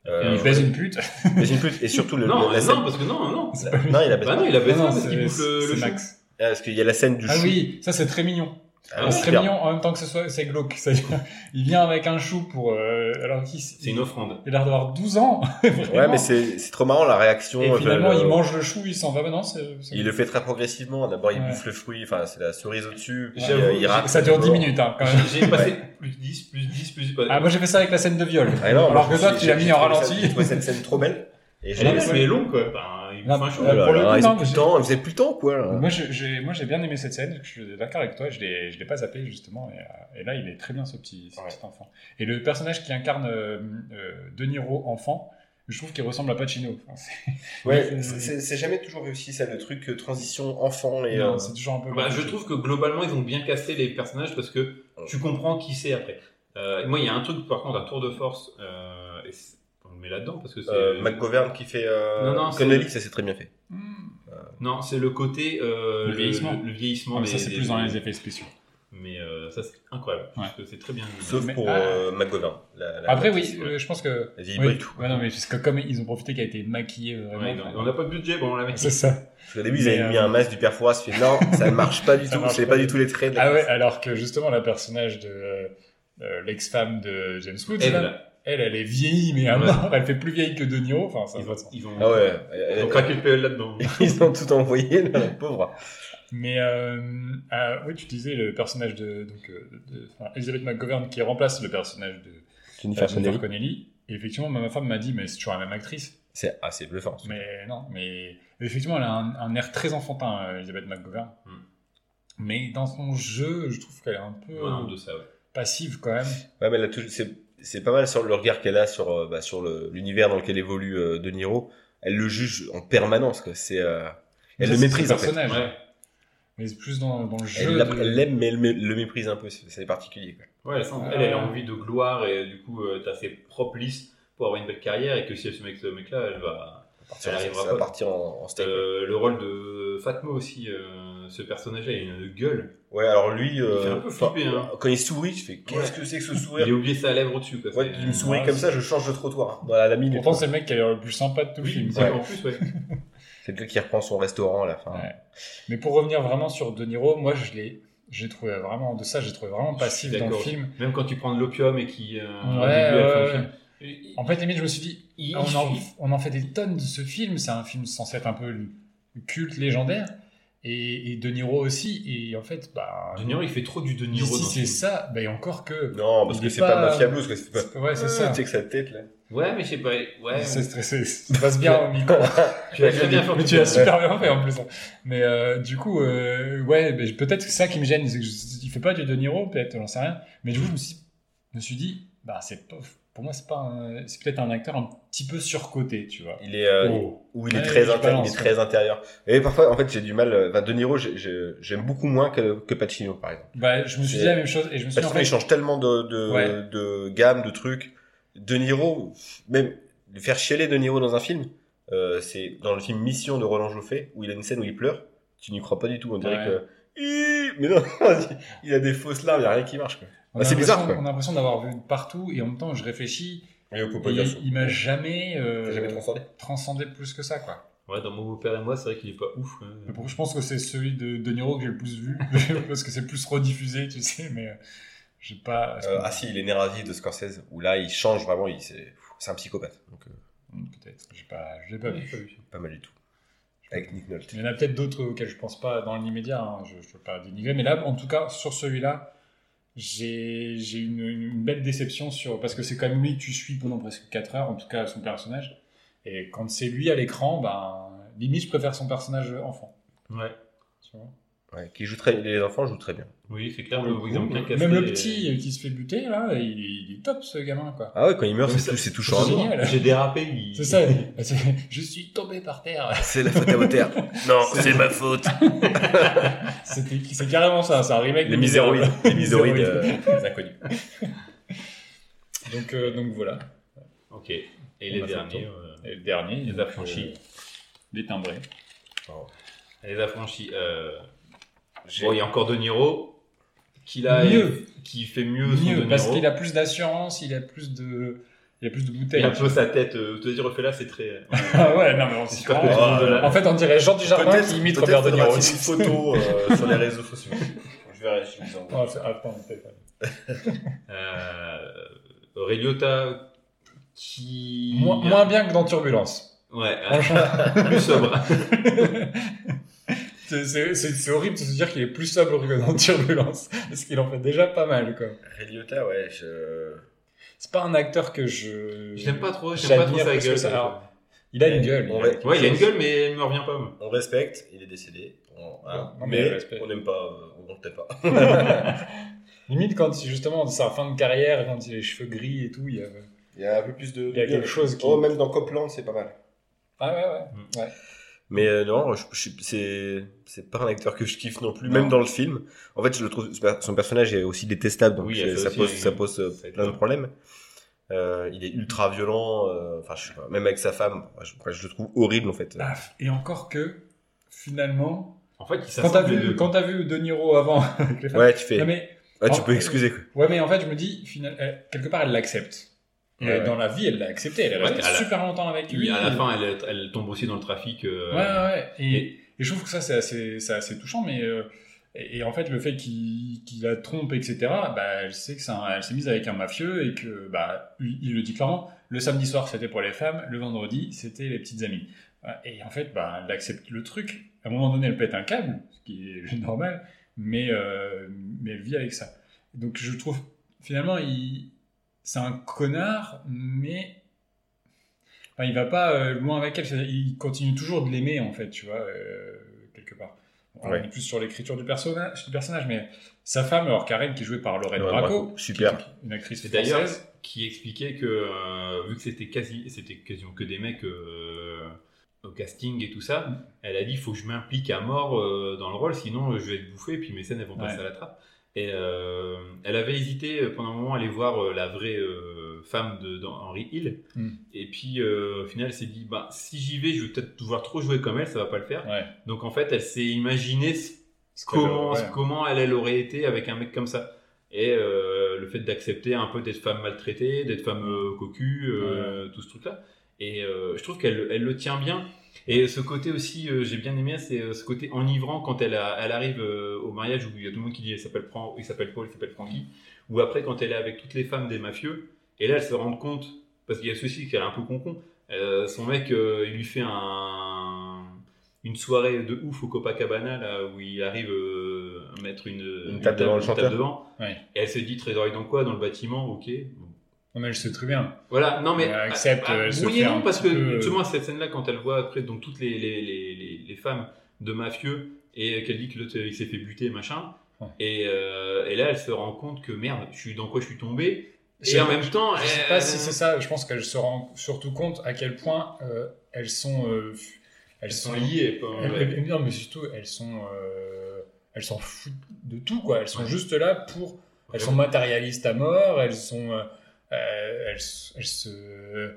Euh, il baise une pute. mais une pute, et surtout le, Non, la non, scène. parce que non, non. Non, il a baisé. Bah non, il a non, parce qu'il c'est- bouffe le, le. Max. Ah, parce qu'il y a la scène du Ah chou. oui, ça c'est très mignon. Ah, c'est très mignon en même temps que ce soit c'est glauque. <laughs> C'est-à-dire, il vient avec un chou pour euh, alors qu'il C'est une offrande. il a l'air d'avoir 12 ans. <laughs> Ouais, mais c'est c'est trop marrant la réaction. et finalement le- il mange le chou, il s'en va maintenant. c'est- c'est- Il le fait très progressivement. D'abord, il Ouais. bouffe le fruit, enfin, c'est la cerise au-dessus. Euh, il rate. Ça dure 10 minutes hein, quand même. J'ai j'ai passé plus 10, plus 10, plus 10. Ah moi j'ai fait ça avec la scène de viol. Ah, non, alors que toi tu l'as j'ai mis en ralenti. J'ai trouvé cette scène trop belle. Et Elle j'ai est mais longue quoi. Il Non, Oh là pour le là, coup, non, plus temps, ils faisaient plus le temps, quoi. là. Moi, j'ai, moi, j'ai bien aimé cette scène. Je suis d'accord avec toi. Je l'ai, je l'ai pas zappé justement. Et, euh, et là, il est très bien ce petit, ce Ouais. petit enfant. Et le personnage qui incarne euh, euh, De Niro enfant, je trouve qu'il ressemble à Pacino. <laughs> Ouais, c'est- jamais toujours réussi, ça, le truc euh, transition enfant et. non, euh, c'est toujours un peu. Bah, je trouve que globalement, ils ont bien cassé les personnages parce que tu comprends qui c'est après. Euh, moi, il y a un truc, par contre, un tour de force, euh, et c'est- on le met là-dedans parce que c'est. euh, McGovern qui fait euh, Non, non, Connelly, ça c'est très bien fait. Hmm. Non, c'est le côté. euh, Le vieillissement. Le, le vieillissement. Ah, mais des- ça, c'est des- plus dans les effets spéciaux. Mais euh, ça, c'est incroyable. Ouais. Parce que c'est très bien. Sauf Mais- pour ah. euh, McGovern. la- la- Après, la- oui, euh, je pense que. La vieille oui. brute. Ouais, non, mais parce que comme ils ont profité qu'elle a été maquillée vraiment. On n'a pas de budget, bon, on l'a mis. c'est ça. Parce qu'au début, ils avaient mis euh, un masque du père Fouras, fait non, ça ne marche pas du <laughs> tout, c'est pas pas du tout les traits Ah ouais, alors que justement, la personnage de euh, euh, l'ex-femme de James Woods, Elle, elle, est vieillie, mais à Ouais. mort. Elle fait plus vieille que De Niro. Enfin, ça ils, va ont, de sens. ils, ont, Ah ouais, ils ont craqué le PL là-dedans. <laughs> ils ont tout envoyé, là, la pauvre. Mais euh, ah, oui, tu disais le personnage de, donc, euh, de enfin, Elizabeth McGovern qui remplace le personnage de Jennifer euh, Jennifer Connelly. Connelly. Et effectivement, ma femme m'a dit, mais c'est toujours la même actrice. C'est assez bluffant. Mais non, mais effectivement, elle a un, un air très enfantin, euh, Elizabeth McGovern. Hmm. Mais dans son jeu, je trouve qu'elle est un peu Ouais, de ça, ouais. passive quand même. Ouais, mais elle a toujours- c'est, c'est pas mal sur le regard qu'elle a sur, euh, bah, sur le- l'univers dans lequel évolue euh, De Niro. Elle le juge en permanence. C'est, euh, elle Ça, le méprise, en fait. Ouais. Mais c'est plus dans, dans le jeu. Elle, de- l'aime, mais elle le méprise un peu. C'est, particulier, quoi. Ouais, elle, sent- elle, elle a envie de gloire et du coup, euh, t'as ses propres listes pour avoir une belle carrière et que si elle se met avec ce mec-là, elle va. Partir, Elle en- arrivera ça va partir en, en steak. Euh, le rôle de Fatmo aussi, euh, ce personnage-là, il a une gueule. Ouais, alors lui, euh, fait un peu enfin, flipper, hein. quand il sourit, tu fais qu'est-ce Ouais. que c'est que ce Il sourire a oublié sa lèvre au-dessus. Quoi. Ouais, tu me souris Ouais, comme c'est- ça, je change de trottoir. Voilà, la minute. Pourtant, c'est le mec qui a l'air le plus sympa de tout le Oui, film. c'est Ouais. en plus, ouais. <laughs> C'est le gars qui reprend son restaurant à la fin. Ouais. Mais pour revenir vraiment sur De Niro, moi, je l'ai, j'ai trouvé vraiment de ça, j'ai trouvé vraiment passif Je dans le film. Même quand tu prends de l'opium et qui. Euh, Ouais, En fait, limite, je me suis dit, il- on en, il- on en fait des tonnes de ce film. C'est un film censé être un peu culte, légendaire. Et, et De Niro aussi. Et en fait, bah. De Niro, il fait trop du De Niro si c'est ça, bah, et encore que. Non, parce que est c'est pas- pas, Mafia Blues, quoi. C'est pas... Ouais, c'est Ah, ça. Tu sais que sa tête, là. Ouais, mais je sais pas. Ouais. C'est stressé. Ça passe bien au micro. Tu as très bien fait. Mais tu as super bien fait en plus. hein. Mais euh, du coup, euh, ouais, peut-être que c'est ça qui me gêne, c'est que je- il fait pas du De Niro, peut-être, j'en sais rien. Mais du coup, je me suis, je me suis dit, bah c'est pas- pour moi c'est pas, un- c'est peut-être un acteur un petit peu surcoté, tu vois. Il est, euh, Oh. où il est Ouais, très balance, il est très intérieur. Et parfois, en fait, j'ai du mal. Enfin, De Niro, j'ai- j'ai- j'aime beaucoup moins que, que Pacino, par exemple. Bah, je me suis dit la même chose et je me suis dit, en Pacino, il fait, change tellement de, de, Ouais. de gamme, de trucs. De Niro, même de faire chialer De Niro dans un film, euh, c'est dans le film Mission de Roland Joffé, où il a une scène où il pleure. Tu n'y crois pas du tout. On dirait Ouais. que. Mais non, <laughs> il a des fausses larmes, il n'y a rien qui marche. Quoi. On Ah, a c'est bizarre, quoi. On a l'impression d'avoir vu partout et en même temps, je réfléchis. Et il m'a jamais, euh, jamais transcendé? transcendé plus que ça, quoi. Ouais, dans mon beau-père et moi, c'est vrai qu'il est pas ouf. hein. Mais pour- je pense que c'est celui de De Niro que j'ai le plus vu <laughs> parce que c'est plus rediffusé, tu sais, mais euh, j'ai pas. Euh, ah si, il est né ravi de Scorsese, où là, il change vraiment, il, c'est, un psychopathe. Donc, euh, Hmm, Peut-être, j'ai pas, je l'ai pas vu. pas vu. pas mal du tout. Avec Nick Nolte. Il y en a peut-être d'autres auxquels je pense pas dans l'immédiat, hein, je ne veux pas dénigrer, mais là, en tout cas, sur celui-là, j'ai une, une belle déception sur parce que c'est quand même lui que tu suis pendant presque 4 heures, en tout cas son personnage. Et quand c'est lui à l'écran, ben limite je préfère son personnage enfant. Ouais. Tu vois? Ouais, qui joue très, les enfants jouent très bien. Oui, c'est clair. Le. Même le petit euh, qui se fait buter, là, il, il est top ce gamin, quoi. Ah ouais, quand il meurt, c'est ça- tout- c'est touchant. c'est génial. J'ai dérapé. il- <laughs> C'est ça. <laughs> Je suis tombé par terre. C'est la faute à Water. <laughs> Non, c'est ma faute. C'est carrément ça. C'est un remake Les de miséroïdes. Les miséroïdes, Miséroïdes. euh, les inconnus. Donc, euh, donc voilà. Ok. Et On les derniers. euh, Et le dernier, Les affranchis. les timbrés. Les affranchis. euh, Bon, il y a encore De Niro qui, l'a- Mieux. qui fait mieux, son De parce Niro. qu'il a plus d'assurance, il a plus de, il a plus de Il bouteilles. a un peu sa tête. Euh, te dire, refais là, c'est très. <laughs> Ah ouais, non mais on s'y croit. l'a- En fait, on dirait Jean Dujardin Peut-être qui imite Robert De Niro. une photo euh, <laughs> sur les réseaux sociaux. Je verrai, je vous envoie. Ah, c'est- attends, peut-être pas. <laughs> Euh, Ray Liotta qui. Moins, moins bien que dans Turbulence. Ouais, euh, plus sobre. C'est- horrible de se dire qu'il est plus que dans Turbulence. <laughs> Parce qu'il en fait déjà pas mal, quoi. Ray Liotta, ouais, je... C'est pas un acteur que je. Je l'aime pas trop, j'aime pas trop sa gueule. ça. Alors, Il a une gueule. On il a- Ouais, il a une gueule, mais elle me revient pas. moi. on respecte, il est décédé. On-. Non, mais on n'aime pas, euh, on n'aime pas. <laughs> Limite quand justement sa fin de carrière, quand il a les cheveux gris et tout, il y a. Il y a un peu plus de. Il y a quelque chose qui- Oh, même dans Copland, c'est pas mal. Ah ouais ouais. Mais euh, non, je, je- c'est c'est pas un acteur que je kiffe non plus, Non. même dans le film. En fait, je le trouve son personnage est aussi détestable, donc Oui, ça aussi, pose ça pose euh, ça plein de problèmes. Euh, il est ultra violent, enfin même avec sa femme, je, le trouve horrible en fait. Et encore que finalement, En fait, il quand t'as vu deux. quand t'as vu De Niro avant Ouais, tu fais. non, mais Ouais, tu peux excuser quoi. ouais mais en fait je me dis final- quelque part elle l'accepte. Et Ouais, ouais. Dans la vie elle l'a accepté, elle est restée super longtemps avec lui. Oui, à la fin, elle, elle tombe aussi dans le trafic. euh, Ouais, ouais. Et, Et- et je trouve que ça, c'est assez, touchant, mais. euh, et, et en fait, le fait qu'il la trompe, etc., bah, elle sait que un- elle s'est mise avec un mafieux et que, bah, lui, il le dit clairement, le samedi soir, c'était pour les femmes, le vendredi, c'était les petites amies. Et en fait, bah, elle accepte le truc. À un moment donné, elle pète un câble, ce qui est <laughs> normal, mais, euh, mais elle vit avec ça. Donc, je trouve, finalement, il, c'est un connard, mais Enfin, il va pas euh, loin avec elle, il continue toujours de l'aimer en fait, tu vois, euh, quelque part. On Ouais. est plus sur l'écriture du personnage, du personnage, mais sa femme, alors Karen, qui est jouée par Lorraine Lorraine Bracco, Bracco, super. qui est une actrice Et d'ailleurs, française. qui expliquait que euh, vu que c'était quasi, c'était quasiment que des mecs euh, au casting et tout ça, Mm. elle a dit il faut que je m'implique à mort euh, dans le rôle, sinon euh, je vais être bouffé, puis mes scènes elles vont passer Ouais. à la trappe. Et euh, elle avait hésité euh, pendant un moment à aller voir euh, la vraie femme de Henry Hill. Mm. Et puis euh, au final, elle s'est dit bah si j'y vais, je vais peut-être devoir trop jouer comme elle, ça va pas le faire. Ouais. Donc en fait, elle s'est imaginé ce Ce qu'elle- comment, ouais. comment elle, elle aurait été avec un mec comme ça. Et euh, le fait d'accepter un peu d'être femme maltraitée, d'être femme euh, cocu, tout ce truc-là. Et je trouve qu'elle elle le tient bien. Et ce côté aussi, euh, j'ai bien aimé, c'est euh, ce côté enivrant quand elle, a- elle arrive euh, au mariage où il y a tout le monde qui dit elle s'appelle Fran- il s'appelle Paul, il s'appelle Frankie. Ou après quand elle est avec toutes les femmes des mafieux, et là elle se rend compte, parce qu'il y a ceci qu'elle est un peu con-con, euh, son mec euh, il lui fait un, une soirée de ouf au Copacabana là où il arrive euh, à mettre une, Une table devant le une chanteur. devant. Ouais. Et elle se dit trésorier dans quoi? Dans le bâtiment, ok. Non, mais elle sait très bien. Voilà, non mais Elle accepte, elle se oui et non parce que peu- justement cette scène-là quand elle voit après donc toutes les les, les, les, femmes de mafieux et qu'elle dit que l'autre il s'est fait buter machin Ouais. et, euh, et là elle se rend compte que merde je suis dans quoi je suis tombé? Je- et en même temps Je sais elle- pas si c'est ça, je pense qu'elle se rend surtout compte à quel point euh, elles sont. euh, elles elles sont liées pas- elles- non, mais surtout, elles sont. euh, elles s'en foutent de tout, quoi. Elles sont juste là pour. Elles sont matérialistes à mort, elles sont. Euh, elles, elles se.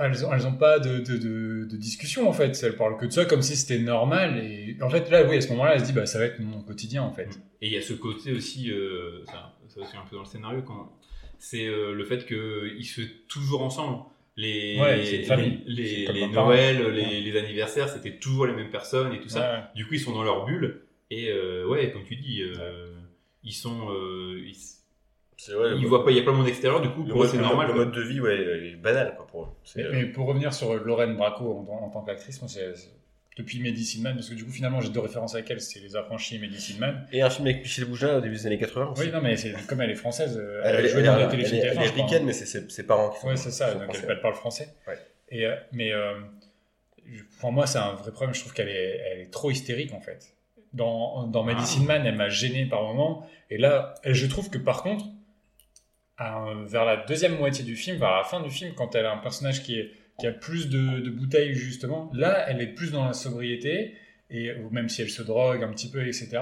Elles ont, elles ont pas de, de, de, de discussion en fait, elles parlent que de ça comme si c'était normal. Et en fait, là, oui, à ce moment-là, elle se dit, bah, ça va être mon quotidien en fait. Et il y a ce côté aussi, euh, ça, ça aussi un peu dans le scénario, quand c'est euh, le fait qu'ils se toujours ensemble. Les, Ouais, une famille. les, les, les. Noëls, les, Ouais. les anniversaires, c'était toujours les mêmes personnes et tout ça. Ouais. Du coup, ils sont dans leur bulle. Et euh, ouais, comme tu dis, ils sont. ils Ils voient pas, il y a pas le monde extérieur, du coup, pour eux, c'est normal. le quoi. mode de vie, ouais, il est banal, quoi, pour eux. Mais, euh, mais pour revenir sur Lorraine Bracco en, en tant qu'actrice, moi, c'est depuis Medicine Man, parce que du coup, finalement, j'ai deux références avec elle, c'est Les Affranchis et Medicine Man. Et un film avec Michel Bougelin au début des années 80 aussi. Oui, non, mais c'est comme elle est française, euh, Elle, elle, elle, dans elle, elle est TF1, je crois, américaine, mais c'est ses, ses parents qui sont. Ouais, c'est ça, donc français. elle, parle français. Ouais. Et, euh, mais euh, pour moi, c'est un vrai problème. Je trouve qu'elle est, elle est trop hystérique en fait. Dans, dans Medicine Man, elle m'a gêné par moment. Et là, je trouve que par contre, à- vers la deuxième moitié du film, vers la fin du film, quand elle a un personnage qui, est, qui a plus de, de bouteilles, justement, là, elle est plus dans la sobriété, et, ou même si elle se drogue un petit peu, etc.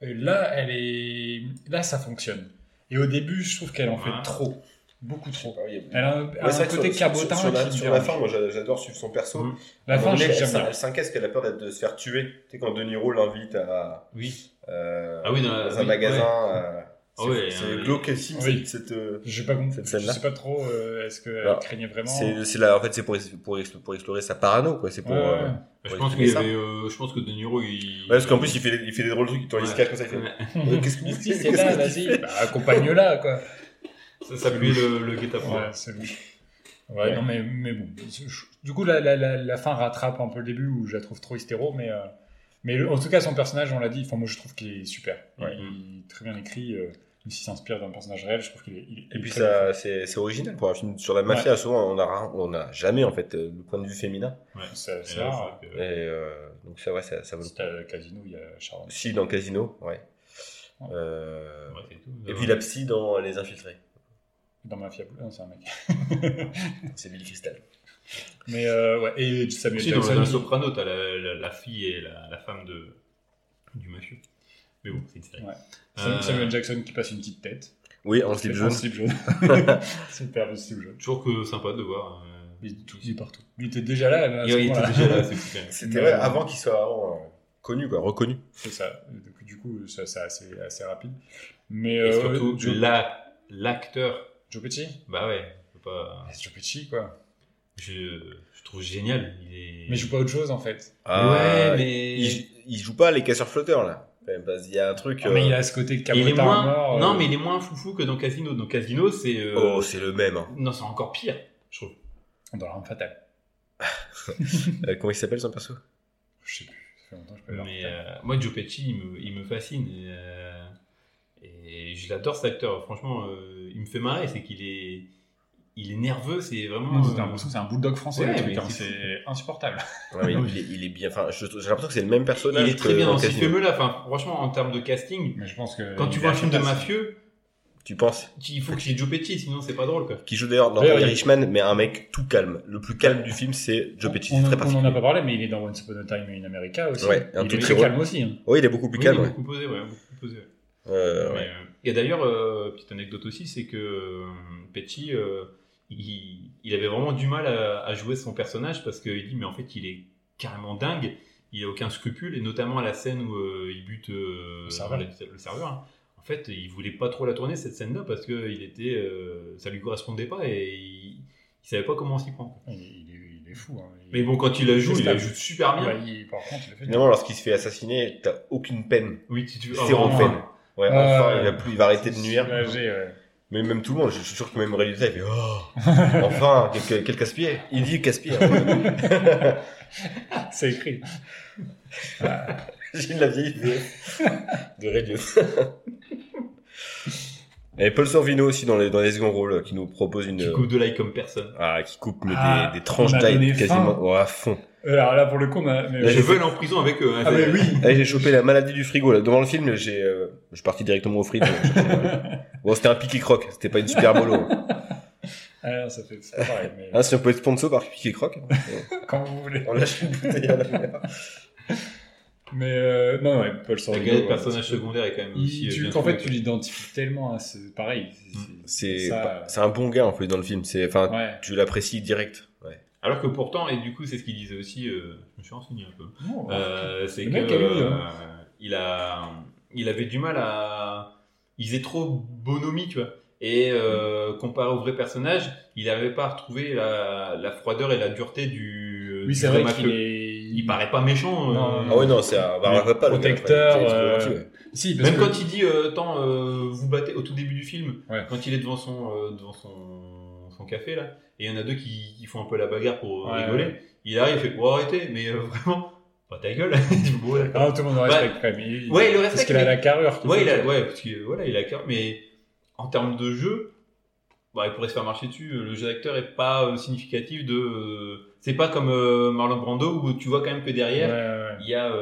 Et là, elle est, là, ça fonctionne. Et au début, je trouve qu'elle en fait Ouais. trop. Beaucoup trop. Ah oui, Elle a un, Ouais, un côté sur- cabotin sur, sur la, sur la fin, moi j'a- j'adore suivre son perso. Mm. La fin, j'aime elle, bien. elle s'inquiète qu'elle a peur de se faire tuer. Tu sais, quand De Niro l'invite à, Oui. euh, Ah oui, dans un oui, magasin. euh, Ah c'est ouais, c'est euh, glauquissime, oui. cette, cette, euh, J'ai pas compris. Cette Je sais pas trop. euh, Est-ce qu'elle Alors, craignait vraiment c'est c'est la, en fait, c'est pour, pour, explo- pour explorer sa parano, quoi. C'est pour. Ouais, euh, ouais. Je Ouais, pense il qu'il avait, euh, je pense que De Niro, il. Ouais, parce qu'en plus, il fait, des- il fait des drôles trucs, quand il se cache comme ça, il fait. Ouais. Qu'est-ce que <laughs> vous faites c'est là, que- vas-y, bah, accompagne-la, quoi. Ça s'appelait le, le guet-apens. Ouais, c'est lui. Ouais, Ouais. non, mais, mais bon. Du coup, la, la, la, la fin rattrape un peu le début où je la trouve trop hystéro, mais, euh, mais le- en tout cas, son personnage, on l'a dit, enfin, moi je trouve qu'il est super. Ouais. Il est très bien écrit, euh, même s'il s'inspire d'un personnage réel, je trouve qu'il est. il est- Et puis ça, c'est c'est original pour un film sur la mafia. Souvent, on a, rare- on a jamais en fait euh, le point de vue féminin. Ouais. C'est rare. c'est Et que- euh, donc ça, ouais, ça, ça vaut le Si le casino, il y a Sharon. Si dans Casino, ouais. Ouais. Euh, Ouais, tout. et puis la psy dans Les Infiltrés. Dans Mafia Blue, non, c'est un mec. <laughs> C'est Billy Crystal. Mais euh, ouais, et Samuel Si, dans, Jackson. dans le Soprano, t'as la, la, la fille et la, la femme de, du mafieux. Mais bon, c'est une série. Ouais. Euh, Samuel Jackson qui passe une petite tête. Oui, en slip En jaune. slip jaune. <laughs> <laughs> Super, le slip jaune. Toujours que sympa de voir. euh, Il, est partout. Il était déjà là. il, était déjà là. <laughs> C'était vrai, avant qu'il soit vraiment euh, connu, quoi, reconnu. C'est ça. Donc, du coup, ça, c'est assez, assez rapide. Mais Et euh, surtout, Joe, la- l'acteur, Joe Pesci? Bah ouais, pas. C'est Joe Pesci, quoi. Je, je trouve génial. Il est... Mais il joue pas autre chose, en fait. ouais, mais. Ah, il, il joue pas les casseurs flotteurs, là. Quand même, Parce qu'il y a un truc. Ah, mais euh, il a ce côté de il est moins. mort. non, euh, mais il est moins foufou que dans Casino. Dans Casino, c'est. euh, Oh, c'est le même. hein. Non, c'est encore pire, je trouve. Dans l'arme fatale. <laughs> Euh, comment il s'appelle son perso? Je sais plus. Ça fait longtemps que je peux pas Mais euh, moi, Joe Pesci, il me, il me fascine. Et, euh, et je l'adore cet acteur. Franchement, euh, il me fait marrer. C'est qu'il est, il est nerveux. C'est vraiment. J'ai euh, l'impression que c'est un bulldog français, Ouais, hein, c'est c'est insupportable. <laughs> Ouais, mais il, est, il est bien. Enfin, je- j'ai l'impression que c'est le même personnage. il est très que bien dans Casino. films-là. Enfin, franchement, en termes de casting, Mais je pense que. quand tu vois un film de mafieux, Tu penses il faut qu'il y ait Joe Pesci, sinon c'est pas drôle. Quoi. Qui joue d'ailleurs dans il- Irishman, mais un mec tout calme. Le plus calme du film, c'est Joe Pesci. On, C'est très on en a pas parlé, mais il est dans Once Upon a Time in America aussi. Ouais, un il tout est petit très calme aussi. hein. Oui, il est beaucoup plus Oui, calme. il est ouais. beaucoup posé, ouais, beaucoup posé. ouais. Euh, Mais, ouais. et d'ailleurs, euh, petite anecdote aussi, c'est que euh, Pesci, euh, il, il avait vraiment du mal à, à jouer son personnage parce qu'il dit, mais en fait, il est carrément dingue, il a aucun scrupule, et notamment à la scène où euh, il bute euh, Le serveur. le serveur, hein. En fait, il voulait pas trop la tourner cette scène-là parce que il était, euh, ça lui correspondait pas et il, il savait pas comment s'y prendre. Il, il est, il est fou. Hein. Il- Mais bon, quand il la joue, il la joue super bien. Bah, il- par contre, fait Finalement, lorsqu'il se fait assassiner, t'as aucune peine. Oui, tu. Zéro Ah, peine. Ouais, enfin, ouais. il, va plus, il va arrêter de nuire. Soulagé, ouais. Mais même tout le monde, je suis sûr que même Résultat, il fait Oh <laughs> Enfin, quel, quel casse-pied Il dit casse-pied. <laughs> C'est écrit. J'ai la vieille de Radio. <laughs> Et Paul Sorvino aussi dans les, dans les seconds rôles qui nous propose une. Qui coupe de l'ail comme personne. Ah, qui coupe mais Ah, des, des tranches d'ail quasiment oh, à fond. Alors là, pour le coup, on a- mais- Là, Je veux fait- aller en prison avec eux. hein, Ah, mais c'est- oui. J'ai chopé la maladie du frigo. Là. Devant le film, j'ai, euh, je suis parti directement au frites. <laughs> bon, c'était un piqué croc, c'était pas une super bolo. Ah, non, ça fait c'est pareil, mais Ah, si on peut être sponsor par piqué croc, quand vous voulez. on lâche une bouteille à la mer. Mais euh, non, ouais, Paul Sorvino. galette ouais, personnage c'est- secondaire est quand même Il- aussi. euh, tu, bien en fait, tu l'identifies tellement à ce pareil. C'est, ça, pas- c'est un bon gars en plus dans le film. C'est, enfin, Ouais. tu l'apprécies direct. Alors que pourtant, et du coup, c'est ce qu'il disait aussi, euh, je me suis renseigné un peu, Non, euh, c'est que lu, euh, hein. il, a, il avait du mal à. Il faisait trop bonhomie, tu vois. Et euh, comparé au vrai personnage, il n'avait pas retrouvé la, la froideur et la dureté du, oui, c'est vrai qu'il est. Il paraît pas méchant. Non, euh, Ah ouais, non, c'est un bah, le gars, protecteur. Si, parce Même que- quand il dit, euh, attends, euh, vous battez au tout début du film, Ouais. quand il est devant son, euh, devant son, son café là, et il y en a deux qui, qui font un peu la bagarre pour Ouais, rigoler, ouais. il arrive, il fait, oh arrêtez, mais euh, vraiment, pas ta gueule. <laughs> Bon. Ah, tout le monde le respecte quand même. Il- Ouais, il le Parce qu'il a la carrure. ouais, il a, ouais, parce que voilà, il a cœur, mais en termes de jeu, bah, il pourrait se faire marcher dessus. Le jeu d'acteur est pas euh, significatif de, euh, c'est pas comme euh, Marlon Brando où tu vois quand même que derrière ouais, ouais. il y a,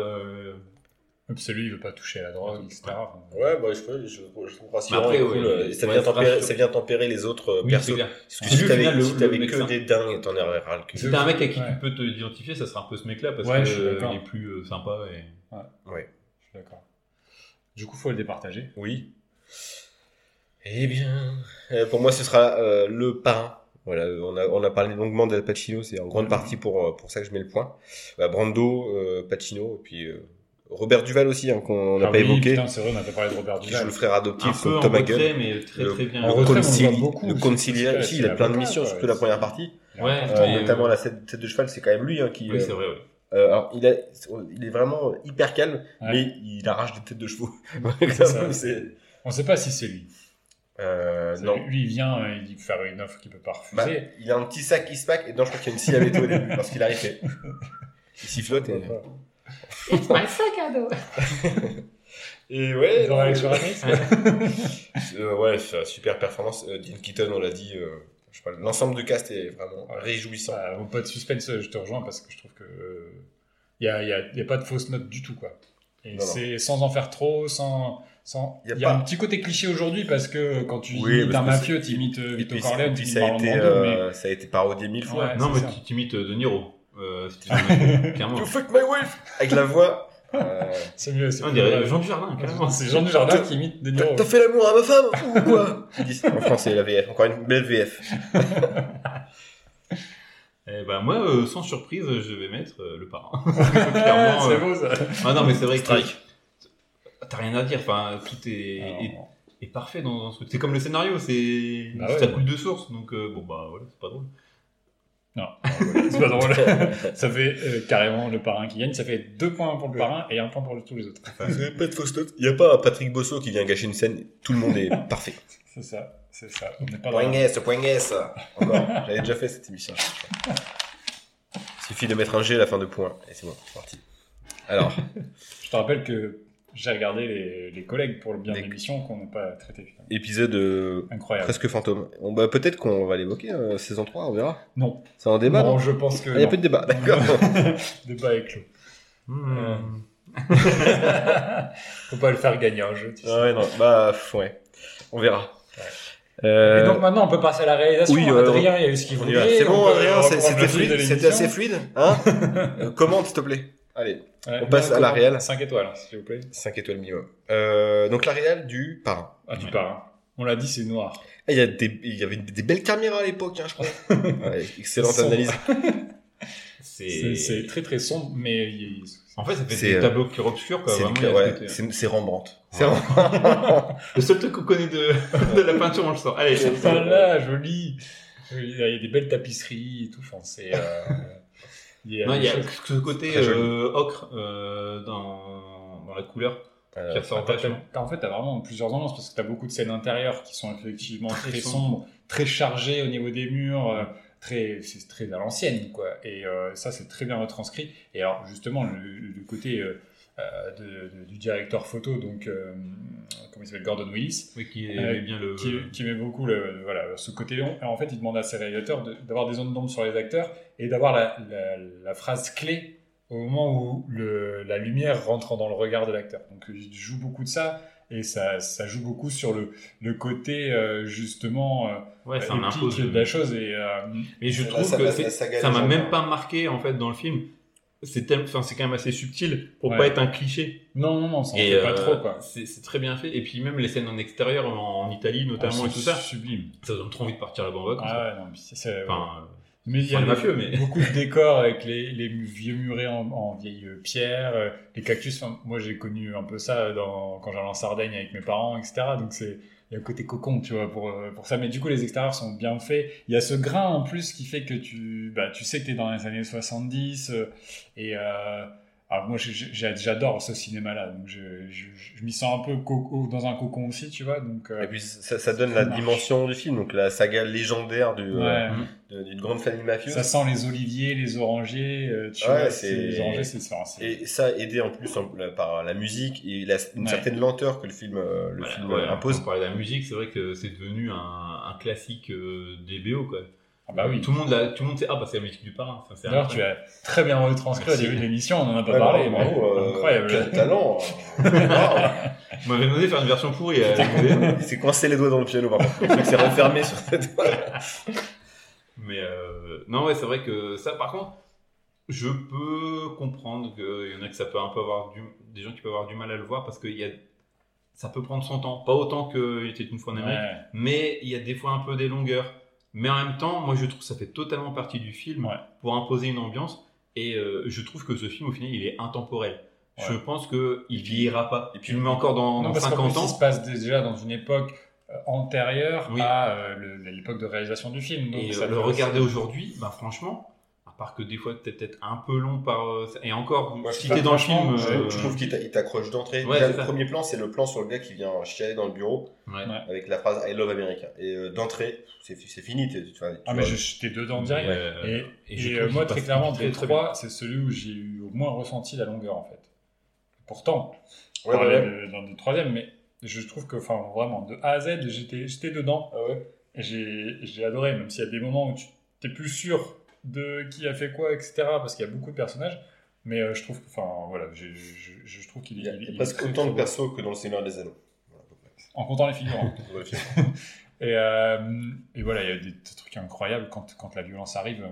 si lui, il veut pas toucher à la drogue, etc. Ouais, bah, je, je, je trouve rassurant après, et cool. ouais, ça, vient c'est tempérer, rassurant. ça vient tempérer les autres euh, Oui, persos. c'est clair. Parce que si t'avais si que des dingues, t'en aurais ras le cul. Si t'as un mec à qui Ouais. tu peux te identifier, ça sera un peu ce mec-là parce Ouais, que je suis euh, d'accord. il est plus euh, sympa et. Ouais. je suis d'accord. Du coup, faut le départager. Oui. Eh bien, euh, pour moi, ce sera euh, le parrain. Voilà, on a, on a parlé longuement d'Al Pacino, c'est en grande partie pour, pour ça que je mets le point. Bah, Brando, euh, Pacino, et puis euh, Robert Duval aussi, hein, qu'on n'a Ah pas oui, évoqué, Putain, c'est vrai, on n'a pas parlé de Robert qui Duval. joue le frère Un adoptif en Tom retrait, Hagen. mais très Le- très bien. En Le retrait, concili- beaucoup, le si, il a plein de missions, surtout la première partie. Ouais, Euh, notamment euh, la tête, de cheval, c'est quand même lui hein, qui. Oui, euh, c'est vrai, ouais. euh, alors, il, a, il est vraiment hyper calme, Ouais. mais il arrache des têtes de chevaux. <laughs> <laughs> Ça. C'est- On sait pas si c'est lui. euh, non. Lui, il vient, euh, il dit faire une offre qu'il peut pas Bah, refuser. il a un petit sac qui se pack, et non, je crois qu'il y a une scie à au début, parce qu'il arrive. <laughs> Il sifflote et. It's my sac à dos. <laughs> Et ouais, Dans Alex euh, <laughs> euh, ouais, c'est une super performance. Euh, Dean Keaton, on l'a dit, euh, je sais pas, l'ensemble de cast est vraiment réjouissant. Bah, pas de suspense, je te rejoins parce que je trouve que il y a, y, a, y a pas de fausse note du tout quoi. Et c'est sans en faire trop, sans sans. Y a Il y a, pas- un petit côté cliché aujourd'hui parce que quand tu Oui, imites un mafieux, tu imites Vito Corleone, tu imites ça, a Marlon Brando, euh, ça a été parodié mille fois. Ouais. Non, mais tu t'imites euh, De Niro. Euh, <laughs> clairement. You fuck my wife Avec la voix. euh, c'est mieux. c'est On dirait. Jean Dujardin, carrément. C'est Jean Dujardin qui imite De T'as Niro. t'as fait l'amour à ma femme ou quoi En français, la VF. Encore une belle VF. <laughs> Eh ben, moi, euh, sans surprise, je vais mettre euh, le parrain. <laughs> Clairement, c'est euh, beau ça. Ah non, mais c'est vrai que Strike. t'as rien à dire. Enfin, tout est, Alors, est, est parfait dans, dans ce truc. C'est comme le scénario, c'est Bah ouais. ça coule de source. Donc euh, bon bah voilà, c'est pas drôle. Non, c'est pas drôle. <laughs> ça fait euh, carrément le parrain qui gagne. Ça fait deux points pour le parrain et un point pour tous les autres. Vous avez pas de fausse note Il n'y a pas Patrick Bosso qui vient gâcher une scène. Tout le monde est <laughs> parfait. C'est ça, c'est ça. On n'est pas Point S, point S. Encore. J'avais déjà fait cette émission. Il suffit de mettre un G à la fin de point. Et c'est bon, c'est parti. Alors, Je te rappelle que j'ai regardé les, les collègues pour le bien de Des- l'émission qu'on n'a pas traité. finalement. épisode euh, Incroyable. presque fantôme. Bon, bah, peut-être qu'on va l'évoquer, euh, saison 3, on verra. Non. C'est un débat, non, non je pense que. Ah, Il y a peu de débat, d'accord. <laughs> débat est clos. Hmm. <laughs> Faut pas le faire gagner un jeu. Tu sais. Ah ouais, non, bah, ouais. On verra. Et Euh, donc maintenant, on peut passer à la réalisation. oui, euh, Adrien, il y a eu ce qu'il on voulait. C'est bon, on Adrien, c'était de fluide, assez fluide, hein <laughs> Euh, Commande, s'il te plaît. Allez, Ouais, On passe à la réelle. 5 étoiles, s'il vous plaît. 5 étoiles minimum. Euh, donc la réelle du parrain. Ah, pars. hein. On l'a dit, c'est noir. Ah, Il y, a des, il y avait des belles caméras à l'époque, hein, je crois. <laughs> Ouais, excellente Sombre. analyse. <laughs> C'est très très sombre, mais il- en fait ça fait C'est, des euh, tableaux qui obscurs quoi. C'est du- Rembrandt. Rembrandt. <laughs> Le seul truc qu'on connaît de, de la peinture, on le sort. Allez, C'est c'est Ah là, joli. Il y a des belles tapisseries et tout. Enfin, c'est. euh, il y a Non, il y a ce côté euh, ocre euh, dans, dans la couleur qui Euh, ressort T'as- En fait, t'as vraiment plusieurs ambiances parce que t'as beaucoup de scènes intérieures qui sont effectivement Très très, sombres. sombres, très chargées au niveau des murs, euh, très, c'est très à l'ancienne, quoi. Et euh, ça, c'est très bien retranscrit. Et alors, justement, le, le côté de- de- du directeur photo, donc, euh, comment il s'appelle, Gordon Willis, Oui, qui Euh, aimait bien le. qui, qui aimait beaucoup le, voilà, ce côté en fait, il demande à ses réalisateurs de- d'avoir des zones d'ombre sur les acteurs et d'avoir la, la- la phrase clé au moment où le, la lumière rentre dans le regard de l'acteur. Donc, il joue beaucoup de ça et ça, ça joue beaucoup sur le, le côté, euh, justement, euh, Ouais, ça épique de la chose. Et, euh, Mais je Là, trouve ça que ça m'a même pas marqué en fait dans le film. C'est enfin, c'est quand même assez subtil pour Ouais. pas être un cliché. non, non, non, ça en Et fait pas euh, trop, quoi. c'est très bien fait. Et puis même les scènes en extérieur, en, en Italie notamment Ah, et tout ça, Sublime. ça donne trop envie de partir là-bas en vacances. Ah ouais, non, mais c'est- Enfin, euh, Mais il y a les mafieux, mais- <laughs> beaucoup de <laughs> décors avec les, les vieux murets en, en vieille pierre, euh, les cactus. Enfin, moi, j'ai connu un peu ça dans, quand j'allais en Sardaigne avec mes parents, etc. Donc, c'est il y a un côté cocon, tu vois, pour, euh, pour ça. Mais du coup, les extérieurs sont bien faits. Il y a ce grain en plus qui fait que tu, bah, tu sais que tu es dans les années 70. euh, et euh, alors moi, j'ai- j'ai- j'adore ce cinéma-là. Donc, je, je, je m'y sens un peu coco, dans un cocon aussi, tu vois. Donc, euh, Et puis ça, ça donne la marche. dimension du film, donc la saga légendaire euh, ouais. de- d'une grande famille mafieuse. Ça sent les oliviers, les orangers, euh, tu Ouais, vois, les orangers, c'est ça. Et ça aidé en plus en- par la musique et la, une Ouais. certaine lenteur que le film, le film ouais, impose. De la musique, c'est vrai que c'est devenu un, un classique euh, des BO quoi. Ah bah oui. Tout le monde, tout le monde sait, ah bah c'est la musique du parrain. Enfin, c'est D'ailleurs, tu as très bien retranscrit au début de l'émission, on en a pas Ouais, parlé, bravo, mais euh, incroyable. Quel talent. Wow. <laughs> Vous m'avez demandé de faire une version pourrie. euh, Il s'est coincé les doigts dans le piano par contre. Truc s'est refermé sur cette doigt. <laughs> Mais euh, non, ouais, c'est vrai que ça, par contre, je peux comprendre qu'il y en a que ça peut un peu avoir du, des gens qui peuvent avoir du mal à le voir parce que il y a, ça peut prendre son temps. Pas autant qu'il était une fois en Amérique, Ouais. mais il y a des fois un peu des longueurs. Mais en même temps, moi je trouve que ça fait totalement partie du film Ouais. pour imposer une ambiance. Et euh, je trouve que ce film, au final, il est intemporel. Je pense qu'il vieillira pas. Et puis, il le met encore dans, Non, dans parce qu'en 50 plus, il ans. se passe déjà dans une époque euh, antérieure Oui. à euh, l'époque de réalisation du film. Donc Et ça le regarder aussi- aujourd'hui, bah franchement, part que des fois peut-être peut-être un peu long par euh, et encore Moi, je si sais t'es dans le film, Je, euh, je trouve qu'il t'a- il t'accroche d'entrée. Ouais, Déjà, c'est le ça. premier plan, c'est le plan sur le gars qui vient chialer dans le bureau ouais. Avec la phrase I love America. Et euh, d'entrée, c'est c'est fini. t'es- tu vois, tu Ah, mais vois. je- j'étais dedans direct. Euh, Et, et je et, trouve euh, moi, très clairement, des très trois, c'est celui où j'ai eu au moins ressenti la longueur, en fait. Pourtant, Ouais, on parlait ouais. de- dans le troisième, mais je trouve que, enfin, vraiment, de A à Z, j'étais j'étais dedans. Ah. Et j'ai j'ai adoré, même s'il y a des moments où tu t'es plus sûr de qui a fait quoi, etc., parce qu'il y a beaucoup de personnages. Mais euh, je trouve, enfin, voilà, je, je, je trouve qu'il Il y a, il- il a est presque autant de persos que dans le Seigneur des Anneaux. Voilà. En comptant les. <laughs> <laughs> Et, euh, et voilà, il y a des, des trucs incroyables quand, quand la violence arrive, euh,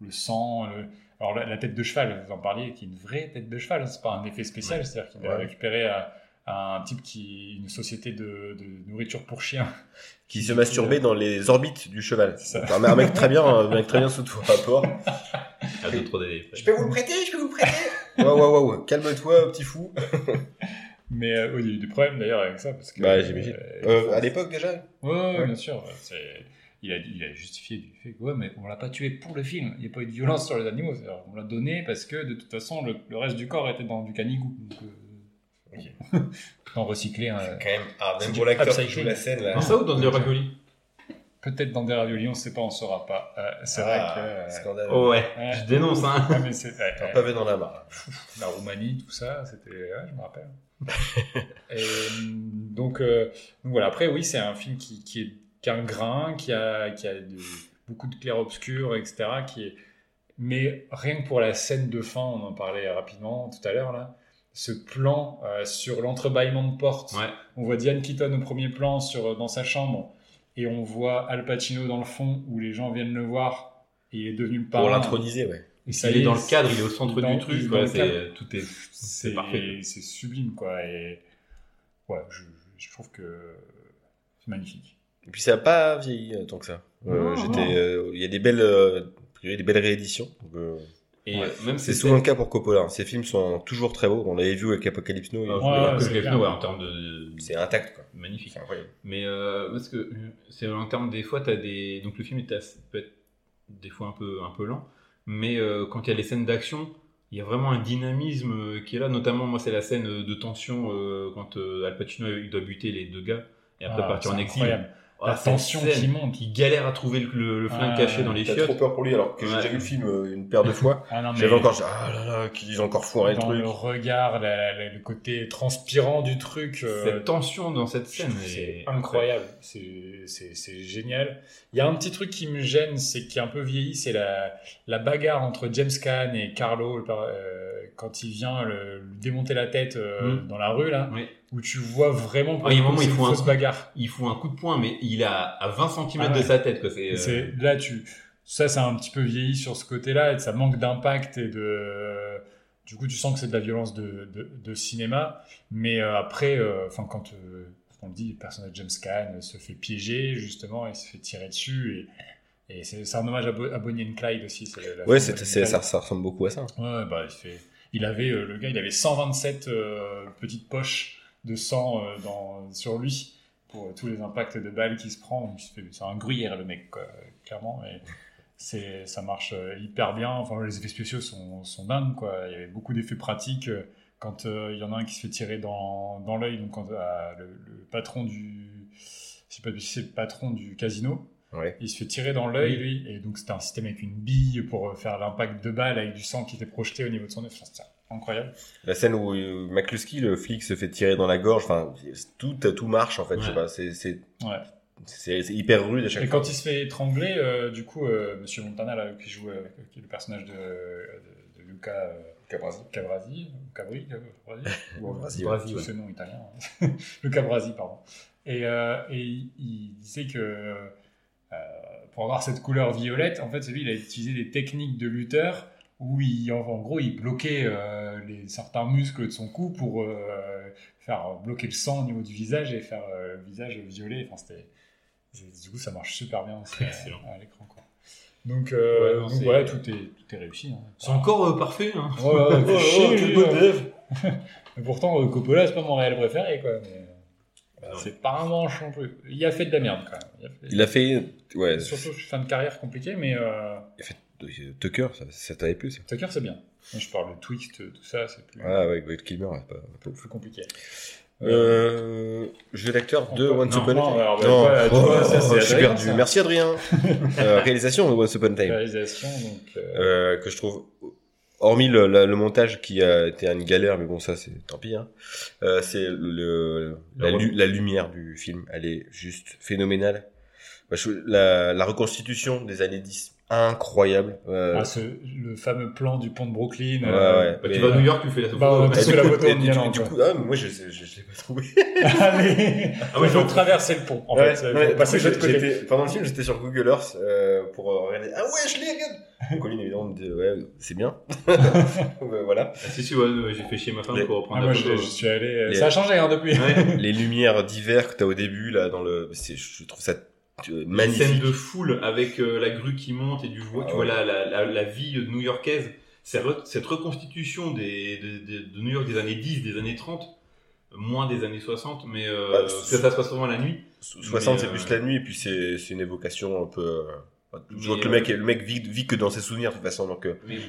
le sang. le- Alors la, la tête de cheval, vous en parliez, qui est une vraie tête de cheval, hein, c'est pas un effet spécial, c'est-à-dire qu'il a Ouais. récupéré à, à un type qui une société de, de nourriture pour chiens. <laughs> Qui se masturbait dans les orbites du cheval. C'est ça. Un mec très bien, un mec très bien sous tout rapport. à deux trois des. Je peux vous le prêter, je peux vous le prêter. Waouh, waouh, waouh, calme-toi, petit fou. <laughs> Mais euh, oui, il y a eu des problèmes d'ailleurs avec ça. Parce que, Bah, j'imagine. euh, Euh, à l'époque déjà Ouais, ouais, Ouais. bien sûr. Il a, il a justifié du fait que ouais, mais on l'a pas tué pour le film. Il n'y a pas eu de violence sur les animaux. C'est-à-dire, On l'a donné parce que de toute façon, le, le reste du corps était dans du canigou. Donc, euh, en recyclé. hein. Quand même, ah, même pour l'acteur qui joue la scène là. Dans ça ou dans des raviolis Peut-être dans des raviolis, on ne sait pas, on ne saura pas. Euh, c'est vrai Ah, que. euh, Scandale. Oh ouais, Ouais. je dénonce hein. ouais, mais c'est- ouais, Un ouais. pavé dans la mare. la Roumanie, tout ça, c'était. ouais, je me rappelle. <laughs> Et, donc, euh, donc voilà, après, oui, c'est un film qui, qui, est, qui a un grain, qui a, qui a de- beaucoup de clair-obscur, etc. Qui est... Mais rien que pour la scène de fin, on en parlait rapidement tout à l'heure, là, ce plan euh, sur l'entrebâillement de porte, Ouais. on voit Diane Keaton au premier plan sur, dans sa chambre, et on voit Al Pacino dans le fond, où les gens viennent le voir, et il est devenu le parrain. Pour l'introniser, ouais. Et ça Il est dans le cadre, il est au centre dans- du truc, cadre. tout est c'est c'est parfait. c'est sublime quoi et ouais je, je trouve que c'est magnifique Et puis ça n'a pas vieilli euh, tant que ça. Euh, euh, il y a des belles, euh, des belles rééditions. Donc, euh, Et Ouais. euh, même c'est si souvent le cas pour Coppola. hein. Ces films sont toujours très beaux. On l'avait vu avec Apocalypse Now. Ah, Ouais, ouais, c'est Kevin, clair. ouais, en termes de C'est intact, quoi. magnifique. C'est incroyable. Mais euh, parce que euh, c'est en termes des fois, t'as des donc le film est assez- peut être des fois un peu un peu lent, mais euh, quand il y a les scènes d'action, il y a vraiment un dynamisme qui est là. Notamment, moi, c'est la scène de tension euh, quand euh, Al Pacino il doit buter les deux gars et après Ah, partir en exil. incroyable. Ah, la tension qui monte Il galère à trouver le, le- le flingue Ah, caché dans les T'as chiottes. trop peur pour lui, alors que j'ai Ouais. déjà vu le film euh, une paire de fois. ah non mais J'avais encore, ah là là, qu'ils ont encore foiré le dans truc. le regard la- la- le côté transpirant du truc euh, Cette tension dans cette scène c'est est incroyable c'est c'est- c'est génial il y a un petit truc qui me gêne c'est qui est un peu vieilli c'est la, la bagarre entre James Caan et Carlo le euh, quand il vient le, démonter la tête euh, Mm. dans la rue là Oui. Où tu vois vraiment Ah, il y a un moment, il une faut un bagarre Il fout un coup de poing, mais il a à 20 cm Ah de ouais. sa tête. Quoi. C'est, euh, c'est là tu ça c'est un petit peu vieilli sur ce côté-là et ça manque d'impact et de du coup tu sens que c'est de la violence de, de, de cinéma mais euh, après euh, enfin quand euh, on le dit le personnage de James Caan se fait piéger justement il se fait tirer dessus et, et c'est c'est un hommage à, Bo- à Bonnie and Clyde aussi c'est la- la Ouais, c'est- and ça, Clyde. ça ressemble beaucoup à ça. Ouais, bah, il, fait, il avait, euh, le gars, il avait 127 euh, petites poches de sang euh, dans, sur lui pour euh, tous les impacts de balles qu'il se prend. C'est un gruyère, le mec, quoi, clairement. Et c'est, ça marche euh, hyper bien. Enfin, les effets spéciaux sont, sont dingues, quoi. Il y avait beaucoup d'effets pratiques. Quand euh, il y en a un qui se fait tirer dans, dans l'œil, donc quand, euh, le, le patron du. Je pas c'est le patron du casino. Ouais. Il se fait tirer dans l'œil, lui, et donc c'était un système avec une bille pour faire l'impact de balle avec du sang qui était projeté au niveau de son œuf. Enfin, incroyable. La scène où euh, McCluskey, le flic, se fait tirer dans la gorge, enfin, tout, tout marche en fait. Je sais Ouais. pas, c'est, c'est Ouais. c'est c'est hyper rude à chaque Et fois. quand il se fait étrangler, euh, du coup, euh, Monsieur Montana, là, qui joue, euh, qui est le personnage de, de, de Luca euh, Cabrasi. Cabrasi, Cabri, Cabrasi, <laughs> Bon, Brasi, Brasi, ouais. tous ces noms italiens. hein. <laughs> Luca Brasi, pardon. Et, euh, et il, il disait que euh, pour avoir cette couleur violette, en fait, c'est lui, il a utilisé des techniques de lutteur où il, en, en gros, il bloquait euh, les, certains muscles de son cou pour euh, faire bloquer le sang au niveau du visage et faire euh, le visage violet. Enfin, c'était, c'est- du coup, ça marche super bien aussi à, l'écran. Quoi. Donc, euh, Ouais, non, donc c'est- voilà, tout est, tout est réussi. hein. C'est encore euh, parfait. Hein. Ouais, ouais, ouais, <laughs> Oh, chier, oh, lui, quel beau hein. dev. <laughs> Mais pourtant, Coppola, c'est pas mon réel préféré, quoi. Mais... C'est pas un manche non plus. Il a fait de la merde, quand même. Il a fait- Il a fait, ouais, Surtout fin de carrière compliquée, mais euh, il a fait Tucker, ça, ça t'avait plu, ça. Tucker, c'est bien. Moi, je parle de Twixt, tout ça, c'est plus, Ah ouais, Greg Kilmer, c'est pas. plus, plus compliqué. Euh, jeu d'acteur de Once non, Upon a non, Time. alors, bah, Non, voilà, tu oh, vois, ça, je Adrien, perdu. ça. Merci Adrien. <laughs> Euh, réalisation de Once Upon a Time. Réalisation, donc. euh, Euh, que je trouve, hormis le, montage qui a été une galère, mais bon ça c'est tant pis. Hein. Euh, c'est le la, Le lu- la lumière du film, elle est juste phénoménale. Je- la, la reconstitution des années 10, incroyable. Euh, ah, ce- le fameux plan du pont de Brooklyn. ouais, euh, ouais. Bah, mais- tu vas à New York, tu fais la photo. Bah, ouais. la coup- photo du, allant, du coup, ah, moi je je, je, je l'ai pas trouvé. <laughs> Allez, Ah faut non. traverser le pont. En Ouais, fait, j'étais- Pendant le film, j'étais sur Google Earth euh, pour euh, regarder. Ah ouais, je l'ai, regarde. Colline évidemment me dit ouais, c'est bien. <laughs> Voilà. Ah, si, si, j'ai fait chier ma femme Les- pour Ah, prendre moi, la je, photo. je suis allé. euh, Les- Ça a changé hein, depuis. Ouais. <laughs> Les lumières d'hiver que t'as au début là dans le, je trouve ça euh, Une magnifique. scène de foule avec euh, la grue qui monte et du vois, Ah tu vois la, la, la, la vie new-yorkaise. Cette, re- cette reconstitution des, de, New York des années 10, des années 30, moins des années 60, mais euh, Bah, ça se passe souvent la nuit. 60 Mais, c'est euh, plus la nuit et puis c'est, une évocation un peu. Je vois que le mec, le mec vit, vit que dans ses souvenirs de toute façon donc. il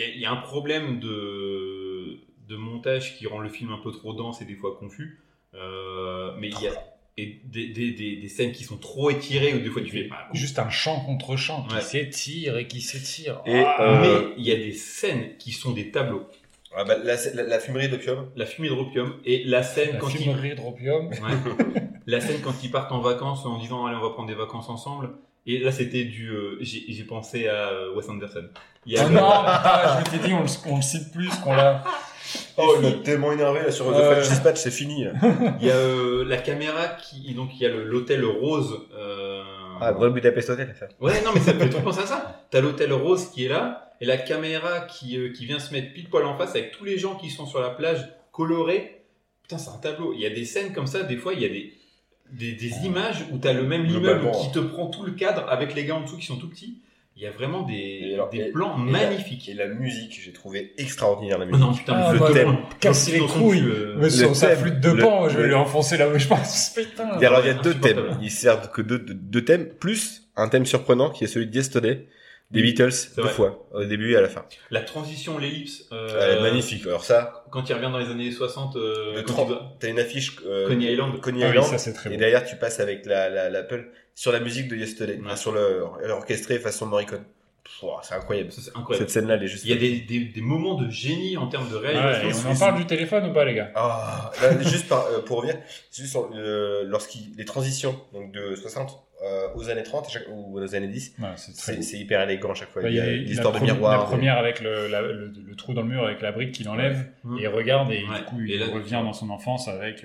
y a, il y a un problème de, de montage qui rend le film un peu trop dense et des fois confus. Euh, mais il y a et des, des, des, des scènes qui sont trop étirées ou des fois tu fais ah, Juste un chant contre chant qui Ouais. s'étire et qui s'étire. Et, Ah, euh, Mais il y a des scènes qui sont des tableaux. Ah bah, la, la, la fumerie d'opium. La fumée de l'opium et la scène la quand ils fumerie de Ropium. Ouais. la scène quand ils partent en vacances en disant allez on va prendre des vacances ensemble et là c'était du euh, j'ai pensé à euh, Wes Anderson il y a Oh non, <laughs> je m'étais dit, on le, on le cite plus qu'on l'a. Oh, il m'a tellement énervé là sur The. Flash Dispatch, c'est fini. il y a euh, la caméra qui donc il y a l'hôtel rose euh, Ah, Grand Budapest Hotel, ça. ouais non mais ça fait tout penser à ça t'as l'hôtel rose qui est là et la caméra qui euh, qui vient se mettre pile poil en face avec tous les gens qui sont sur la plage colorés putain c'est un tableau il y a des scènes comme ça des fois il y a des des, des images où t'as le même immeuble qui te prend tout le cadre avec les gars en dessous qui sont tout petits il y a vraiment des, Et alors, des et- plans et la- magnifiques Et la musique, j'ai trouvé extraordinaire la Oh musique. non, putain, Ah, le bah, thème. Casser les couilles. euh, Mais sur le sa flûte de le- pan, je vais le- lui enfoncer la bouche. Je pense, putain. Et alors, il y a deux insupportable. thèmes. Ils servent que deux, deux, deux thèmes, plus un thème surprenant qui est celui de Yesterday, des Beatles, deux vrai. fois, au début et à la fin. La transition, l'ellipse. euh, Elle est magnifique. Alors ça, Quand il revient dans les années 60, euh, de quand 30, il doit- t'as une affiche, euh, Coney Island. Coney Ah oui, Island, ça c'est très et beau. derrière tu passes avec la, la, l'Apple sur la musique de Yesterday, Ouais. enfin, sur le, l'orchestré façon Morricone. C'est incroyable. Cette scène-là, elle est juste. Il y a des, des, des moments de génie en termes de réalisation. et on en parle du téléphone ou pas, les gars? Ah, là, juste par, euh, pour revenir, c'est juste sur, euh, lorsqu'il les transitions donc de 60 euh, aux années 30 à chaque- ou aux années 10, Ouais, c'est hyper élégant à chaque fois. Bah, il y a l'histoire de miroir. La première avec le, la- le, le trou dans le mur avec la brique qu'il enlève Ouais. et il regarde et Ouais. du coup il Et là, revient dans son enfance avec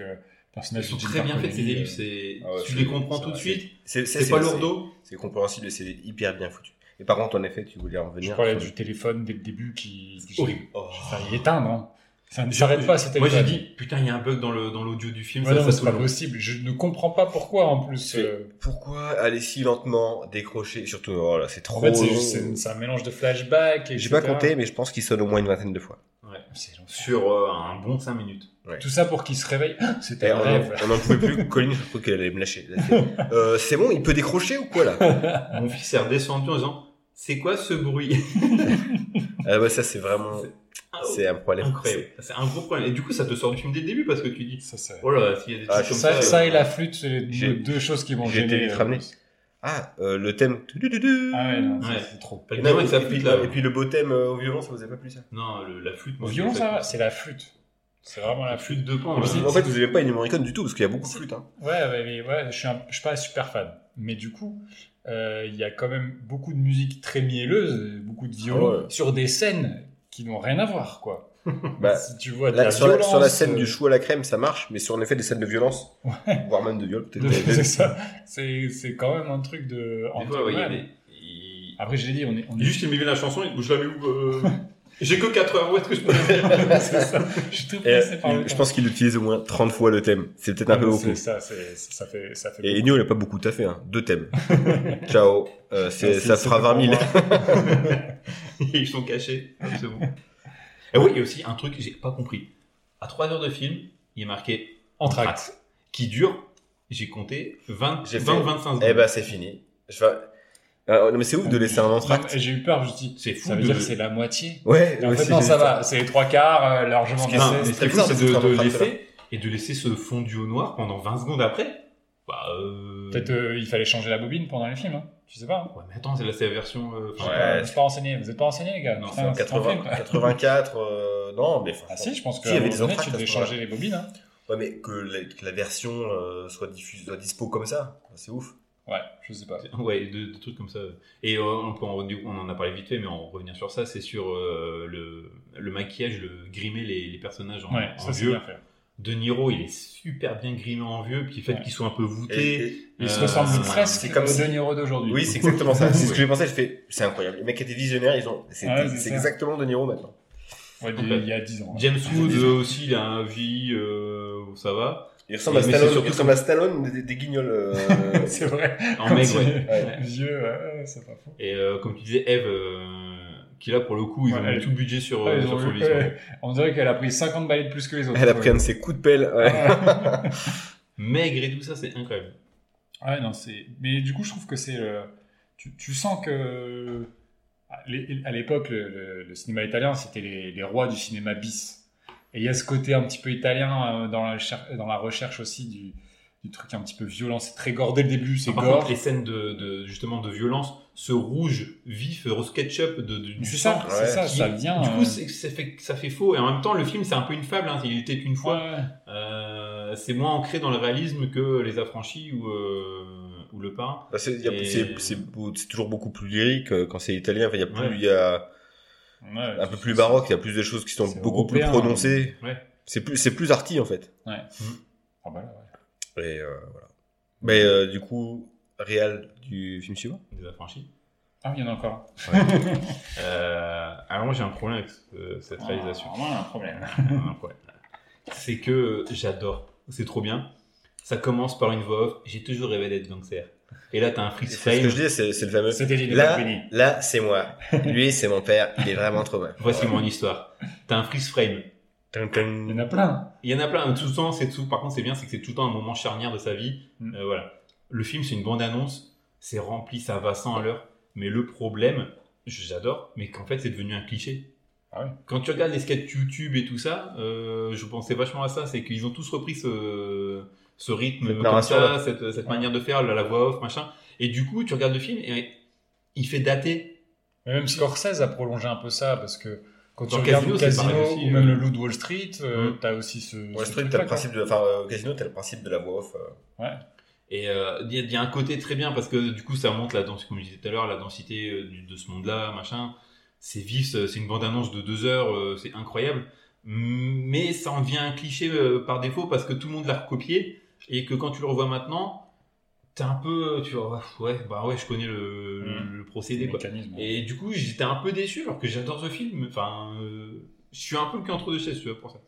le Ils personnage sont de très bien faits ces euh, c'est- Ah ouais, tu c'est- les comprends tout de c'est- suite. C'est, C'est pas lourdeau. C'est compréhensible et c'est hyper bien foutu. Et par contre, en effet, tu voulais en Je revenir. parlais sur- du téléphone dès le début qui. Horrible. Oh. Enfin, il éteindre. Hein. Ça ne s'arrête pas, c'était Moi j'ai dit, putain, il y a un bug dans le dans l'audio du film. Ouais, ça, non, ça mais c'est pas possible. Je ne comprends pas pourquoi en plus. C'est- euh, Pourquoi aller si lentement, décrocher? Surtout, oh là, c'est trop En fait, c'est long. juste- c'est c'est un mélange de flashback. J'ai etc. pas compté, mais je pense qu'il sonne au moins une vingtaine de fois. Sur euh, un bon 5 minutes. Tout ça pour qu'il se réveille. Ah, C'était un on, rêve. en- on en pouvait plus. <laughs> Colline, je crois qu'elle allait me lâcher. <laughs> Euh, c'est bon, il peut décrocher ou quoi là? Mon fils est redescendu en disant, c'est quoi ce bruit? Ah, bah, Ça, c'est vraiment. C'est un problème. Incroyable. C'est un gros problème. Et du coup, ça te sort du film dès le début parce que tu dis, Ça, c'est- oh là, s'il y a des Ah, trucs comme ça, ça. ça euh, et la flûte, c'est deux, choses qui vont j'ai été Ah, euh, le thème. Ah ouais, non, ça, Ouais. c'est trop. Le Et, puis, flûte là. et puis le beau thème euh, au violon, ça vous a pas plu ça? Non, le- la flûte. Au moi, violon, ça va, c'est la flûte. C'est vraiment la La flûte. flûte de pan. Là. En fait, vous n'aimez pas Ennio Morricone du tout, parce qu'il y a beaucoup de flûtes. Hein. Ouais, ouais, mais ouais, je suis, un- je suis pas super fan. Mais du coup, euh, il y a quand même beaucoup de musique très mielleuse, beaucoup de violon, Ah ouais. sur des scènes qui n'ont rien à voir, quoi. <laughs> Bah, si tu vois de Là, la sur, la, sur la scène euh, du chou à la crème, ça marche, mais sur en effet des scènes de violence, voire même de viol, peut-être. <laughs> c'est ça. C'est, c'est quand même un truc de. Fois, ouais, il- Après, je l'ai dit, on est. On est... Juste, il me met la chanson, il- je la mets où euh, <laughs> J'ai que 4 heures, où est-ce que je peux la mettre c'est ça. Je suis tout pressé par le je temps. pense qu'il utilise au moins 30 fois le thème. C'est peut-être un peu C'est beaucoup. ça, c'est, ça fait, ça fait Et. Ennio, il a pas beaucoup taffé, hein. Deux thèmes. Ciao. Euh, c'est, ça fera pour 20 000. moi. Ils sont cachés, c'est bon. Et oui, il y a aussi un truc que j'ai pas compris. À 3 heures de film, il est marqué Entracte. qui dure, j'ai compté 20, J'ai 20 fait- ou 25 secondes. Eh ben, c'est fini. Je vais... Ah, non, mais c'est ouf de laisser un entracte. J'ai eu peur, je me suis dit, C'est fou ça veut de- dire que c'est la moitié. Ouais, en ouais, fait, c'est non, ça va, c'est les trois quarts, euh, largement passé. c'est très bizarre, c'est ce de, de laisser et de laisser ce fondu au noir pendant 20 secondes après. Bah, euh... Peut-être euh, il fallait changer la bobine pendant les films, hein. Tu sais pas. hein. Ouais, mais attends, c'est c'est la version. euh, enfin, Ouais, pas, je suis pas renseigné. Vous êtes pas renseigné, les gars Non, Putain, En c'est ton 80, film. 84, <laughs> euh, non, mais Ah si, je pense que Si, il y avait des donné, tu devais changer les bobines. Hein. Ouais, mais que la, que la version euh, soit diffuse, soit dispo comme ça, c'est ouf. Ouais, je sais pas. Ouais, de, de trucs comme ça. Et euh, on, peut en, on en a parlé vite fait, mais on revenir sur ça, c'est sur euh, le, le maquillage, le grimer les, les personnages en, Ouais, en ça c'est vieux. bien fait. De Niro, il est super bien grimé en vieux, puis le fait Ouais. qu'il soit un peu Et- voûté. et- Il se Euh, ressemble c'est- presque c'est comme De Niro d'aujourd'hui. Oui, c'est exactement ça. C'est ce que j'ai pensé. Je fais, c'est incroyable. Les mecs étaient visionnaires, ils ont, c'est, exactement De Niro maintenant. Ouais, il y a 10 ans. hein. James Wood euh, aussi, il a un vie euh, ça va. Il ressemble à Stallone, surtout à Stallone des, des guignols. euh, <laughs> c'est vrai. En il ouais. Vieux, ouais, c'est pas faux. Et euh, comme tu disais, Eve, euh, qui là pour le coup, ils Ouais, ont elle- mis tout le budget sur, Ouais, euh, ils sur son. <laughs> On dirait qu'elle a pris 50 balais de plus que les autres. Elle a pris un de ses coups de pelle. Ouais. <laughs> Maigre et tout ça, c'est incroyable. Ouais, non, c'est. Mais du coup, je trouve que c'est. le- Tu, tu sens que. à l'é- À l'époque, le, le- le cinéma italien, c'était les, les rois du cinéma bis. Et il y a ce côté un petit peu italien euh, dans la, cher- dans la recherche aussi du, du truc un petit peu violent. C'est très gore dès le début, c'est Par gore. contre, les scènes de, de- justement de violence, ce rouge vif, rose ketchup de, de- du C'est sang. ça, c'est Ouais. ça, qui- ça vient. Du euh, coup, c'est- ça fait, ça fait faux. Et en même temps, le film, c'est un peu une fable. hein. Il était une fois. ouais. Euh, c'est moins ancré dans le réalisme que Les Affranchis ou, euh, ou Le Parrain. Bah, c'est, Et- toujours beaucoup plus lyrique euh, quand c'est italien. Enfin, il y a plus, Ouais. il y a Ouais, un peu plus baroque. Il y a plus de choses qui sont beaucoup européen, plus prononcées. Ouais. C'est plus, c'est plus arty en fait. Ah bah. Et euh, voilà. Mais euh, du coup, réal du film suivant? Les Affranchis. Ah, il y en a encore. <laughs> Euh, alors, moi, j'ai un problème avec ce- cette réalisation. Ah, moi, un problème. <laughs> un problème. C'est que j'adore. C'est trop bien. Ça commence par une voix off. J'ai toujours rêvé d'être gangster. Et là, t'as un freeze C'est ce que frame. je dis, c'est, c'est le fameux. Là, de là, c'est moi. Lui, c'est mon père. Il est vraiment trop mal. <laughs> Voici mon histoire. T'as un freeze frame. Il y en a plein. Il y en a plein. Tout le temps, c'est tout. Par contre, c'est bien, c'est que c'est tout le temps un moment charnière de sa vie. Mm. Euh, voilà. Le film, c'est une bande-annonce. C'est rempli, ça va 100 à l'heure. Mais le problème, j'adore, mais qu'en fait, c'est devenu un cliché. Ah ouais. Quand tu regardes les sketchs YouTube et tout ça, euh, je pensais vachement à ça. C'est qu'ils ont tous repris ce, ce rythme Cette comme ça, cette, cette manière de faire, la, la voix off, machin. Et du coup, tu regardes le film et il fait dater. Mais même Scorsese a prolongé un peu ça parce que quand Dans tu regardes Casino, Casino pareil aussi, ou même euh. le Loup de Wall Street, euh, Mm. t'as aussi ce. Wall ce Street, t'as le principe de, enfin, euh, au casino, t'as le principe de la voix off. euh. Ouais. Et euh, il y, a- il y a un côté très bien parce que du coup, ça montre la densité, comme je disais tout à l'heure, la densité euh, de ce monde-là, machin. C'est vif, c'est c'est une bande-annonce de deux heures, euh, c'est incroyable. Mais ça en devient un cliché euh, par défaut parce que tout le monde l'a recopié et que quand tu le revois maintenant, t'es un peu, tu vois, ouais, bah ouais, je connais le, Mm. le procédé quoi. Et du coup, j'étais un peu déçu alors que j'adore ce film. Enfin, euh, je suis un peu le cul entre deux chaises, tu vois, pour ça.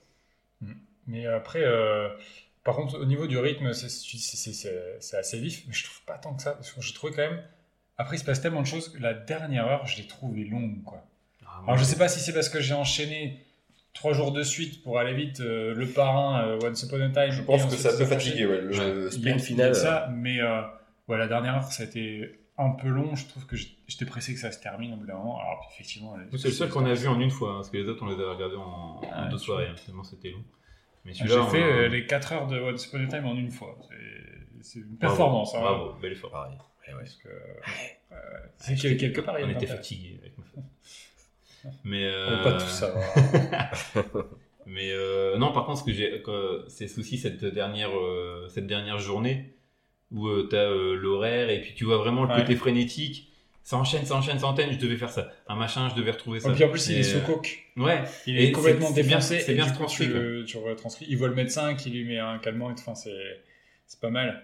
Mais après, euh, par contre, au niveau du rythme, c'est- assez vif, mais je trouve pas tant que ça. Parce que j'ai trouvé quand même. Après, il se passe tellement de choses que la dernière heure, je l'ai trouvée longue, quoi. Ah, Alors, je sais pas si c'est parce que j'ai enchaîné trois jours de suite pour aller vite, euh, le parrain, euh, Once Upon a Time. Je pense que ça peut fatiguer, ouais. Le sprint il y a final. ça, mais euh, ouais, la dernière heure, ça a été un peu long. Je trouve que j'étais pressé que ça se termine au bout d'un moment. Alors, effectivement, C'est le seul qu'on a vu en une fois, hein, parce que les autres, on les a regardés en, en Ah, deux soirées, hein, tellement c'était long. Mais J'ai fait a- euh, les 4 heures de Once Upon a Time en une fois. C'est- une performance. hein. Bravo, bel effort. Pareil. Ouais, ouais. Parce que, euh, quelque part, On un était fatigués avec ma femme. Mais On euh... peut pas tout savoir. <laughs> Mais euh, non, par contre, ce que j'ai, c'est aussi cette dernière, euh, cette dernière journée où tu t'as euh, l'horaire et puis tu vois vraiment le Ouais. côté frénétique. Ça enchaîne, ça enchaîne, ça enchaîne. Je devais faire ça. Un machin, je devais retrouver ça. Et puis en plus, il est sous euh, coke. Ouais. Il Et est complètement c'est bien- défoncé. c'est et bien coup, transcrit, tu, le- tu le retranscris. Il voit le médecin qui lui met un calmant et tout. Enfin, c'est, c'est pas mal.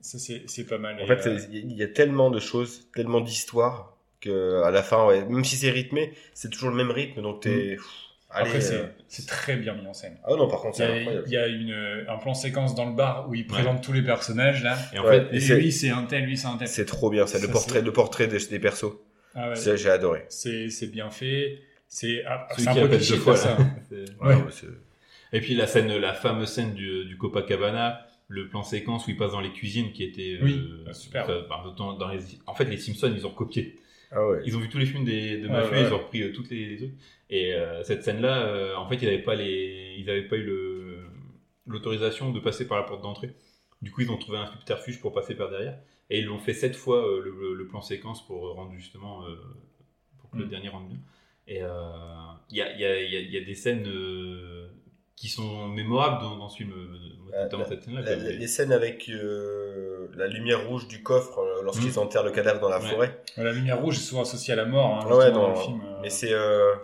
Ça, c'est, c'est pas mal. En fait, euh, il y a tellement de choses, tellement d'histoires que à la fin, ouais, même si c'est rythmé, c'est toujours le même rythme. Donc t'es. Allez, après, c'est, euh, c'est très bien mis en scène. Ah non, par contre, Il y c'est a, il y a une, un plan séquence dans le bar où il présente tous les personnages là. Et en Ouais. fait, Et, Et c'est- lui, c'est un tel, lui, c'est un tel. C'est trop bien, ça, le portrait, c'est- le portrait des, des persos. Ah ouais. J'ai adoré. C'est, c'est bien fait. C'est, ah, c'est un qui peu cliché deux de fois ça. <laughs> C'est- c'est- Et puis la scène, la fameuse scène du, du Copacabana, le plan séquence où il passe dans les cuisines qui était. Oui, euh, super. enfin, bah, dans- dans les- en fait, les Simpsons, ils ont copié. Ah ouais. Ils ont vu tous les films des, de mafieux, ouais. ils ont repris euh, toutes les, les. Et euh, cette scène-là, euh, en fait, ils n'avaient pas les, ils avaient pas eu le l'autorisation de passer par la porte d'entrée. Du coup, ils ont trouvé un subterfuge pour passer par derrière. Et ils l'ont fait sept fois euh, le, le plan séquence pour rendre justement pour que le Mm. dernier rentre bien. Et il y, a, y, a, y a- y a des scènes qui sont mémorables dans, dans ce film, euh, notamment la- cette scène-là. La- quoi. la- les scènes avec euh, la lumière rouge du coffre euh, lorsqu'ils Mm. enterrent le cadavre dans la Ouais. forêt. La lumière rouge est souvent associée à la mort. Hein, ouais, dans le film. euh. Mais c'est euh,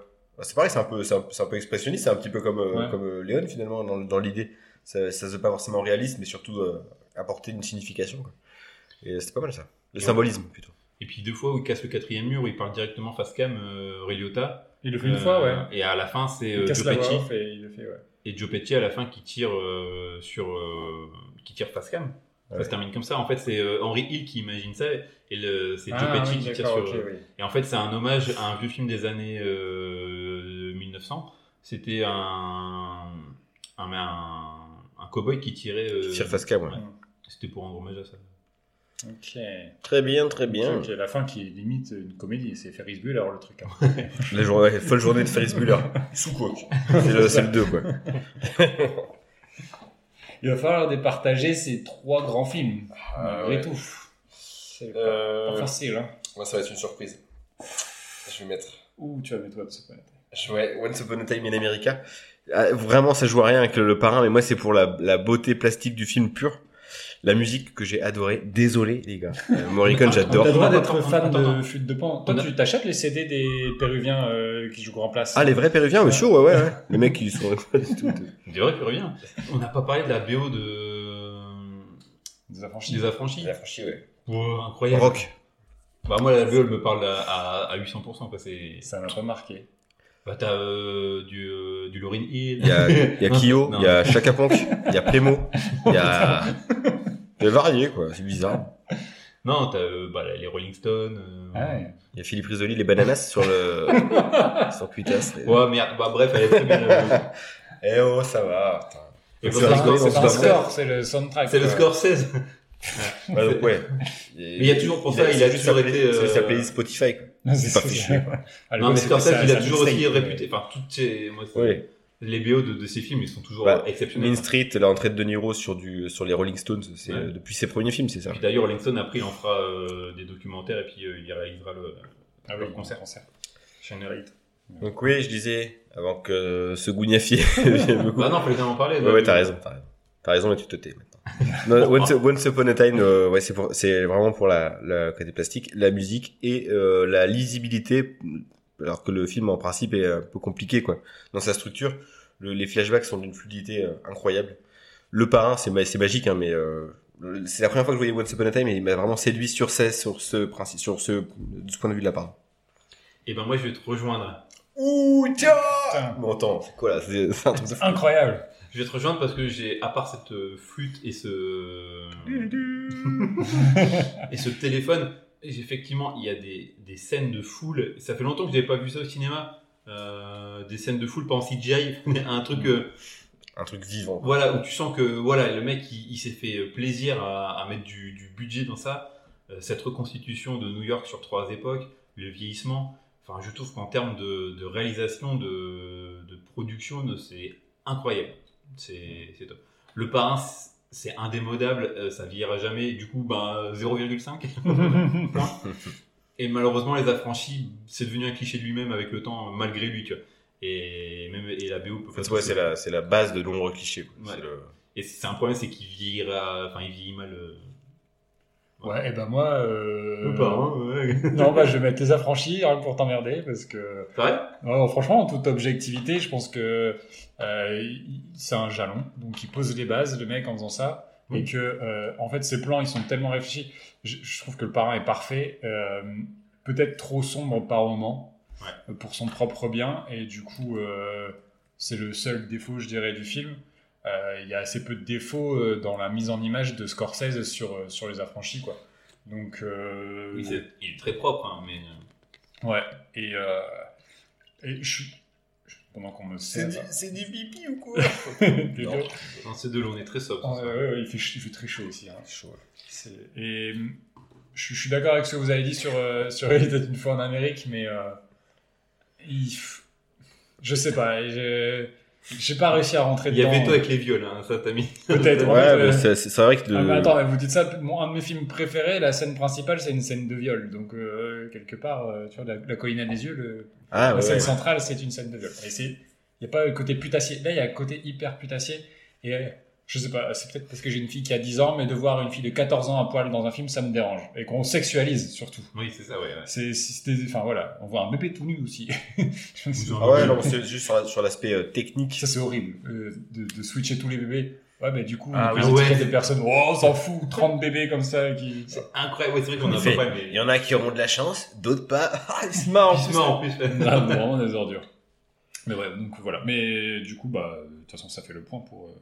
c'est pareil, c'est un peu c'est un, peu expressionniste, c'est un petit peu comme euh, Ouais. comme euh, Léon finalement dans, dans l'idée. Ça, ça se veut pas forcément réaliste, mais surtout euh, apporter une signification. Quoi. Et c'était pas mal ça. Le Et symbolisme plutôt. Et puis deux fois où il casse le quatrième mur, où il parle directement face cam, euh, Ray Liotta. Il le fait une Euh, fois, ouais. Et à la fin, c'est Il euh, casse Joe la voix Pesci. off et il le fait, ouais. Et Joe Pesci à la fin qui tire euh, sur euh, qui tire face cam. Ça Ouais. se termine comme ça. En fait, c'est euh, Henry Hill qui imagine ça et c'est Joe Ah, Pesci oui, qui tire sur. oui. Et en fait, c'est un hommage à un vieux film des années euh, 1900. C'était un un, un, un cowboy qui tirait. Tire face cam, ouais. ouais. C'était pour rendre hommage à ça. Ok. Très bien, très bien. La fin qui est limite une comédie, c'est Ferris Bueller le truc. hein. <laughs> Folle journée de Ferris Bueller. Sous coque. C'est le, c'est le 2 quoi. Il va falloir départager ces trois grands films, Ah, malgré ouais. tout. C'est pas- Euh, pas facile, hein. moi ça va être une surprise. Je vais mettre. Ouh, tu vas mettre toi de ce planète. Je vais Once Upon a Time in America. Ah, Vraiment, ça joue à rien avec le, le parrain, mais moi c'est pour la, la beauté plastique du film pur. La musique que j'ai adoré. Désolé les gars. Euh, Morricone, j'adore. T'as le droit d'être fan attends, de attends. flûte de pan. Toi, tu t'achètes les CD des Péruviens euh, qui jouent grand place Ah les vrais Péruviens, monsieur, ouais ouais. ouais. <laughs> Les mecs ils sont pas du tout. C'est vrai que revient. On n'a pas parlé de la BO de Des affranchis. des affranchis. franchi ouais. Incroyable. Rock. Bah moi la BO elle me parle à, à, à 800% quoi. C'est Ça m'a pas marqué. bah t'as euh, du euh, du Lauryn Hill. Il y a, y a <laughs> Kyo, il y a Chaka Ponk, il y a Primo, il y a. <laughs> C'est varié quoi, c'est bizarre. <laughs> Non t'as euh, bah, les Rolling Stones. euh, Ah ouais. Il y a Philippe Risoli, les bananas sur le. <laughs> sur Twitter. Ouais merde. Bah bref elle est très bien. euh, <laughs> Eh oh, ça va. Et C'est ça, score, c'est le soundtrack. C'est le score 16. Ouais, donc, ouais. Mais il y a toujours pour ça, il a juste été, euh, C'est sa playlist Spotify quoi. Non, C'est pas quoi. À Non mais Scorsese il a toujours aussi réputé. Enfin toutes ces Ouais. Les BO de, de ces films ils sont toujours Bah, euh, exceptionnels. Main Street, l'entrée de De Niro sur du sur les Rolling Stones, c'est Ouais. euh, depuis ses premiers films, c'est ça. Puis d'ailleurs Rolling Stone après il en fera euh, des documentaires et puis euh, il réalisera le, Ah le oui, concert. concert. Shine Donc oui, je disais avant que ce gougnafier vienne <laughs> me couper. Bah non fallait en parler. Ouais, ouais, t'as raison, t'as raison. T'as raison, mais tu te tais maintenant. Non, Once, <laughs> Once Upon a Time, euh, ouais, c'est pour, c'est vraiment pour la, la côté plastique, la musique et euh, la lisibilité, alors que le film en principe est un peu compliqué quoi. Dans sa structure, le- les flashbacks sont d'une fluidité euh, incroyable. Le parrain, c'est ma- c'est magique, hein, mais euh, c'est la première fois que je voyais Once Upon a Time et il m'a vraiment séduit sur ce, sur ce principe, sur ce, de ce point de vue de la part. Et ben moi je vais te rejoindre. Ouh, tiens. Bon, attends, c'est quoi là C'est c'est un truc de fou. Incroyable. Je vais te rejoindre parce que j'ai, à part cette euh, flûte et ce <laughs> et ce téléphone, effectivement il y a des, des scènes de foule. Ça fait longtemps que j'avais pas vu ça au cinéma. Euh, des scènes de foule pas en CGI, un truc euh, Un truc vivant. voilà où tu sens que voilà le mec il, il s'est fait plaisir à, à mettre du, du budget dans ça. Euh, cette reconstitution de New York sur trois époques, le vieillissement. Enfin, je trouve qu'en termes de, de réalisation, de, de production, c'est incroyable. C'est top. Le parrain, c'est indémodable, euh, ça vieillira jamais. Du coup, ben <laughs> 0,5. Et malheureusement, les affranchis, c'est devenu un cliché de lui-même avec le temps, malgré lui, tu vois. Et même et la BO peut En fait, ouais, c'est la, c'est la base de nombreux clichés. Ouais. Le- Et c'est un problème, c'est qu'il vieillira, enfin, il vieillit mal. euh, Ouais, et ben moi. Euh... Pas, hein, ouais. <laughs> Non, bah je vais mettre les affranchis que pour t'emmerder parce que. C'est vrai? Non, franchement, en toute objectivité, je pense que euh, c'est un jalon. Donc il pose les bases, le mec, en faisant ça. Oui. Et que, euh, en fait, ses plans, ils sont tellement réfléchis. Je, je trouve que le parrain est parfait. euh, Peut-être trop sombre par moment Ouais. pour son propre bien. Et du coup, euh, c'est le seul défaut, je dirais, du film. Euh, Il y a assez peu de défauts euh, dans la mise en image de Scorsese sur, euh, sur les affranchis, quoi. Donc, euh, Oui, c'est- il est très propre, hein, mais. Ouais, et, euh, et je suis. je- Pendant qu'on me C'est sert. c'est du pipi ou quoi? <laughs> Des Non. deux. Dans ces deux-là, on est très sobre. Ah, ouais, ouais, il, fait, il fait très chaud ici. hein. Chaud, ouais. C'est- Et je, suis- je suis d'accord avec ce que vous avez dit sur, euh, sur une fois en Amérique, mais euh, il je sais pas, j'ai pas réussi à rentrer Il y dedans. avait toi avec les viols, hein, ça t'a mis. Peut-être. <laughs> Ouais, euh, c'est, vrai que de... Ah, mais attends, mais vous dites ça, mon, un de mes films préférés, la scène principale, c'est une scène de viol. Donc, euh, quelque part, euh, tu vois, la, la colline à des yeux, le, ah, la ouais, scène ouais. centrale, c'est une scène de viol. Et c'est, il y a pas le côté putassier. Là, il y a le côté hyper putassier. Et euh, je sais pas, c'est peut-être parce que j'ai une fille qui a 10 ans, mais de voir une fille de 14 ans à poil dans un film, ça me dérange. Et qu'on sexualise, surtout. Oui, c'est ça, ouais. ouais. C'est, enfin voilà, on voit un bébé tout nu aussi. <laughs> Ah ouais, non, c'est juste sur, la- sur l'aspect euh, technique. ça, c'est horrible, euh, de, de switcher tous les bébés. Ouais, mais du coup, Ah on ouais. des personnes, oh, on s'en fout, 30 bébés comme ça qui. Incroyable, ouais, c'est vrai qu'on a Il fait- pas mais. Il y en a qui auront de la chance, d'autres pas. <laughs> Ah, ils se marrent. Il se marre en plus. Ah, <laughs> non, vraiment des ordures. Mais ouais, donc voilà. Mais du coup, bah, de toute façon, ça fait le point pour. Euh,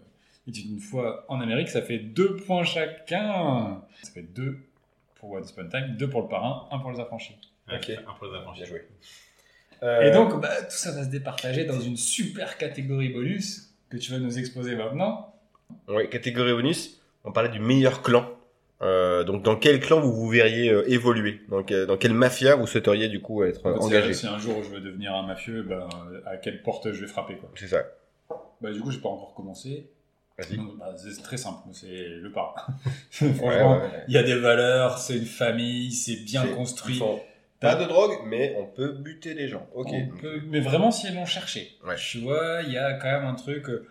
était une fois en Amérique, ça fait deux points chacun. Ça fait deux pour Once Upon a Time, deux pour le parrain, un pour les affranchis. Ok. Un peu d'affranchi. Bien joué. Et Euh, donc, bah, tout ça va se départager dans une super catégorie bonus que tu vas nous exposer maintenant. Ouais, catégorie bonus, on parlait du meilleur clan. Euh, donc dans quel clan vous vous verriez euh, évoluer? Donc, euh, Dans quelle mafia vous souhaiteriez du coup être euh, engagé? Si un jour je veux devenir un mafieux, bah, à quelle porte je vais frapper quoi. C'est ça. Bah, du coup, j'ai pas encore commencé. Bah, c'est très simple, c'est le parrain. <laughs> Franchement, ouais, ouais. Il y a des valeurs, c'est une famille, c'est bien construit. ils Pas de drogue, mais on peut buter les gens. Ok. On peut- mais vraiment, si elles l'ont cherché. Tu vois, il y a quand même un truc. euh,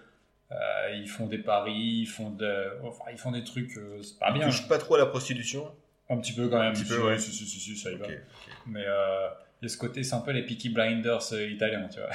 euh, ils font des paris, ils font, de, enfin, ils font des trucs. euh, c'est pas Ils bien. touchent pas trop à la prostitution. Un petit peu quand même. Un petit peu, ouais. si, si, si, si, ça y va. Ok. Mais euh, il y a ce côté, c'est un peu les Peaky Blinders euh, italiens, tu vois.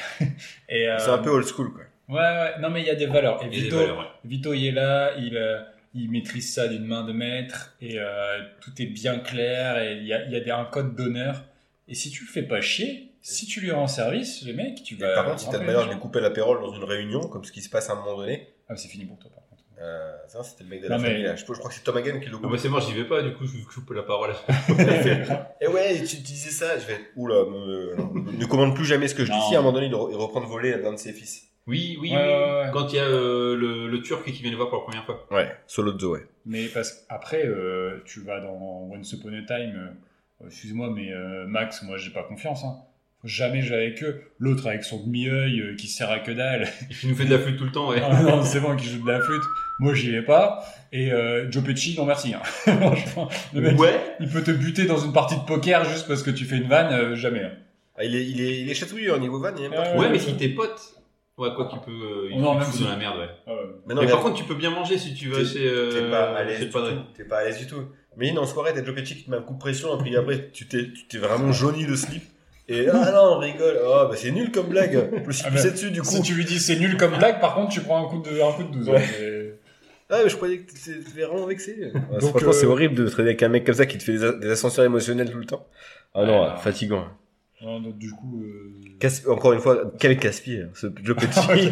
<laughs> Et, euh, C'est un peu old school, quoi. Ouais, ouais. Non, mais il y a des valeurs. Et Vito, valeurs, ouais. Vito, il est là, il, euh, il maîtrise ça d'une main de maître, et euh, tout est bien clair, et il y a, il y a des, un code d'honneur. Et si tu le fais pas chier, si tu lui rends service, le mec, tu Et vas. par contre, si t'as le les de lui couper la pérole dans une réunion, comme ce qui se passe à un moment donné, Ah, mais c'est fini pour toi, par contre. euh, ça, c'était le mec de Non, la mais- famille. là. Je, je crois que c'est Tom Hagen qui le Ah coupe. bah c'est mort, j'y vais pas, du coup, je coupe la parole. <laughs> <laughs> Et ouais, tu disais ça, je vais oula, me- ne commande plus jamais ce que je dis. Non. Si à un moment donné, il, re- il reprend de voler l'un de ses fils. Oui, oui, Ouais, oui. ouais, ouais. Quand il y a euh, le, le Turc qui vient le voir pour la première fois. Ouais, solo de ouais. Mais parce qu'après, euh, tu vas dans Once Upon a Time, euh, excuse-moi, mais euh, Max, moi, j'ai pas confiance. Hein. Jamais je vais avec eux. L'autre avec son demi-œil euh, qui sert à que dalle. <laughs> Et qui nous fait de la flûte tout le temps, ouais. Ah non, c'est bon, qui joue de la flûte. Moi, j'y vais pas. Et euh, Joe Pesci, non merci. hein. <laughs> Franchement, le mec, Ouais. il peut te buter dans une partie de poker juste parce que tu fais une vanne, euh, jamais. hein. Ah, il, est, il, est, il est chatouillé au niveau van, il aime pas. Ouais, mais si t'es pote. Ouais, quoi qu'il peut. euh, il Non, même si- dans la merde, ouais. Ah ouais. Mais non, mais mais par contre, tu peux bien manger si tu vas t'es- chez. euh, t'es pas à l'aise le du padré. tout. T'es pas à l'aise du tout. Mais une en soirée, t'as Joe Pesci qui te met un coup de pression, et puis après, tu t'es, tu t'es vraiment jauni de slip. Et ah non, on rigole. Oh, bah c'est nul comme blague. Suis Ah, mais dessus, du coup. Si tu lui dis c'est nul comme blague, par contre, tu prends un coup de, un coup de 12. Ouais. Et- Ah, mais je croyais que t'étais vraiment vexé. Ouais, <laughs> Donc, franchement, euh, c'est horrible de traîner avec un mec comme ça qui te fait des, des ascenseurs émotionnels tout le temps. Ah non, Ouais, euh, non. fatigant. Non, donc, du coup. Euh... Encore une fois, quel casse-pied, hein, ce Joe <laughs> Pesci. <laughs>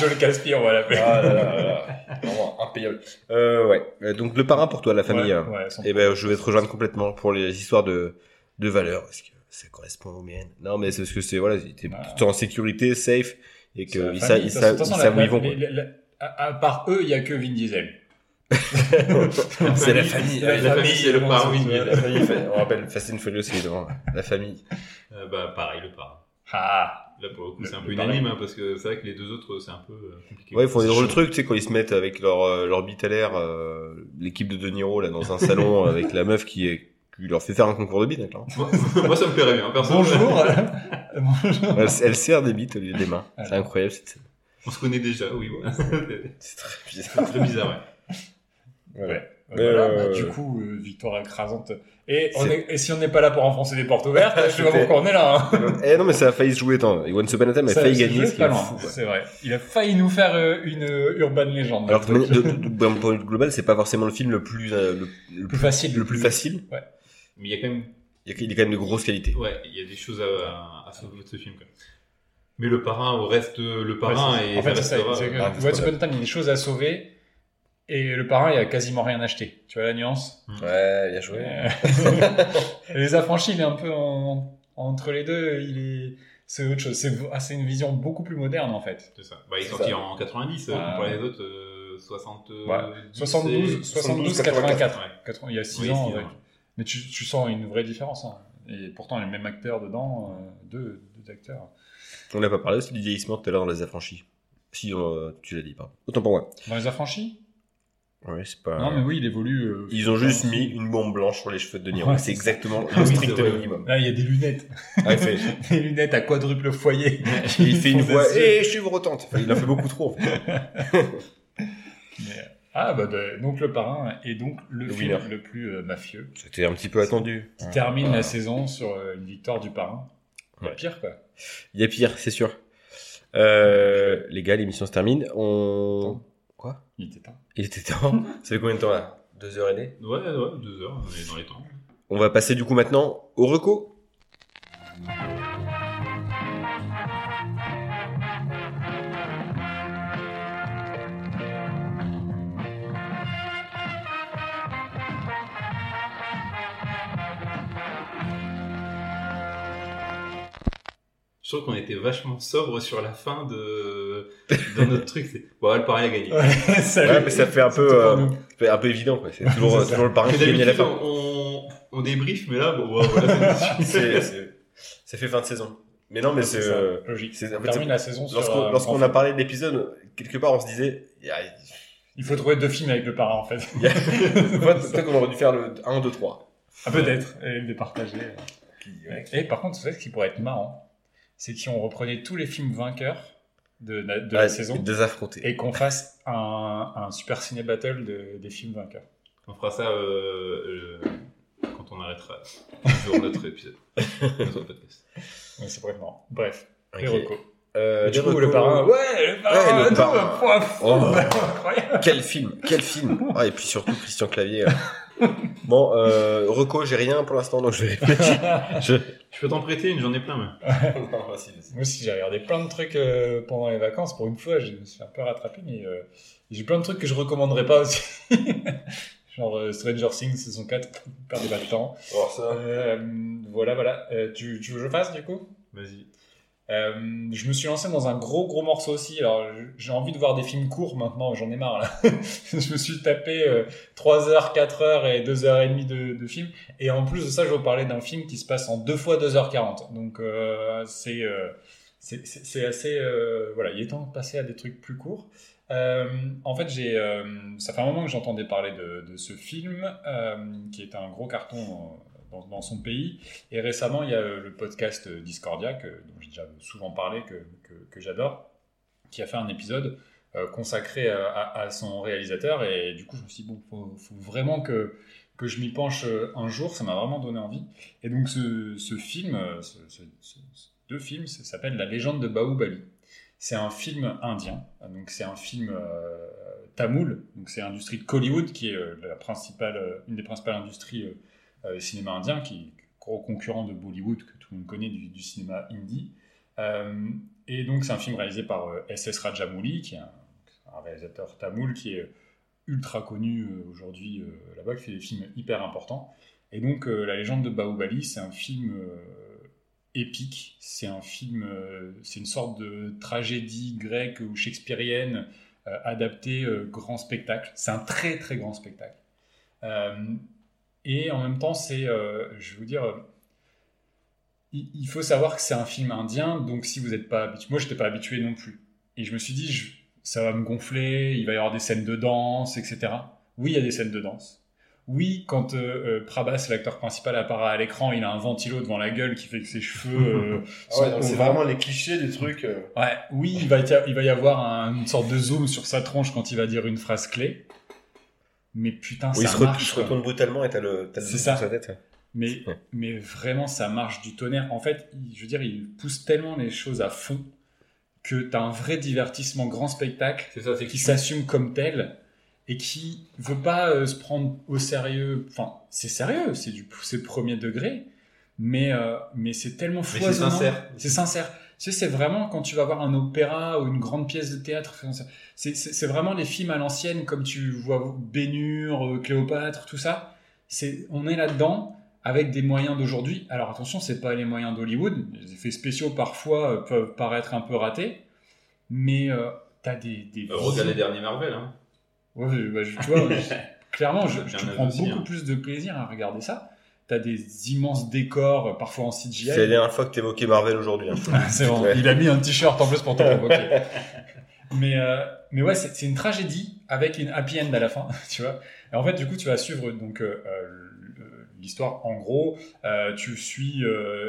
Joe Caspire, on va l'appeler. ah là là là. Vraiment impayable. Euh, ouais. Euh, Donc, le parrain pour toi, la famille. Ouais, euh, ouais, Eh ben, je vais te rejoindre complètement pour les histoires de, de valeurs, parce que ça correspond aux miennes. Non, mais c'est parce que c'est, voilà, Bah. tout en sécurité, safe, et savent, De ils savent, ils où ils vont. la- la- à part eux, il y a que Vin Diesel. <laughs> C'est la famille. La, la famille, c'est le parrain. c'est- oui, La famille, fait- on rappelle Fast and Furious, évidemment. La famille. Euh, bah, pareil, le parrain. Ah Là, pour le coup, Le- c'est un le peu unanime, hein, parce que c'est vrai que les deux autres, c'est un peu euh, compliqué. Ouais, ils font des C'est drôles de chaud. trucs, tu sais, quand ils se mettent avec leur, euh, leur bite à l'air, euh, l'équipe de De Niro, là, dans un <laughs> salon, avec la meuf qui est Tu leur fais faire un concours de bites, là. Moi, <laughs> moi, ça me plairait bien, perso. Bonjour. Bonjour. Elle, elle sert des bites au lieu des mains. C'est Ouais. incroyable cette scène. On se connaît déjà, oui. voilà. C'est très bizarre. C'est très bizarre, ouais. Voilà. Euh, Mais, voilà, euh, bah, du coup, euh, victoire écrasante. Et, on C'est- est- et si on n'est pas là pour enfoncer des portes ouvertes, je sais pas C'était- pourquoi on est là. hein. <laughs> eh non, mais ça a failli se jouer. Et Once Upon a failli gagner, ce. C'est vrai. Il a failli nous faire euh, une euh, urban légende. Alors d'un point de vue global, c'est pas forcément le film le plus, euh, le, le plus facile. le plus facile. Mais il y a quand même, Il y a, quand même de grosses qualités. ouais, il y a des choses à, sauver de ce film, quoi. Mais le parrain reste le parrain Ouais, et en fait, ça. restera- Ah, Time, il y a des choses à sauver. Et le parrain, il a quasiment rien acheté. Tu vois la nuance Ouais, bien joué. Euh, <laughs> Les affranchis, il est un peu en- entre les deux. Il est, c'est autre chose. C'est ah, c'est une vision beaucoup plus moderne en fait. C'est ça. Bah, il est sorti ça. en 90, euh, Ah, comparé aux autres, euh, 60, Ouais. 72, 72, 84. Ouais. 80, il y a 6 Oui, ans. six ouais. ans. Mais tu, tu sens une vraie différence. hein. Et pourtant, les mêmes acteurs dedans, euh, deux, deux acteurs. On n'a pas parlé aussi du vieillissement tout à l'heure dans les affranchis. Si, euh, tu l'as dit, pas. Autant pour moi. Dans les affranchis? Ouais, c'est pas. Non, mais oui, il évolue. euh, Ils ont juste mis une bombe blanche sur les cheveux de De Niro. Ouais, c'est exactement Ah le oui, strict minimum. Là, il y a des lunettes. Ah, il fait, <laughs> des lunettes à quadruple foyer. <laughs> il fait une voix, yeux. eh, je suis rotante. Enfin, il en fait beaucoup trop. en fait. Mais- Ah, bah, bah, donc le parrain est donc le, Le film winner. le plus euh, mafieux. C'était un petit peu attendu. Qui termine la saison sur euh, une victoire du parrain. Il y a pire, quoi. Il y a pire, c'est sûr. Les gars, l'émission se termine. On. Quoi? Il était temps. Il était temps. Ça fait combien de temps là? Deux heures et demie? Ouais, ouais, deux heures, on est dans les temps. On va passer du coup maintenant au reco. Trouve qu'on était vachement sobre sur la fin de, dans notre truc. C'est, bon, le parrain a gagné. Salut. Ouais, <laughs> mais ça fait un peu, euh. C'est un peu évident, quoi. C'est toujours, <laughs> C'est ça. toujours le Mais qui gagne à la fin. on, on débrief, mais là, bon, ouais, voilà, <laughs> c'est C'est, c'est- ça fait fin de saison. Mais non, mais c'est, C'est ça, euh, logique. c'est- en fait, termine c'est- la saison sur. lorsqu'on, euh, a parlé de l'épisode, quelque part, on se disait, il y a, Il faut trouver deux films avec le parrain, en fait. il y a- peut-être qu'on aurait dû faire le 1, 2, 3. Ah, peut-être. Et les partager. Et par contre, savez ce qui pourrait être marrant C'est qu'on reprenait tous les films vainqueurs de, de, de la saison Des affrontés. et qu'on fasse un, un super ciné battle de- des films vainqueurs. On fera ça euh, euh, quand on arrêtera sur notre épisode. <laughs> Notre podcast. Ouais, c'est vraiment. Bref, les Ok. recos. Euh, du les coup, le recos- parrain, ouais, le parrain, Ouais, le parrain. fou, Oh. <laughs> incroyable. Quel film, quel film. Ah, et puis surtout Christian Clavier. <laughs> Bon, euh, Reco, j'ai rien pour l'instant, donc je vais réfléchir. <laughs> je... Je peux t'en prêter une, j'en ai plein, mais. <laughs> Non. Moi aussi, j'ai regardé plein de trucs euh, pendant les vacances. Pour une fois, je me suis un peu rattrapé, mais euh, j'ai plein de trucs que je recommanderais pas aussi. Genre euh, Stranger Things saison 4, perdez pas de temps. Alors ça. Euh, voilà, voilà. Euh, tu, tu veux que je fasse du coup? Vas-y. Euh, je me suis lancé dans un gros gros morceau aussi. Alors j'ai envie de voir des films courts maintenant, j'en ai marre <laughs> je me suis tapé euh, 3 heures, 4 heures et 2 heures et demie de, de film. Et en plus de ça, je vais vous parler d'un film qui se passe en 2 fois 2h40. Donc euh, c'est euh, c'est c'est- assez... voilà, il est temps de passer à des trucs plus courts. En fait, j'ai, ça fait un moment que j'entendais parler de, ce film, qui est un gros carton dans, son pays. Et récemment, il y a euh, le podcast euh, Discordia, que, dont j'ai déjà souvent parlé, que, j'adore, qui a fait un épisode euh, consacré à, son réalisateur. Et du coup, je me suis dit, bon, faut, vraiment que, que je m'y penche un jour. Ça m'a vraiment donné envie. Et donc, ce, film, ce, deux films, ça s'appelle La légende de Bahubali. C'est un film indien, donc c'est un film euh, tamoul, donc c'est l'industrie de Hollywood qui est la principale, une des principales industries euh, cinéma indien, qui est gros concurrent de Bollywood que tout le monde connaît du, cinéma hindi. Euh, et donc c'est un film réalisé par euh, S.S. Rajamouli, qui est un, réalisateur tamoul qui est ultra connu aujourd'hui là-bas, qui fait des films hyper importants. Et donc La légende de Bahubali, c'est un film épique, c'est un film, c'est une sorte de tragédie grecque ou shakespearienne adaptée euh, grand spectacle. C'est un très très grand spectacle. Et en même temps, c'est, euh, je vais vous dire, euh, il, faut savoir que c'est un film indien, donc si vous n'êtes pas habitué, moi je n'étais pas habitué non plus. Et je me suis dit, je- ça va me gonfler, il va y avoir des scènes de danse, etc. Oui, il y a des scènes de danse. oui, quand euh, euh, Prabhas, l'acteur principal, apparaît à l'écran, il a un ventilo devant la gueule qui fait que ses cheveux euh, <laughs> Ah ouais, c'est vraiment les clichés des trucs. Ouais, oui, il va, y a- il va y avoir un- une sorte de zoom sur sa tronche quand il va dire une phrase clé. Mais putain, ça marche. il se retourne brutalement et t'as le, t'as le C'est ça. sur sa tête. Mais, Ouais. mais vraiment, ça marche du tonnerre. En fait, il- je veux dire, il pousse tellement les choses à fond que tu as un vrai divertissement, grand spectacle C'est ça, c'est qui s'assume comme tel et qui veut pas euh, se prendre au sérieux. Enfin, c'est sérieux, c'est du c'est premier degré, mais euh, mais c'est tellement c'est foisonnant. sincère. C'est sincère. Tu sais, c'est vraiment quand tu vas voir un opéra ou une grande pièce de théâtre. C'est vraiment les films à l'ancienne, comme tu vois Bénure, euh, Cléopâtre, tout ça. On est là-dedans avec des moyens d'aujourd'hui. Alors attention, c'est pas les moyens d'Hollywood. Les effets spéciaux parfois euh, peuvent paraître un peu ratés, mais euh, t'as des, des Euh, regarde les derniers Marvel. Hein. Ouais, bah, je- tu vois, <laughs> clairement, je, prends beaucoup hein. plus de plaisir à regarder ça. T'as des immenses décors, parfois en CGI. C'est la dernière fois que t'évoquais Marvel aujourd'hui. hein. <laughs> C'est bon, Ouais. il a mis un t-shirt en plus pour te <laughs> provoquer. mais, euh, mais ouais, c'est une tragédie avec une happy end à la fin, <laughs> tu vois. Et en fait, du coup, tu vas suivre donc euh, euh, l'histoire. En gros, euh, tu suis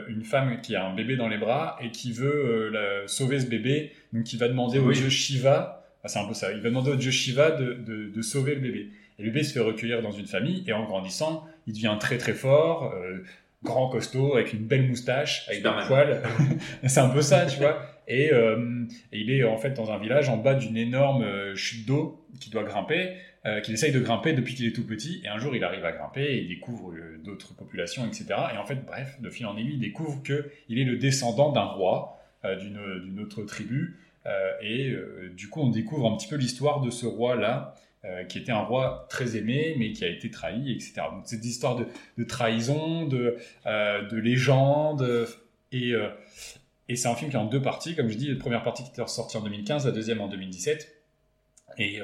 une femme qui a un bébé dans les bras et qui veut la- sauver ce bébé, donc qui va demander au dieu Shiva. ah, c'est un peu ça. Il va demander au dieu Shiva de, de, de sauver le bébé. Et le bébé se fait recueillir dans une famille et en grandissant, il devient très très fort. euh, grand costaud avec une belle moustache avec Superman. des poils. <laughs> C'est un peu ça tu vois. Et, euh, et il est en fait dans un village en bas d'une énorme euh, chute d'eau qui doit grimper euh, qu'il essaye de grimper depuis qu'il est tout petit. Et un jour il arrive à grimper et il découvre euh, d'autres populations etc et en fait bref de fil en aiguille il découvre que il est le descendant d'un roi euh, d'une autre tribu. Et du coup on découvre un petit peu l'histoire de ce roi là euh, qui était un roi très aimé, mais qui a été trahi, etc. Donc c'est des histoires de, trahison, de, euh, de légende, et, euh, et c'est un film qui est en deux parties, comme je dis, la première partie qui était sortie en 2015, la deuxième en 2017, et,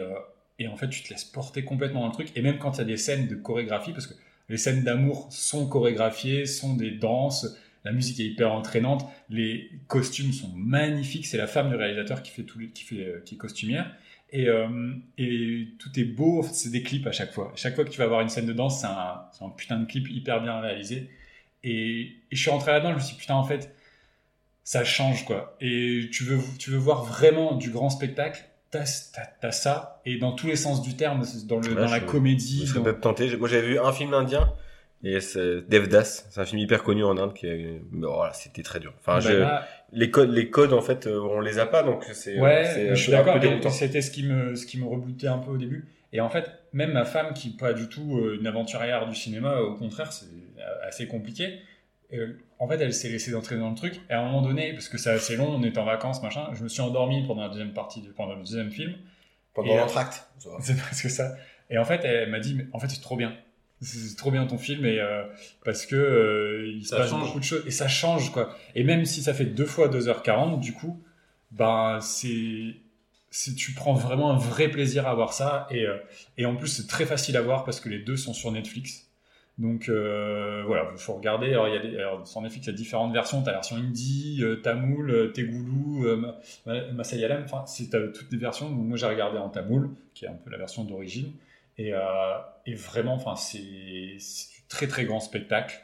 et en fait tu te laisses porter complètement dans le truc, et même quand il y a des scènes de chorégraphie, parce que les scènes d'amour sont chorégraphiées, sont des danses, la musique est hyper entraînante, les costumes sont magnifiques, c'est la femme du réalisateur qui fait tout, qui fait, qui est costumière, et, euh, et tout est beau, c'est des clips à chaque fois. Chaque fois que tu vas voir une scène de danse, c'est un, putain de clip hyper bien réalisé. Et, et je suis rentré là-dedans, je me suis dit, putain, en fait, ça change, quoi. Et tu veux, tu veux voir vraiment du grand spectacle, t'as, t'as, t'as ça, et dans tous les sens du terme, dans, le, Ouais, dans la comédie. Je dans- tenté. Moi, j'avais vu un film indien. Et c'est Devdas, c'est un film hyper connu en Inde qui est, mais voilà, c'était très dur. Enfin, Bah je- là, les codes, les codes, en fait, euh, on les a pas, donc c'est, Ouais, c'est je suis d'accord. C'était ce qui me, ce qui me rebootait un peu au début. Et en fait, même ma femme, qui n'est pas du tout euh, une aventurière du cinéma, au contraire, c'est euh, assez compliqué. Euh, en fait, elle s'est laissée d'entrer dans le truc. Et à un moment donné, parce que c'est assez long, on est en vacances, machin, je me suis endormi pendant la deuxième partie, de, pendant le deuxième film. Pendant euh, l'entracte. <laughs> C'est presque ça. Et en fait, elle m'a dit, mais en fait, c'est trop bien. C'est trop bien ton film et euh, parce que euh, il se Ça passe change. beaucoup de choses et ça change quoi. Et même si ça fait deux fois 2h40, du coup, ben c'est tu prends vraiment un vrai plaisir à voir ça et euh, et en plus c'est très facile à voir parce que les deux sont sur Netflix. Donc voilà, il faut regarder. Alors, y a des, alors, sur Netflix, il y a différentes versions. Tu as la version hindi, euh, tamoul, tegoulou, ma- ma- Masayalam. Enfin, c'est toutes les versions. Donc, moi, j'ai regardé en tamoul, qui est un peu la version d'origine. Et, euh, et vraiment, enfin, c'est du très très grand spectacle.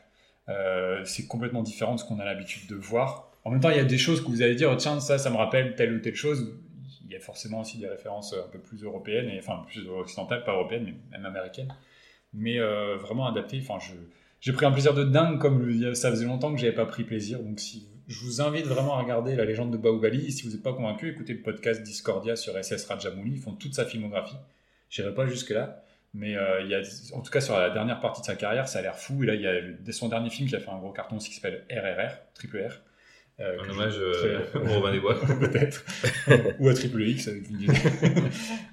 Euh, c'est complètement différent de ce qu'on a l'habitude de voir. En même temps, il y a des choses que vous allez dire, tiens, ça, ça me rappelle telle ou telle chose. Il y a forcément aussi des références un peu plus européennes, et, enfin plus occidentales, pas européennes, mais même américaines. Mais euh, vraiment adapté. Enfin, j'ai pris un plaisir de dingue, comme ça faisait longtemps que j'avais pas pris plaisir. Donc, si, je vous invite vraiment à regarder La légende de Baobali. Si vous n'êtes pas convaincu, écoutez le podcast Discordia sur SS Rajamouli. Ils font toute sa filmographie. J'irai pas jusque-là. Mais euh, il y a, en tout cas, sur la dernière partie de sa carrière, ça a l'air fou. Et là, il y a son dernier film qui a fait un gros carton aussi qui s'appelle RRR, triple R. euh, Un hommage je- euh, <laughs> au Robin des Bois. <laughs> peut-être. <laughs> Ou à Triple X avec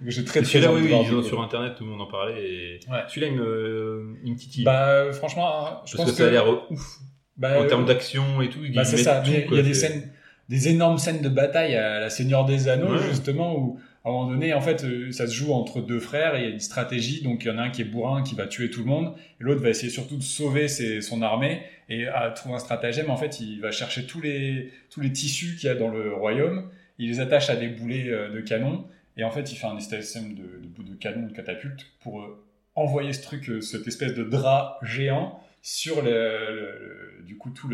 J'ai très, très Celui-là, oui, oui, ils sur internet, tout le monde en parlait. Et... Ouais. Celui-là, il me, il me titille. Bah, franchement, hein, je Parce pense que ça a l'air ouf. bah, en termes d'action et tout. Bah, c'est ça. Il quoi, y a des scènes, des énormes scènes de bataille à la Seigneur des Anneaux, Ouais. justement, où à un moment donné, en fait, euh, ça se joue entre deux frères et il y a une stratégie. Donc, il y en a un qui est bourrin, qui va tuer tout le monde, et l'autre va essayer surtout de sauver son armée et à trouver un stratagème. En fait, il va chercher tous les tous les tissus qu'il y a dans le royaume. Il les attache à des boulets euh, de canon et en fait, il fait un système de, de de canon, de catapulte pour euh, envoyer ce truc, cette espèce de drap géant sur le, du coup tout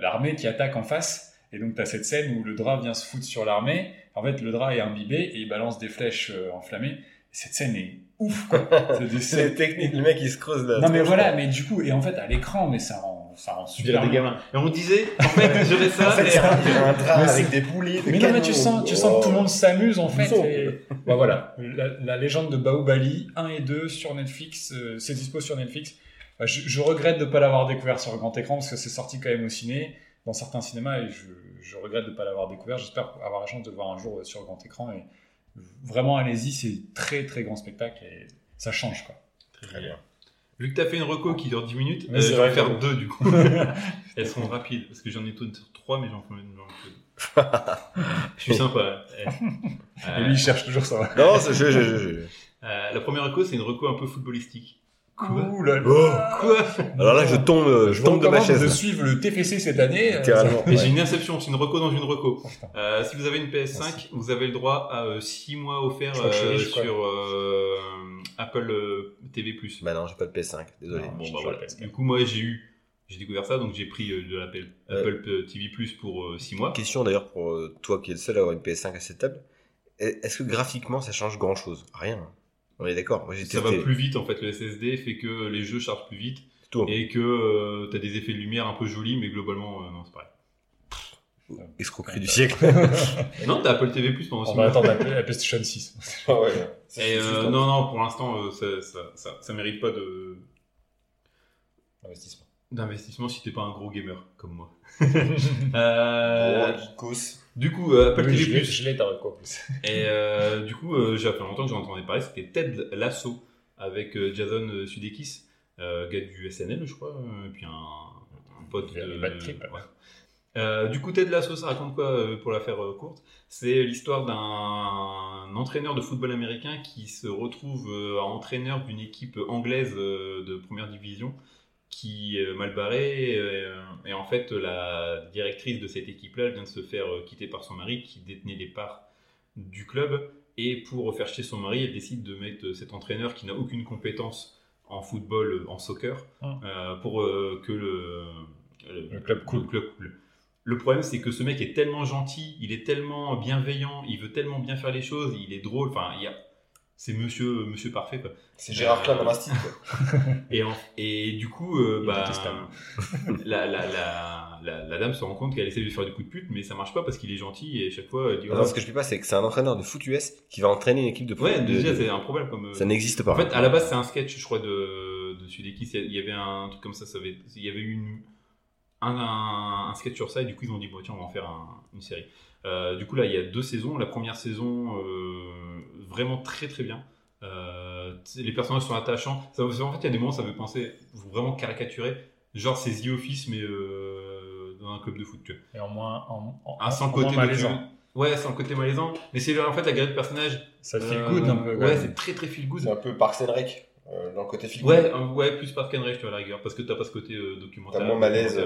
l'armée qui attaque en face. Et donc tu as cette scène où le drap vient se foutre sur l'armée. En fait, le drap est imbibé et il balance des flèches euh, enflammées. Cette scène est ouf, quoi. <laughs> C'est des C'est scènes- technique, le mec il se creuse là. Non mais voilà, mais du coup, et en fait à l'écran, mais ça rend, ça rend super des gamins. Et on disait, en fait, j'aurais ça. En fait, c'est un, drap avec des poulies. des Mais non, mais tu sens, tu sens que tout le monde s'amuse en fait. Et- <laughs> Bah, voilà, la, la légende de Baobali 1 et 2 sur Netflix, euh, c'est dispo sur Netflix. Bah, je, je regrette de ne pas l'avoir découvert sur grand écran parce que c'est sorti quand même au ciné, dans certains cinémas, et je, je regrette de ne pas l'avoir découvert. J'espère avoir la chance de le voir un jour euh, sur grand écran. Et vraiment, allez-y, c'est très très grand spectacle et ça change quoi. Très bien. Vu que t'as fait une reco qui dure 10 minutes, Mais euh, je vais faire deux du coup. <laughs> Elles seront rapides parce que j'en ai toutes trois, mais j'en fais deux. <laughs> Je suis sympa. Et lui, il cherche toujours ça. Non, c'est je, je, je, je. euh, la première reco, c'est une reco un peu footballistique. Quoi Ouh là là. Oh. Quoi Alors là, je tombe, euh, je Je tombe de ma chaise. de là. suivre le TFC cette année. euh, Littéralement. Et Ouais. j'ai une inception, c'est une reco dans une reco. Oh. Euh, si vous avez une PS5, Merci. vous avez le droit à 6 mois offerts Je je euh, riche, sur euh, Apple TV+. Bah non, j'ai pas de PS5, désolé. Non. Bon, je bah suis voilà. sur la PS4. Du coup, moi, j'ai eu, j'ai découvert ça, donc j'ai pris de l'Apple. Apple TV Plus pour 6 mois. Question d'ailleurs pour toi qui es le seul à avoir une PS5 à cette table. Est- Est-ce que graphiquement ça change grand chose Rien. On est d'accord. Ça testé. va plus vite en fait, le SSD fait que les jeux chargent plus vite Tout. et que euh, t'as des effets de lumière un peu jolis, mais globalement, euh, non, c'est pareil. Escroquerie du siècle. <laughs> non, t'as Apple TV Plus pendant On 6 va mois. attendre la, la PlayStation 6. <laughs> Ah ouais. Et euh, non, non, pour l'instant, euh, ça, ça, ça, ça mérite pas de Investissement. d'investissement si t'es pas un gros gamer comme moi. <laughs> Euh, geekos. Du coup, euh, Apple Oui, TV je l'ai- Plus. je l'ai ta reco, en plus. Et euh, du coup, euh, j'ai fait longtemps que j'en entendais parler, c'était Ted Lasso avec euh, Jason euh, Sudeikis, gars du SNL, je crois, et puis un, un pote de. ouais. Du coup, Ted Lasso, ça raconte quoi pour la faire courte? C'est l'histoire d'un entraîneur de football américain qui se retrouve entraîneur d'une équipe anglaise de première division qui est mal barrée. euh, et en fait, la directrice de cette équipe-là elle vient de se faire euh, quitter par son mari qui détenait les parts du club. Et pour faire chier son mari, elle décide de mettre euh, cet entraîneur qui n'a aucune compétence en football, euh, en soccer, Ah. euh, pour euh, que le, Le club coule. le club coule. Le problème, c'est que ce mec est tellement gentil, il est tellement bienveillant, il veut tellement bien faire les choses, il est drôle. Enfin, il y a... c'est monsieur, monsieur parfait. Quoi. C'est Gérard Klein dans. <laughs> Et, en- et du coup, euh, bah, <laughs> la, la, la, la, la dame se rend compte qu'elle essaie de lui faire du coup de pute, mais ça marche pas parce qu'il est gentil et chaque fois elle dit Non, ce que je peux pas, c'est que c'est un entraîneur de foot US qui va entraîner une équipe de foot. Ouais, de- déjà de- c'est un problème comme. euh, Ça n'existe pas. En fait, à la base, c'est un sketch, je crois, de, de Sudeikis. Il y avait un truc comme ça, ça avait, il y avait eu une, un, un, un sketch sur ça, et du coup, ils ont dit, bon, tiens, on va en faire un- une série. Euh, du coup, là, il y a deux saisons. La première saison, euh, vraiment très très bien. Euh, les personnages sont attachants. Ça, en fait, il y a des moments, ça me fait penser vraiment caricaturé. Genre, c'est The Office, mais euh, dans un club de foot. Tu vois. Et en moins, en, en, Ah, sans en côté moins malaisant. Ouais, sans le côté malaisant. Mais c'est en fait la galerie de personnages. Ça fait euh, good un peu. Ouais, c'est très très feel good. C'est un peu Rec euh, dans le côté film. Ouais, euh, ouais, plus Park and Rec, tu vois, à la rigueur, parce que t'as pas ce côté euh, documentaire. T'as moins malaise.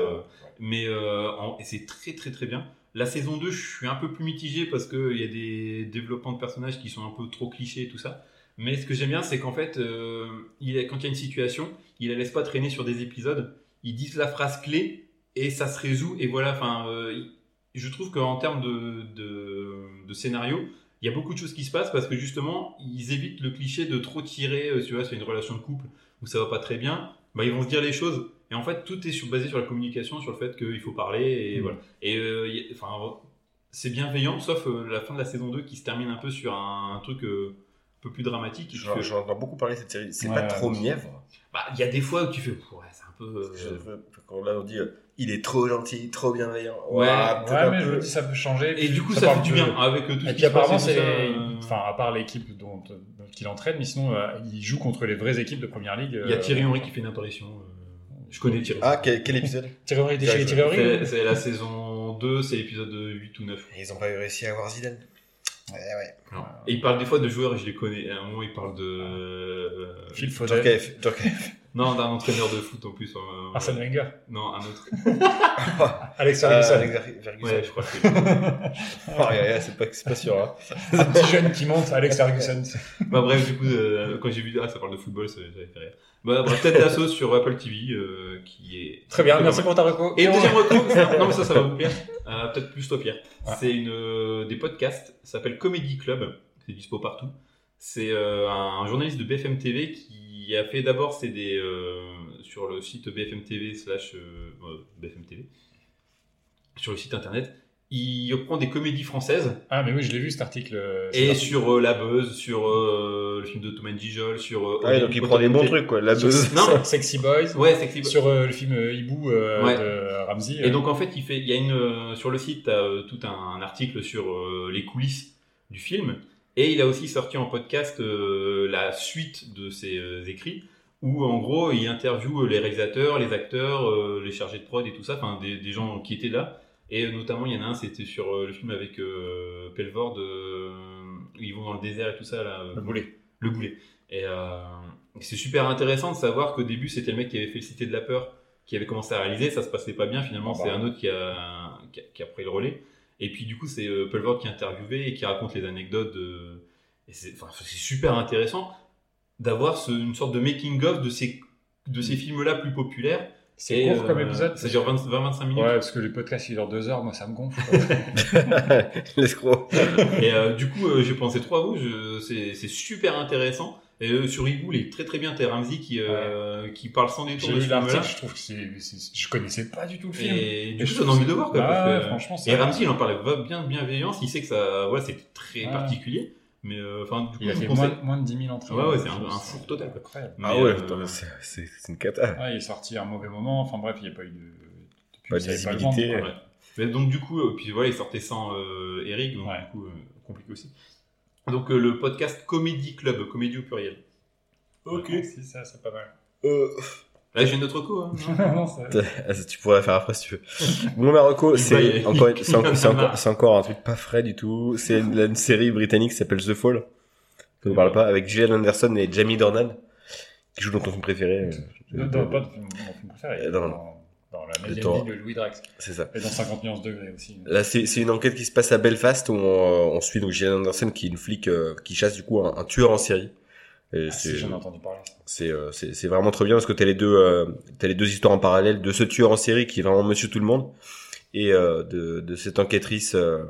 Mais euh, en- et c'est très très très bien. La saison 2, je suis un peu plus mitigé parce qu'il y a des développements de personnages qui sont un peu trop clichés et tout ça. Mais ce que j'aime bien, c'est qu'en fait, euh, il, quand il y a une situation, il la laisse pas traîner sur des épisodes. Ils disent la phrase clé et ça se résout. Et voilà, enfin, euh, je trouve qu'en termes de scénario, il y a beaucoup de choses qui se passent parce que justement, ils évitent le cliché de trop tirer, euh, tu vois, sur une relation de couple où ça va pas très bien. Bah, ils vont se dire les choses. Et en fait, tout est sur- basé sur la communication, sur le fait qu'il faut parler. Et Mhm. voilà. Et euh, y enfin, c'est bienveillant, sauf euh, la fin de la saison 2 qui se termine un peu sur un, un truc euh, un peu plus dramatique. J'en j'en entends beaucoup parler de cette série. C'est Ouais, pas trop mièvre. Bah, il y a des fois où tu fais, ouais, c'est un peu. euh, Je- Quand là on dit euh, il est trop gentil, trop bienveillant. Ouais, mais je peu. me dis, ça peut changer. Et du coup, ça, parle fait du bien avec tout ce Et qui puis se passe apparemment, c'est ça, enfin à part l'équipe dont euh, qu'il entraîne, mais sinon euh, il joue contre les vraies équipes de première ligue. Il y a Thierry Henry qui fait une apparition. Euh, Je connais Thierry. Ah, quel, quel épisode <laughs> Thierry Henry, chez je- Thierry Henry C'est la saison 2, c'est l'épisode 8 ou 9. Ils ont pas réussi à avoir Zidane. Ouais, ouais. Et il parle des fois de joueurs et je les connais. À un moment, il parle de. euh, Phil Foden. Djorkaeff, Djorkaeff. Non, d'un entraîneur de foot en plus. euh, Arsène Wenger. Non, un autre. <laughs> Alex Euh, Ferguson. Alex Ferguson. Ouais, je crois que. <laughs> Oh, ouais, ouais, c'est pas, c'est pas sûr. Hein. <laughs> Un petit jeune qui monte, Alex Ferguson. bah bref, du coup, euh, quand j'ai vu ah ça parle de football, ça j'avais fait rire. Bah bref, tête d'assaut sur Apple TV, euh, qui est Très bien, merci pour ta reco. Et deuxième c'est- non mais ça, ça va vous plaire. Euh, Peut-être plus toi Pierre. Ah. C'est une euh, des podcasts, ça s'appelle Comedy Club. C'est dispo partout. C'est euh, un journaliste de BFM TV qui a fait d'abord c'est des euh, sur le site BFM TV slash euh, euh, BFM TV sur le site internet. Il reprend des comédies françaises Ah, mais oui, je l'ai vu cet article. cet et article. sur euh, La Buzz, sur euh, le film de Thomas Gijol, sur euh, Ouais, donc il prend des bons trucs, quoi. La Sur- buzz. Non. <laughs> Sexy Boys. Ouais, Sexy Sur euh, le film euh, Hibou euh, Ouais. de Ramsey. Et donc en fait, il fait, il y a une euh, sur le site, t'as, euh, tout un, un article sur euh, les coulisses du film, et il a aussi sorti en podcast euh, la suite de ses euh, écrits, où en gros il interviewe les réalisateurs, les acteurs, euh, les chargés de prod et tout ça, enfin des, des gens qui étaient là. Et notamment, il y en a un, c'était sur le film avec Pelvord, où ils vont dans le désert et tout ça là. Le boulet. le boulet. Et c'est super intéressant de savoir qu'au début, c'était le mec qui avait fait le Cité de la Peur, qui avait commencé à réaliser, ça se passait pas bien, finalement, c'est bah. un autre qui a, qui a, qui a pris le relais. Et puis, du coup, c'est euh, Pelvord qui est interviewé et qui raconte les anecdotes de. Et c'est enfin, c'est super intéressant d'avoir ce- une sorte de making-of de ces, de ces films-là plus populaires. C'est Et, court comme euh, épisode. Ça dure 20-25 minutes. Ouais, parce que les podcasts, ils durent deux heures, moi, ça me gonfle. L'escroc. <laughs> Et euh, du coup, euh, j'ai pensé trop à vous. Je, c'est, c'est super intéressant. Et euh, sur Hibou, il est très très bien. T'as Ramsey qui, euh, qui parle sans détour J'ai de ce je trouve que c'est. c'est- Je connaissais pas du tout le film. Et du Et coup, je ça donne trouve envie de voir. Quoi, Ah parce ouais, que- franchement. Et Ramsey, il en parlait va- bien de bienveillance. Il sait que ça, voilà, c'est très Ouais. particulier. Mais euh, enfin, du coup, Il a fait moins, moins de 10 000 entrées. Ouais, ouais, c'est un- un four total, quoi. incroyable. Ah Mais, ouais, euh, c'est une cata. Ah, il est sorti à un mauvais moment. Enfin bref, il n'y a pas eu de. Pas de visibilité. Ouais. Mais donc du coup, euh, puis voilà, il sortait sans euh, Eric, donc Ouais. du coup, euh, compliqué aussi. Donc euh, le podcast Comedy Club, comédie au pluriel. Ok. Si, ça, c'est pas mal. Euh, Là, j'ai notre co. Hein, <laughs> non non, ça- ah, tu pourrais la faire après si tu veux. <laughs> Mon Marocco, Il va c'est encore, c'est encore, un truc pas frais du tout. C'est une, une série britannique qui s'appelle The Fall. Ça vous parle pas avec Gillian Anderson et Jamie Dornan qui jouent dans ton film préféré. euh, pas de film, préféré. Euh, non, non. Dans, dans la vie de Louis Drax. C'est ça. Et dans 50 nuances degrés aussi. Là, c'est une enquête qui se passe à Belfast où on, on suit donc Gillian Anderson qui est une flic euh, qui chasse du coup un, un tueur en série. Ah, c'est si, entendu parler. c'est euh, c'est vraiment très bien parce que t'as les deux euh, t'as les deux histoires en parallèle de ce tueur en série qui est vraiment Monsieur Tout le Monde et euh, de de cette enquêtrice euh,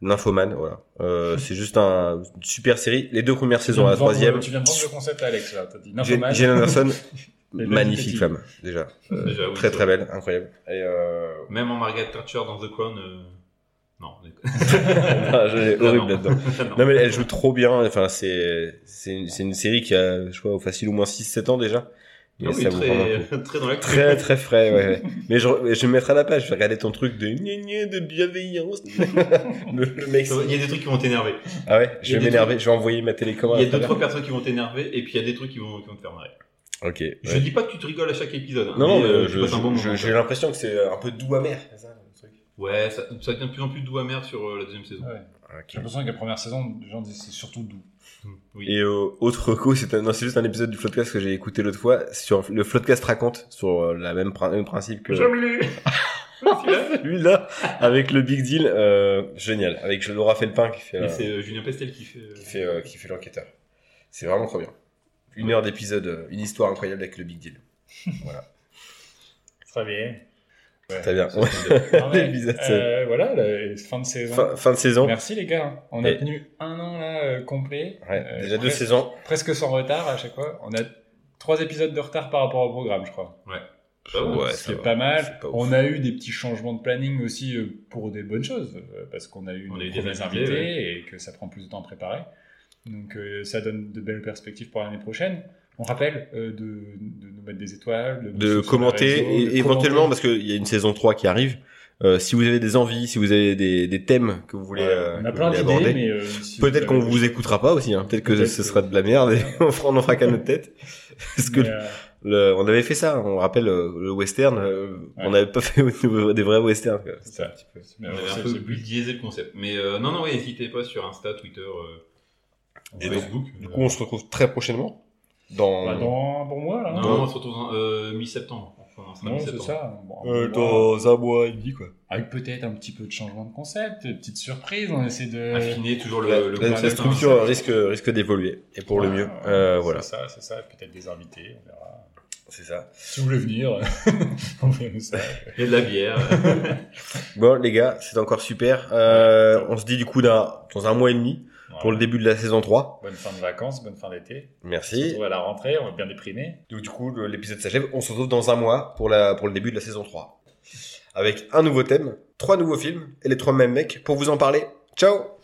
nymphomane. Voilà. Euh, c'est juste un une super série. Les deux premières saisons, la troisième. Tu viens de vendre le concept à Alex, là. T'as dit Nymphomane. Gillian Anderson, <laughs> magnifique femme déjà, Euh, Déjà, oui, très très belle, incroyable. Et euh... Même en Margaret Thatcher dans The Crown. euh, Non. <laughs> Non, horrible non. là-dedans. <laughs> Non. Non mais elle joue trop bien. Enfin c'est c'est une, série qui a je crois au facile au moins 6-7 ans déjà. Et Ah oui, ça très, très dans Très très frais, ouais. ouais. <laughs> Mais je, je vais me mettre à la page, je vais regarder ton truc de de bienveillance. le, le mec. Il y a des trucs qui vont t'énerver. Ah ouais, je vais m'énerver, je vais envoyer ma télécommande. Il y a deux, trois personnes qui vont t'énerver, et puis il y a des trucs qui vont, qui vont te faire marrer. Ok. Je ouais. dis pas que tu te rigoles à chaque épisode. hein, Non, mais euh, je- bon je- j'ai l'impression que c'est un peu doux amer. c'est ça, le truc Ouais, ça, ça devient de plus en plus doux amer sur euh, la deuxième saison. Ouais. J'ai l'impression que la première saison, les gens disent c'est surtout doux. Oui. Et euh, autre coup, c'est un- non, c'est juste un épisode du Floodcast que j'ai écouté l'autre fois sur le Floodcast raconte sur euh, la même, prin- même principe que <laughs> celui-là avec le Big Deal, euh, génial, avec Laura Felpin qui fait, Et euh, c'est euh, Julien Pestel qui fait. euh, qui fait, euh, qui fait l'enquêteur. C'est vraiment trop bien. Une heure d'épisode, euh, une histoire incroyable avec le Big Deal. <laughs> Très bien. Ouais. Très bien. <laughs> Ouais. Euh, voilà, la fin de saison. fin, fin de saison. Merci les gars. On a Et- tenu un an là euh, complet. Ouais, Euh, déjà deux presque- saisons. Presque sans retard à chaque fois. On a trois épisodes de retard par rapport au programme, je crois. Ouais, ce ça qui est va. pas mal. C'est pas ouf. on a eu des petits changements de planning aussi euh, pour des bonnes choses, euh, parce qu'on a eu On nos a eu des invités et que ça prend plus de temps à préparer. Donc euh, ça donne de belles perspectives pour l'année prochaine. On rappelle euh, de, de nous mettre des étoiles, de, de commenter et de éventuellement commenter. parce qu'il y a une saison 3 qui arrive. Euh, si vous avez des envies, si vous avez des, des thèmes que vous voulez, Ouais, euh, on a que plein aborder, mais euh, si peut-être qu'on vous écoutera pas aussi. Hein. Peut-être que Peut-être ce que- sera de la merde et <laughs> on fera- on en fera qu'à notre tête. <laughs> Parce que euh, le- on avait fait ça. On rappelle euh, le western. euh, On n'avait pas fait des vrais westerns. quoi. C'est ça. un petit peu- On euh, avait c'est- un peu biaisé le concept. Mais euh, non, non, ouais, n'hésitez pas sur Insta, Twitter, euh, Et donc, Facebook. Du coup, on se retrouve très prochainement. dans, Bah, dans un bon mois, là. Non, Dans- non, surtout en euh, mi-septembre. Enfin, on Non, c'est mi-septembre. ça. Bon, euh, dans un mois et demi, quoi. Avec peut-être un petit peu de changement de concept, de petites surprises, on essaie de... Affiner toujours La, le, la- la hein. structure risque, risque d'évoluer, et pour le mieux. Euh, c'est voilà, ça, c'est ça, peut-être des invités, on verra. c'est ça. Si vous voulez venir, <laughs> envoyez-nous ça. Il y a de la bière. <laughs> Bon, les gars, c'est encore super. Euh, on se dit du coup d'un- dans un mois et demi pour le début de la saison 3. Bonne fin de vacances, bonne fin d'été. On se Merci. retrouve à la rentrée, on va bien déprimer. Donc du coup, l'épisode s'achève. On se retrouve dans un mois pour, la, pour le début de la saison 3. Avec un nouveau thème, trois nouveaux films et les trois mêmes mecs pour vous en parler. Ciao